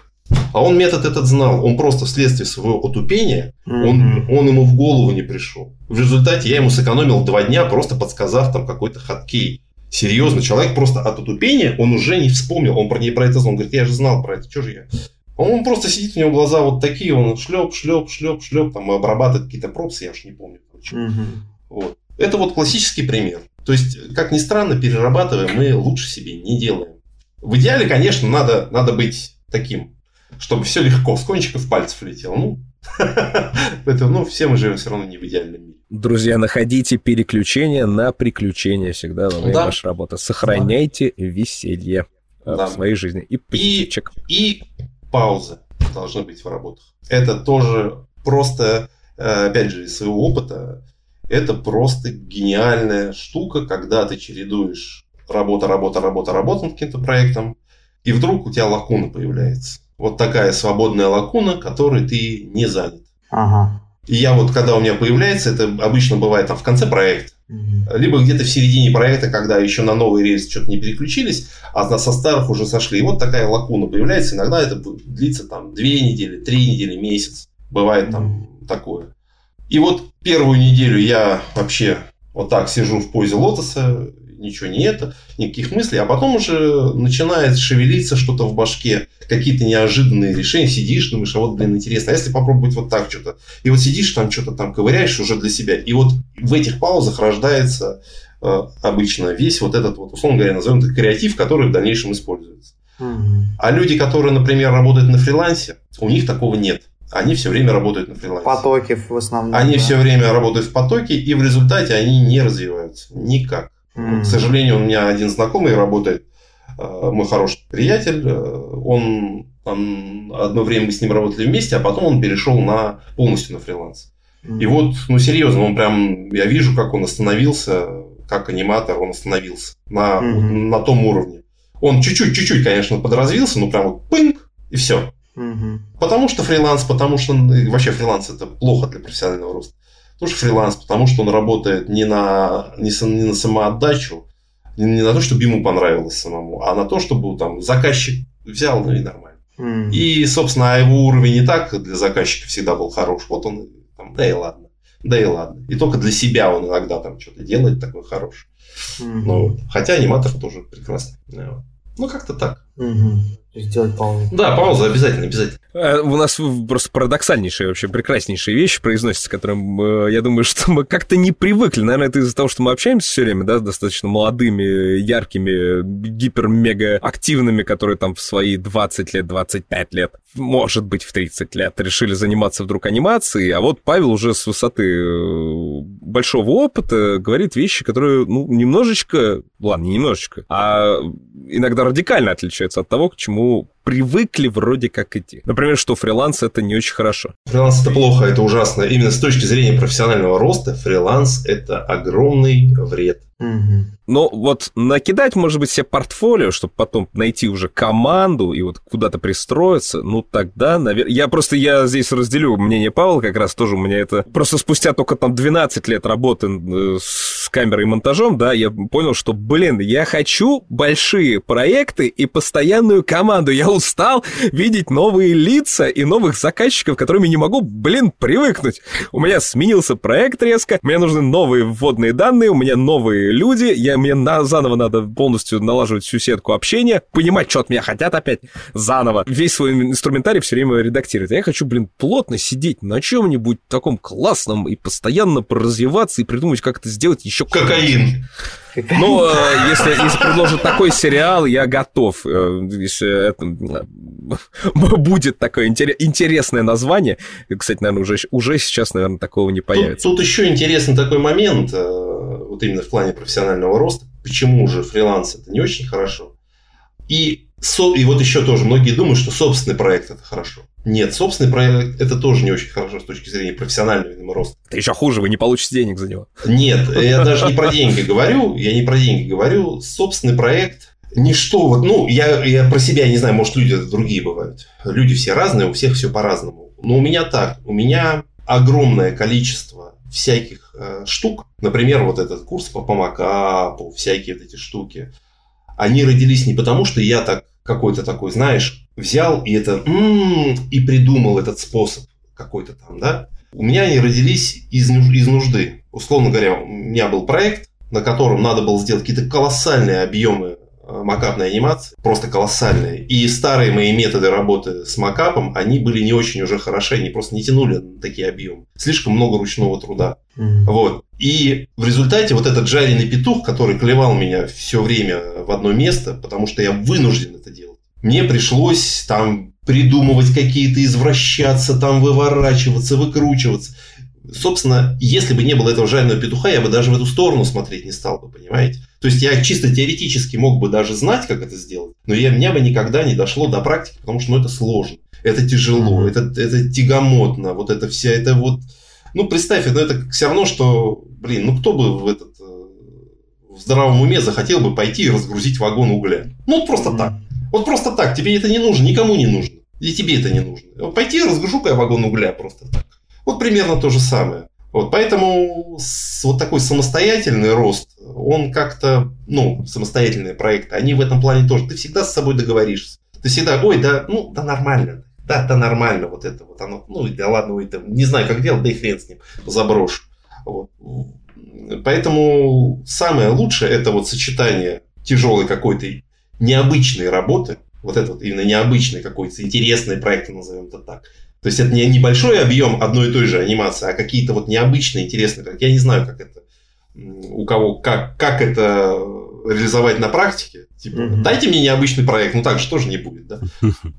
А он метод этот знал. Он просто вследствие своего отупения, он, Мгм. он ему в голову не пришел. В результате я ему сэкономил два дня, просто подсказав там какой-то хаткей. Серьезно, человек просто от отупения, он уже не вспомнил, он про, не про это знал. Он говорит, я же знал про это, что же я? Он просто сидит, у него глаза вот такие, он шлеп, шлеп, шлеп, шлеп, там обрабатывает какие-то пропсы, я уж не помню. Мгм. Вот. Это вот классический пример. То есть, как ни странно, перерабатываем мы лучше себе не делаем. В идеале, конечно, надо, надо быть таким, чтобы все легко, с кончиков пальцев летело. Ну, это, ну, все мы живем все равно не в идеальном мире. Друзья, находите переключения на приключения всегда во время да. вашей работы. Сохраняйте да. веселье э, да. в своей жизни. И позитивчик. И, и паузы должны быть в работах. Это тоже просто, э, опять же, из своего опыта, это просто гениальная штука, когда ты чередуешь работа, работа, работа, работа над каким-то проектом, и вдруг у тебя лакуна появляется. Вот такая свободная лакуна, которой ты не занят. Ага. И я вот, когда у меня появляется, это обычно бывает там в конце проекта, угу. либо где-то в середине проекта, когда еще на новый рельс что-то не переключились, а со старых уже сошли. И вот такая лакуна появляется. Иногда это длится там две недели, три недели, месяц. Бывает там такое. И вот первую неделю я вообще вот так сижу в позе лотоса, ничего не это, никаких мыслей, а потом уже начинает шевелиться что-то в башке, какие-то неожиданные решения, сидишь, думаешь, а вот, блин, интересно, а если попробовать вот так что-то? И вот сидишь там, что-то там ковыряешь уже для себя, и вот в этих паузах рождается э, обычно весь вот этот, вот, условно говоря, назовем это креатив, который в дальнейшем используется. Угу. А люди, которые, например, работают на фрилансе, у них такого нет они все время работают на фрилансе. Потоки в основном. Они да. все время работают в потоке, и в результате они не развиваются никак. К сожалению, у меня один знакомый работает, э, мой хороший приятель, э, он там, одно время мы с ним работали вместе, а потом он перешел на полностью на фриланс. И вот, ну серьезно, он прям, я вижу, как он остановился, как аниматор, он остановился на, mm-hmm. на том уровне. Он чуть-чуть, чуть-чуть, конечно, подразвился, но прям вот пынк, и все. Угу. Потому что фриланс, потому что ну, вообще фриланс это плохо для профессионального роста. Что фриланс, потому что он работает не на, не, не на самоотдачу, не, не на то, чтобы ему понравилось самому, а на то, чтобы там заказчик взял, ну и нормально. Mm. И, собственно, его уровень не так для заказчика всегда был хорош. Вот он там, да и ладно. Да и ладно. И только для себя он иногда там что-то делает такой хороший. Mm-hmm. Ну, хотя аниматор тоже прекрасный. Ну, как-то так. Mm-hmm. Сделать паузу. Да, пауза обязательно, обязательно. Э, у нас просто парадоксальнейшие, вообще прекраснейшие вещи произносятся, к которым э, я думаю, что мы как-то не привыкли. Наверное, это из-за того, что мы общаемся все время, да, с достаточно молодыми, яркими, гипер-мега активными, которые там в свои 20 лет, 25 лет, может быть, в 30 лет решили заниматься вдруг анимацией, а вот Павел уже с высоты э, большого опыта говорит вещи, которые, ну, немножечко, ладно, не немножечко, а иногда радикально отличаются от того, к чему привыкли вроде как идти. Например, что фриланс это не очень хорошо. Фриланс это плохо, это ужасно. Именно с точки зрения профессионального роста фриланс это огромный вред. Угу. Но вот накидать, может быть, себе портфолио, чтобы потом найти уже команду и вот куда-то пристроиться, ну тогда, наверное... Я просто, я здесь разделю мнение Павла, как раз тоже у меня это... Просто спустя только там 12 лет работы э, с камерой и монтажом, да, я понял, что, блин, я хочу большие проекты и постоянную команду. Я устал видеть новые лица и новых заказчиков, которыми не могу, блин, привыкнуть. У меня сменился проект резко, мне нужны новые вводные данные, у меня новые люди, я, мне на, заново надо полностью налаживать всю сетку общения, понимать, что от меня хотят опять заново, весь свой инструментарий все время редактировать. А я хочу, блин, плотно сидеть на чем-нибудь таком классном и постоянно развиваться и придумать, как это сделать еще Кокаин. Ну, э, если, если предложат такой сериал, я готов. Э, если это будет такое интересное название. Кстати, наверное, уже, уже сейчас, наверное, такого не появится. Тут, тут еще интересный такой момент, э, вот именно в плане профессионального роста. Почему же фриланс это не очень хорошо? И, и вот еще тоже многие думают, что собственный проект это хорошо. Нет, собственный проект это тоже не очень хорошо с точки зрения профессионального видимо, роста. Это еще хуже, вы не получите денег за него. Нет, я даже не про деньги говорю, я не про деньги говорю. Собственный проект ничто вот, ну, я, я про себя не знаю, может, люди другие бывают. Люди все разные, у всех все по-разному. Но у меня так, у меня огромное количество всяких э, штук. Например, вот этот курс по, по макапу, всякие вот эти штуки. Они родились не потому, что я так какой-то такой, знаешь, взял и это м-м, и придумал этот способ какой-то там, да. У меня они родились из, из нужды. Условно говоря, у меня был проект, на котором надо было сделать какие-то колоссальные объемы макапной анимации, просто колоссальные. И старые мои методы работы с макапом, они были не очень уже хороши, они просто не тянули на такие объемы. Слишком много ручного труда. Mm-hmm. Вот. И в результате вот этот жареный петух, который клевал меня все время в одно место, потому что я вынужден это делать, мне пришлось там придумывать какие-то, извращаться, там выворачиваться, выкручиваться. Собственно, если бы не было этого жареного петуха, я бы даже в эту сторону смотреть не стал бы, понимаете? То есть я чисто теоретически мог бы даже знать, как это сделать, но я, меня бы никогда не дошло до практики, потому что ну, это сложно, это тяжело, mm-hmm. это, это тягомотно, вот это вся, это вот... Ну, представь, ну, это все равно, что, блин, ну кто бы в этот э, в здравом уме захотел бы пойти и разгрузить вагон угля. Ну, вот просто mm-hmm. так. Вот просто так. Тебе это не нужно, никому не нужно. И тебе это не нужно. Пойти и разгружу-ка я вагон угля просто так. Вот примерно то же самое. Вот, поэтому вот такой самостоятельный рост, он как-то, ну, самостоятельные проекты, они в этом плане тоже. Ты всегда с собой договоришься. Ты всегда, ой, да, ну, да нормально. Да, да нормально вот это вот оно. Ну, да ладно, ой, там, не знаю, как делать, да и хрен с ним, заброшу. Вот. Поэтому самое лучшее это вот сочетание тяжелой какой-то необычной работы, вот это вот именно необычный какой-то интересный проект, назовем это так, то есть это не небольшой объем одной и той же анимации, а какие-то вот необычные, интересные. Я не знаю, как это у кого, как, как это реализовать на практике. Типа, mm-hmm. дайте мне необычный проект, ну так же тоже не будет, да?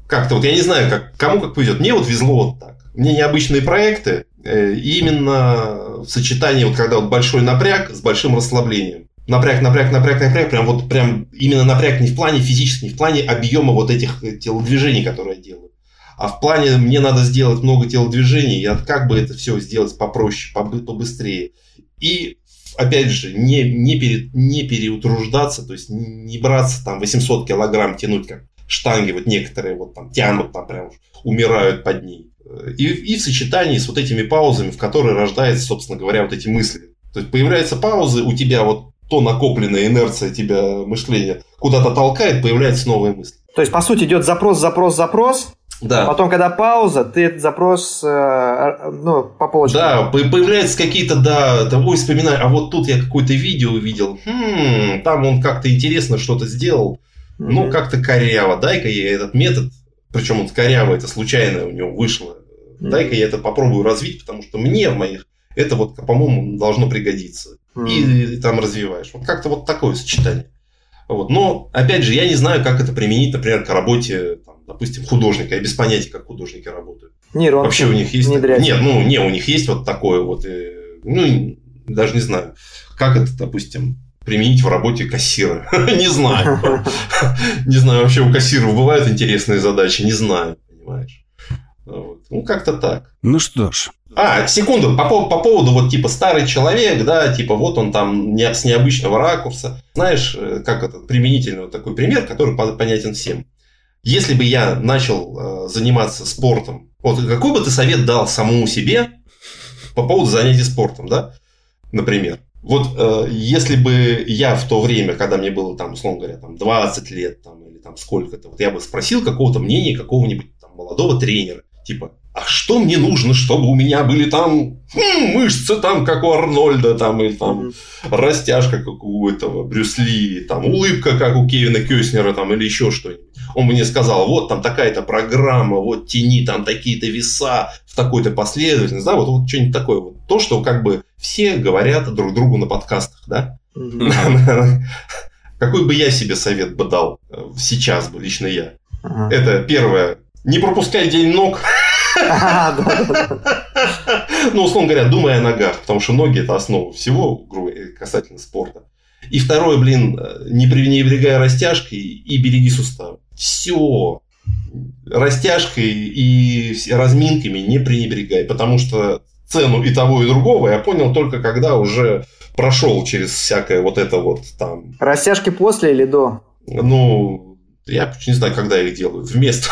Как-то вот я не знаю, как, кому как повезет. Мне вот везло вот так. Мне необычные проекты, э, именно в сочетании, вот когда вот большой напряг с большим расслаблением. Напряг, напряг, напряг, напряг, прям вот прям именно напряг не в плане физически, не в плане объема вот этих телодвижений, которые я делаю а в плане мне надо сделать много телодвижений, и как бы это все сделать попроще, побыстрее. И опять же, не, не, пере, не переутруждаться, то есть не браться там 800 килограмм тянуть, как штанги, вот некоторые вот там тянут, там прям умирают под ней. И, и в сочетании с вот этими паузами, в которые рождаются, собственно говоря, вот эти мысли. То есть появляются паузы, у тебя вот то накопленная инерция тебя мышления куда-то толкает, появляются новые мысли. То есть, по сути, идет запрос, запрос, запрос, да. Потом, когда пауза, ты этот запрос э, ну, по полочкам. Да, появляются какие-то, да, там, ой, вспоминаю, а вот тут я какое-то видео увидел, хм, там он как-то интересно что-то сделал, mm-hmm. ну, как-то коряво, дай-ка я этот метод, причем он коряво, это случайно у него вышло, mm-hmm. дай-ка я это попробую развить, потому что мне в моих это вот, по-моему, должно пригодиться. Mm-hmm. И, и там развиваешь. Вот как-то вот такое сочетание. Вот. Но, опять же, я не знаю, как это применить, например, к работе там, допустим, художника. Я без понятия, как художники работают. Нейронки Вообще у них есть... Внедрять. Нет, ну, не, у них есть вот такое вот... Э, ну, даже не знаю, как это, допустим, применить в работе кассира. не знаю. не знаю, вообще у кассиров бывают интересные задачи, не знаю, понимаешь. Ну, как-то так. Ну что ж. А, секунду, по, по поводу вот типа старый человек, да, типа вот он там не, с необычного ракурса. Знаешь, э, как это, применительный вот такой пример, который понятен всем. Если бы я начал э, заниматься спортом, вот какой бы ты совет дал самому себе по поводу занятий спортом, да, например? Вот э, если бы я в то время, когда мне было там, условно говоря, там 20 лет там, или там сколько-то, вот я бы спросил какого-то мнения какого-нибудь там молодого тренера, типа, а что мне нужно, чтобы у меня были там хм, мышцы, там, как у Арнольда, там, или там растяжка, как у этого Брюсли, там, улыбка, как у Кевина Кёснера, там, или еще что-нибудь. Он мне сказал, вот там такая-то программа, вот тяни там такие-то веса в такой-то последовательности, да, вот, вот что-нибудь такое. Вот то, что как бы все говорят друг другу на подкастах, да. Какой бы я себе совет бы дал э, сейчас бы, лично я? Это первое. Не пропускай день ног. Ну, условно говоря, думай о ногах, потому что ноги – это основа всего касательно спорта. И второе, блин, не пренебрегая растяжкой и береги суставы. Все. Растяжкой и разминками не пренебрегай, потому что цену и того, и другого я понял только когда уже прошел через всякое вот это вот там. Растяжки после или до? Ну, я не знаю, когда их делают. Вместо.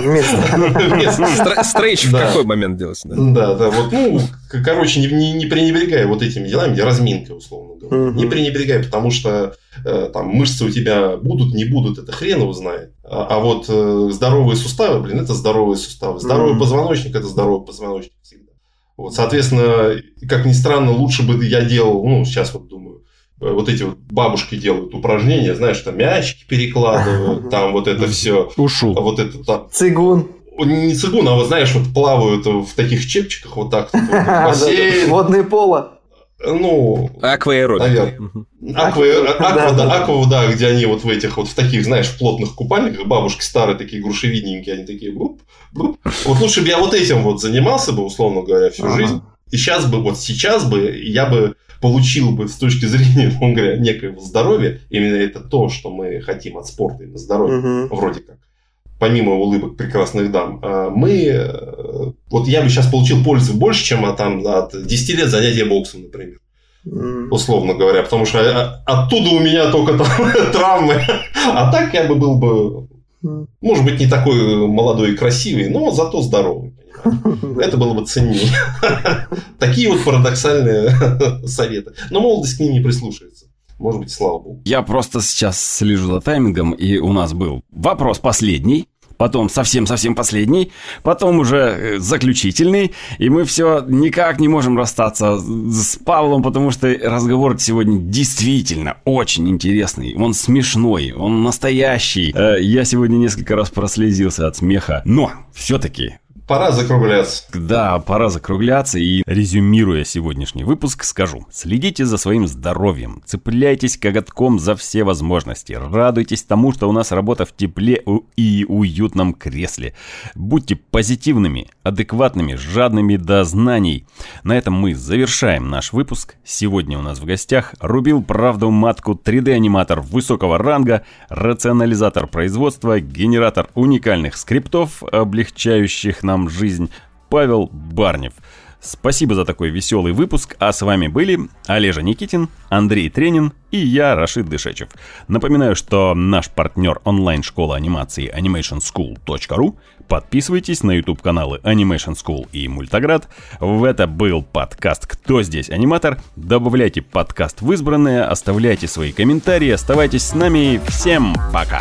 Вместо. Стрейч в какой момент делать? Да, да. Вот, ну, короче, не, не пренебрегай вот этими делами, разминкой, условно говоря. Не пренебрегай, потому что э, там мышцы у тебя будут, не будут, это хрен его знает. А, а вот э, здоровые суставы, блин, это здоровые суставы. Здоровый позвоночник – это здоровый позвоночник всегда. Вот, соответственно, как ни странно, лучше бы я делал, ну, сейчас вот думаю, вот эти вот бабушки делают упражнения, знаешь, там мячики перекладывают, там вот это все. Ушу. Вот это там. Цигун. Не цигун, а вот знаешь, вот плавают в таких чепчиках вот так. Водное поло. Ну, Акваэробика. Наверное. Аква, аква, Да, аква, где они вот в этих вот в таких, знаешь, плотных купальниках, бабушки старые такие грушевидненькие, они такие, буп, буп. Вот лучше бы я вот этим вот занимался бы, условно говоря, всю Ага. жизнь. И сейчас бы, вот сейчас бы я бы получил бы с точки зрения, условно говоря, некоего здоровья, именно это то, что мы хотим от спорта, именно здоровья, Мгм. вроде как. Помимо улыбок прекрасных дам, а, мы, э, вот я бы сейчас получил пользу больше, чем от, там, от 10 лет занятия боксом, например условно говоря, потому что э, оттуда у меня только травмы. А так я бы был бы, может быть, не такой молодой и красивый, но зато здоровый. Это было бы ценнее. Такие вот парадоксальные советы. Но молодость к ним не прислушивается. Может быть, слава богу. Я просто сейчас слежу за таймингом, и у нас был вопрос последний, потом совсем-совсем последний, потом уже э, заключительный, и мы все никак не можем расстаться с Павлом, потому что разговор сегодня действительно очень интересный, он смешной, он настоящий. Э, Я сегодня несколько раз прослезился от смеха, но все-таки Пора закругляться. да, пора закругляться и, резюмируя сегодняшний выпуск, скажу. Следите за своим здоровьем, цепляйтесь коготком за все возможности, радуйтесь тому, что у нас работа в тепле и уютном кресле. Будьте позитивными, адекватными, жадными до знаний. На этом мы завершаем наш выпуск. Сегодня у нас в гостях рубил правду матку 3D-аниматор высокого ранга, рационализатор производства, генератор уникальных скриптов, облегчающих нам жизнь, Павел Барнев. Спасибо за такой веселый выпуск, а с вами были Олежа Никитин, Андрей Тренин и я, Рашид Дышечев. Напоминаю, что наш партнер онлайн-школа анимации animationschool.ru. Подписывайтесь на YouTube-каналы Animation School и Мультаград. В это был подкаст «Кто здесь аниматор?». Добавляйте подкаст в избранное, оставляйте свои комментарии, оставайтесь с нами. Всем пока!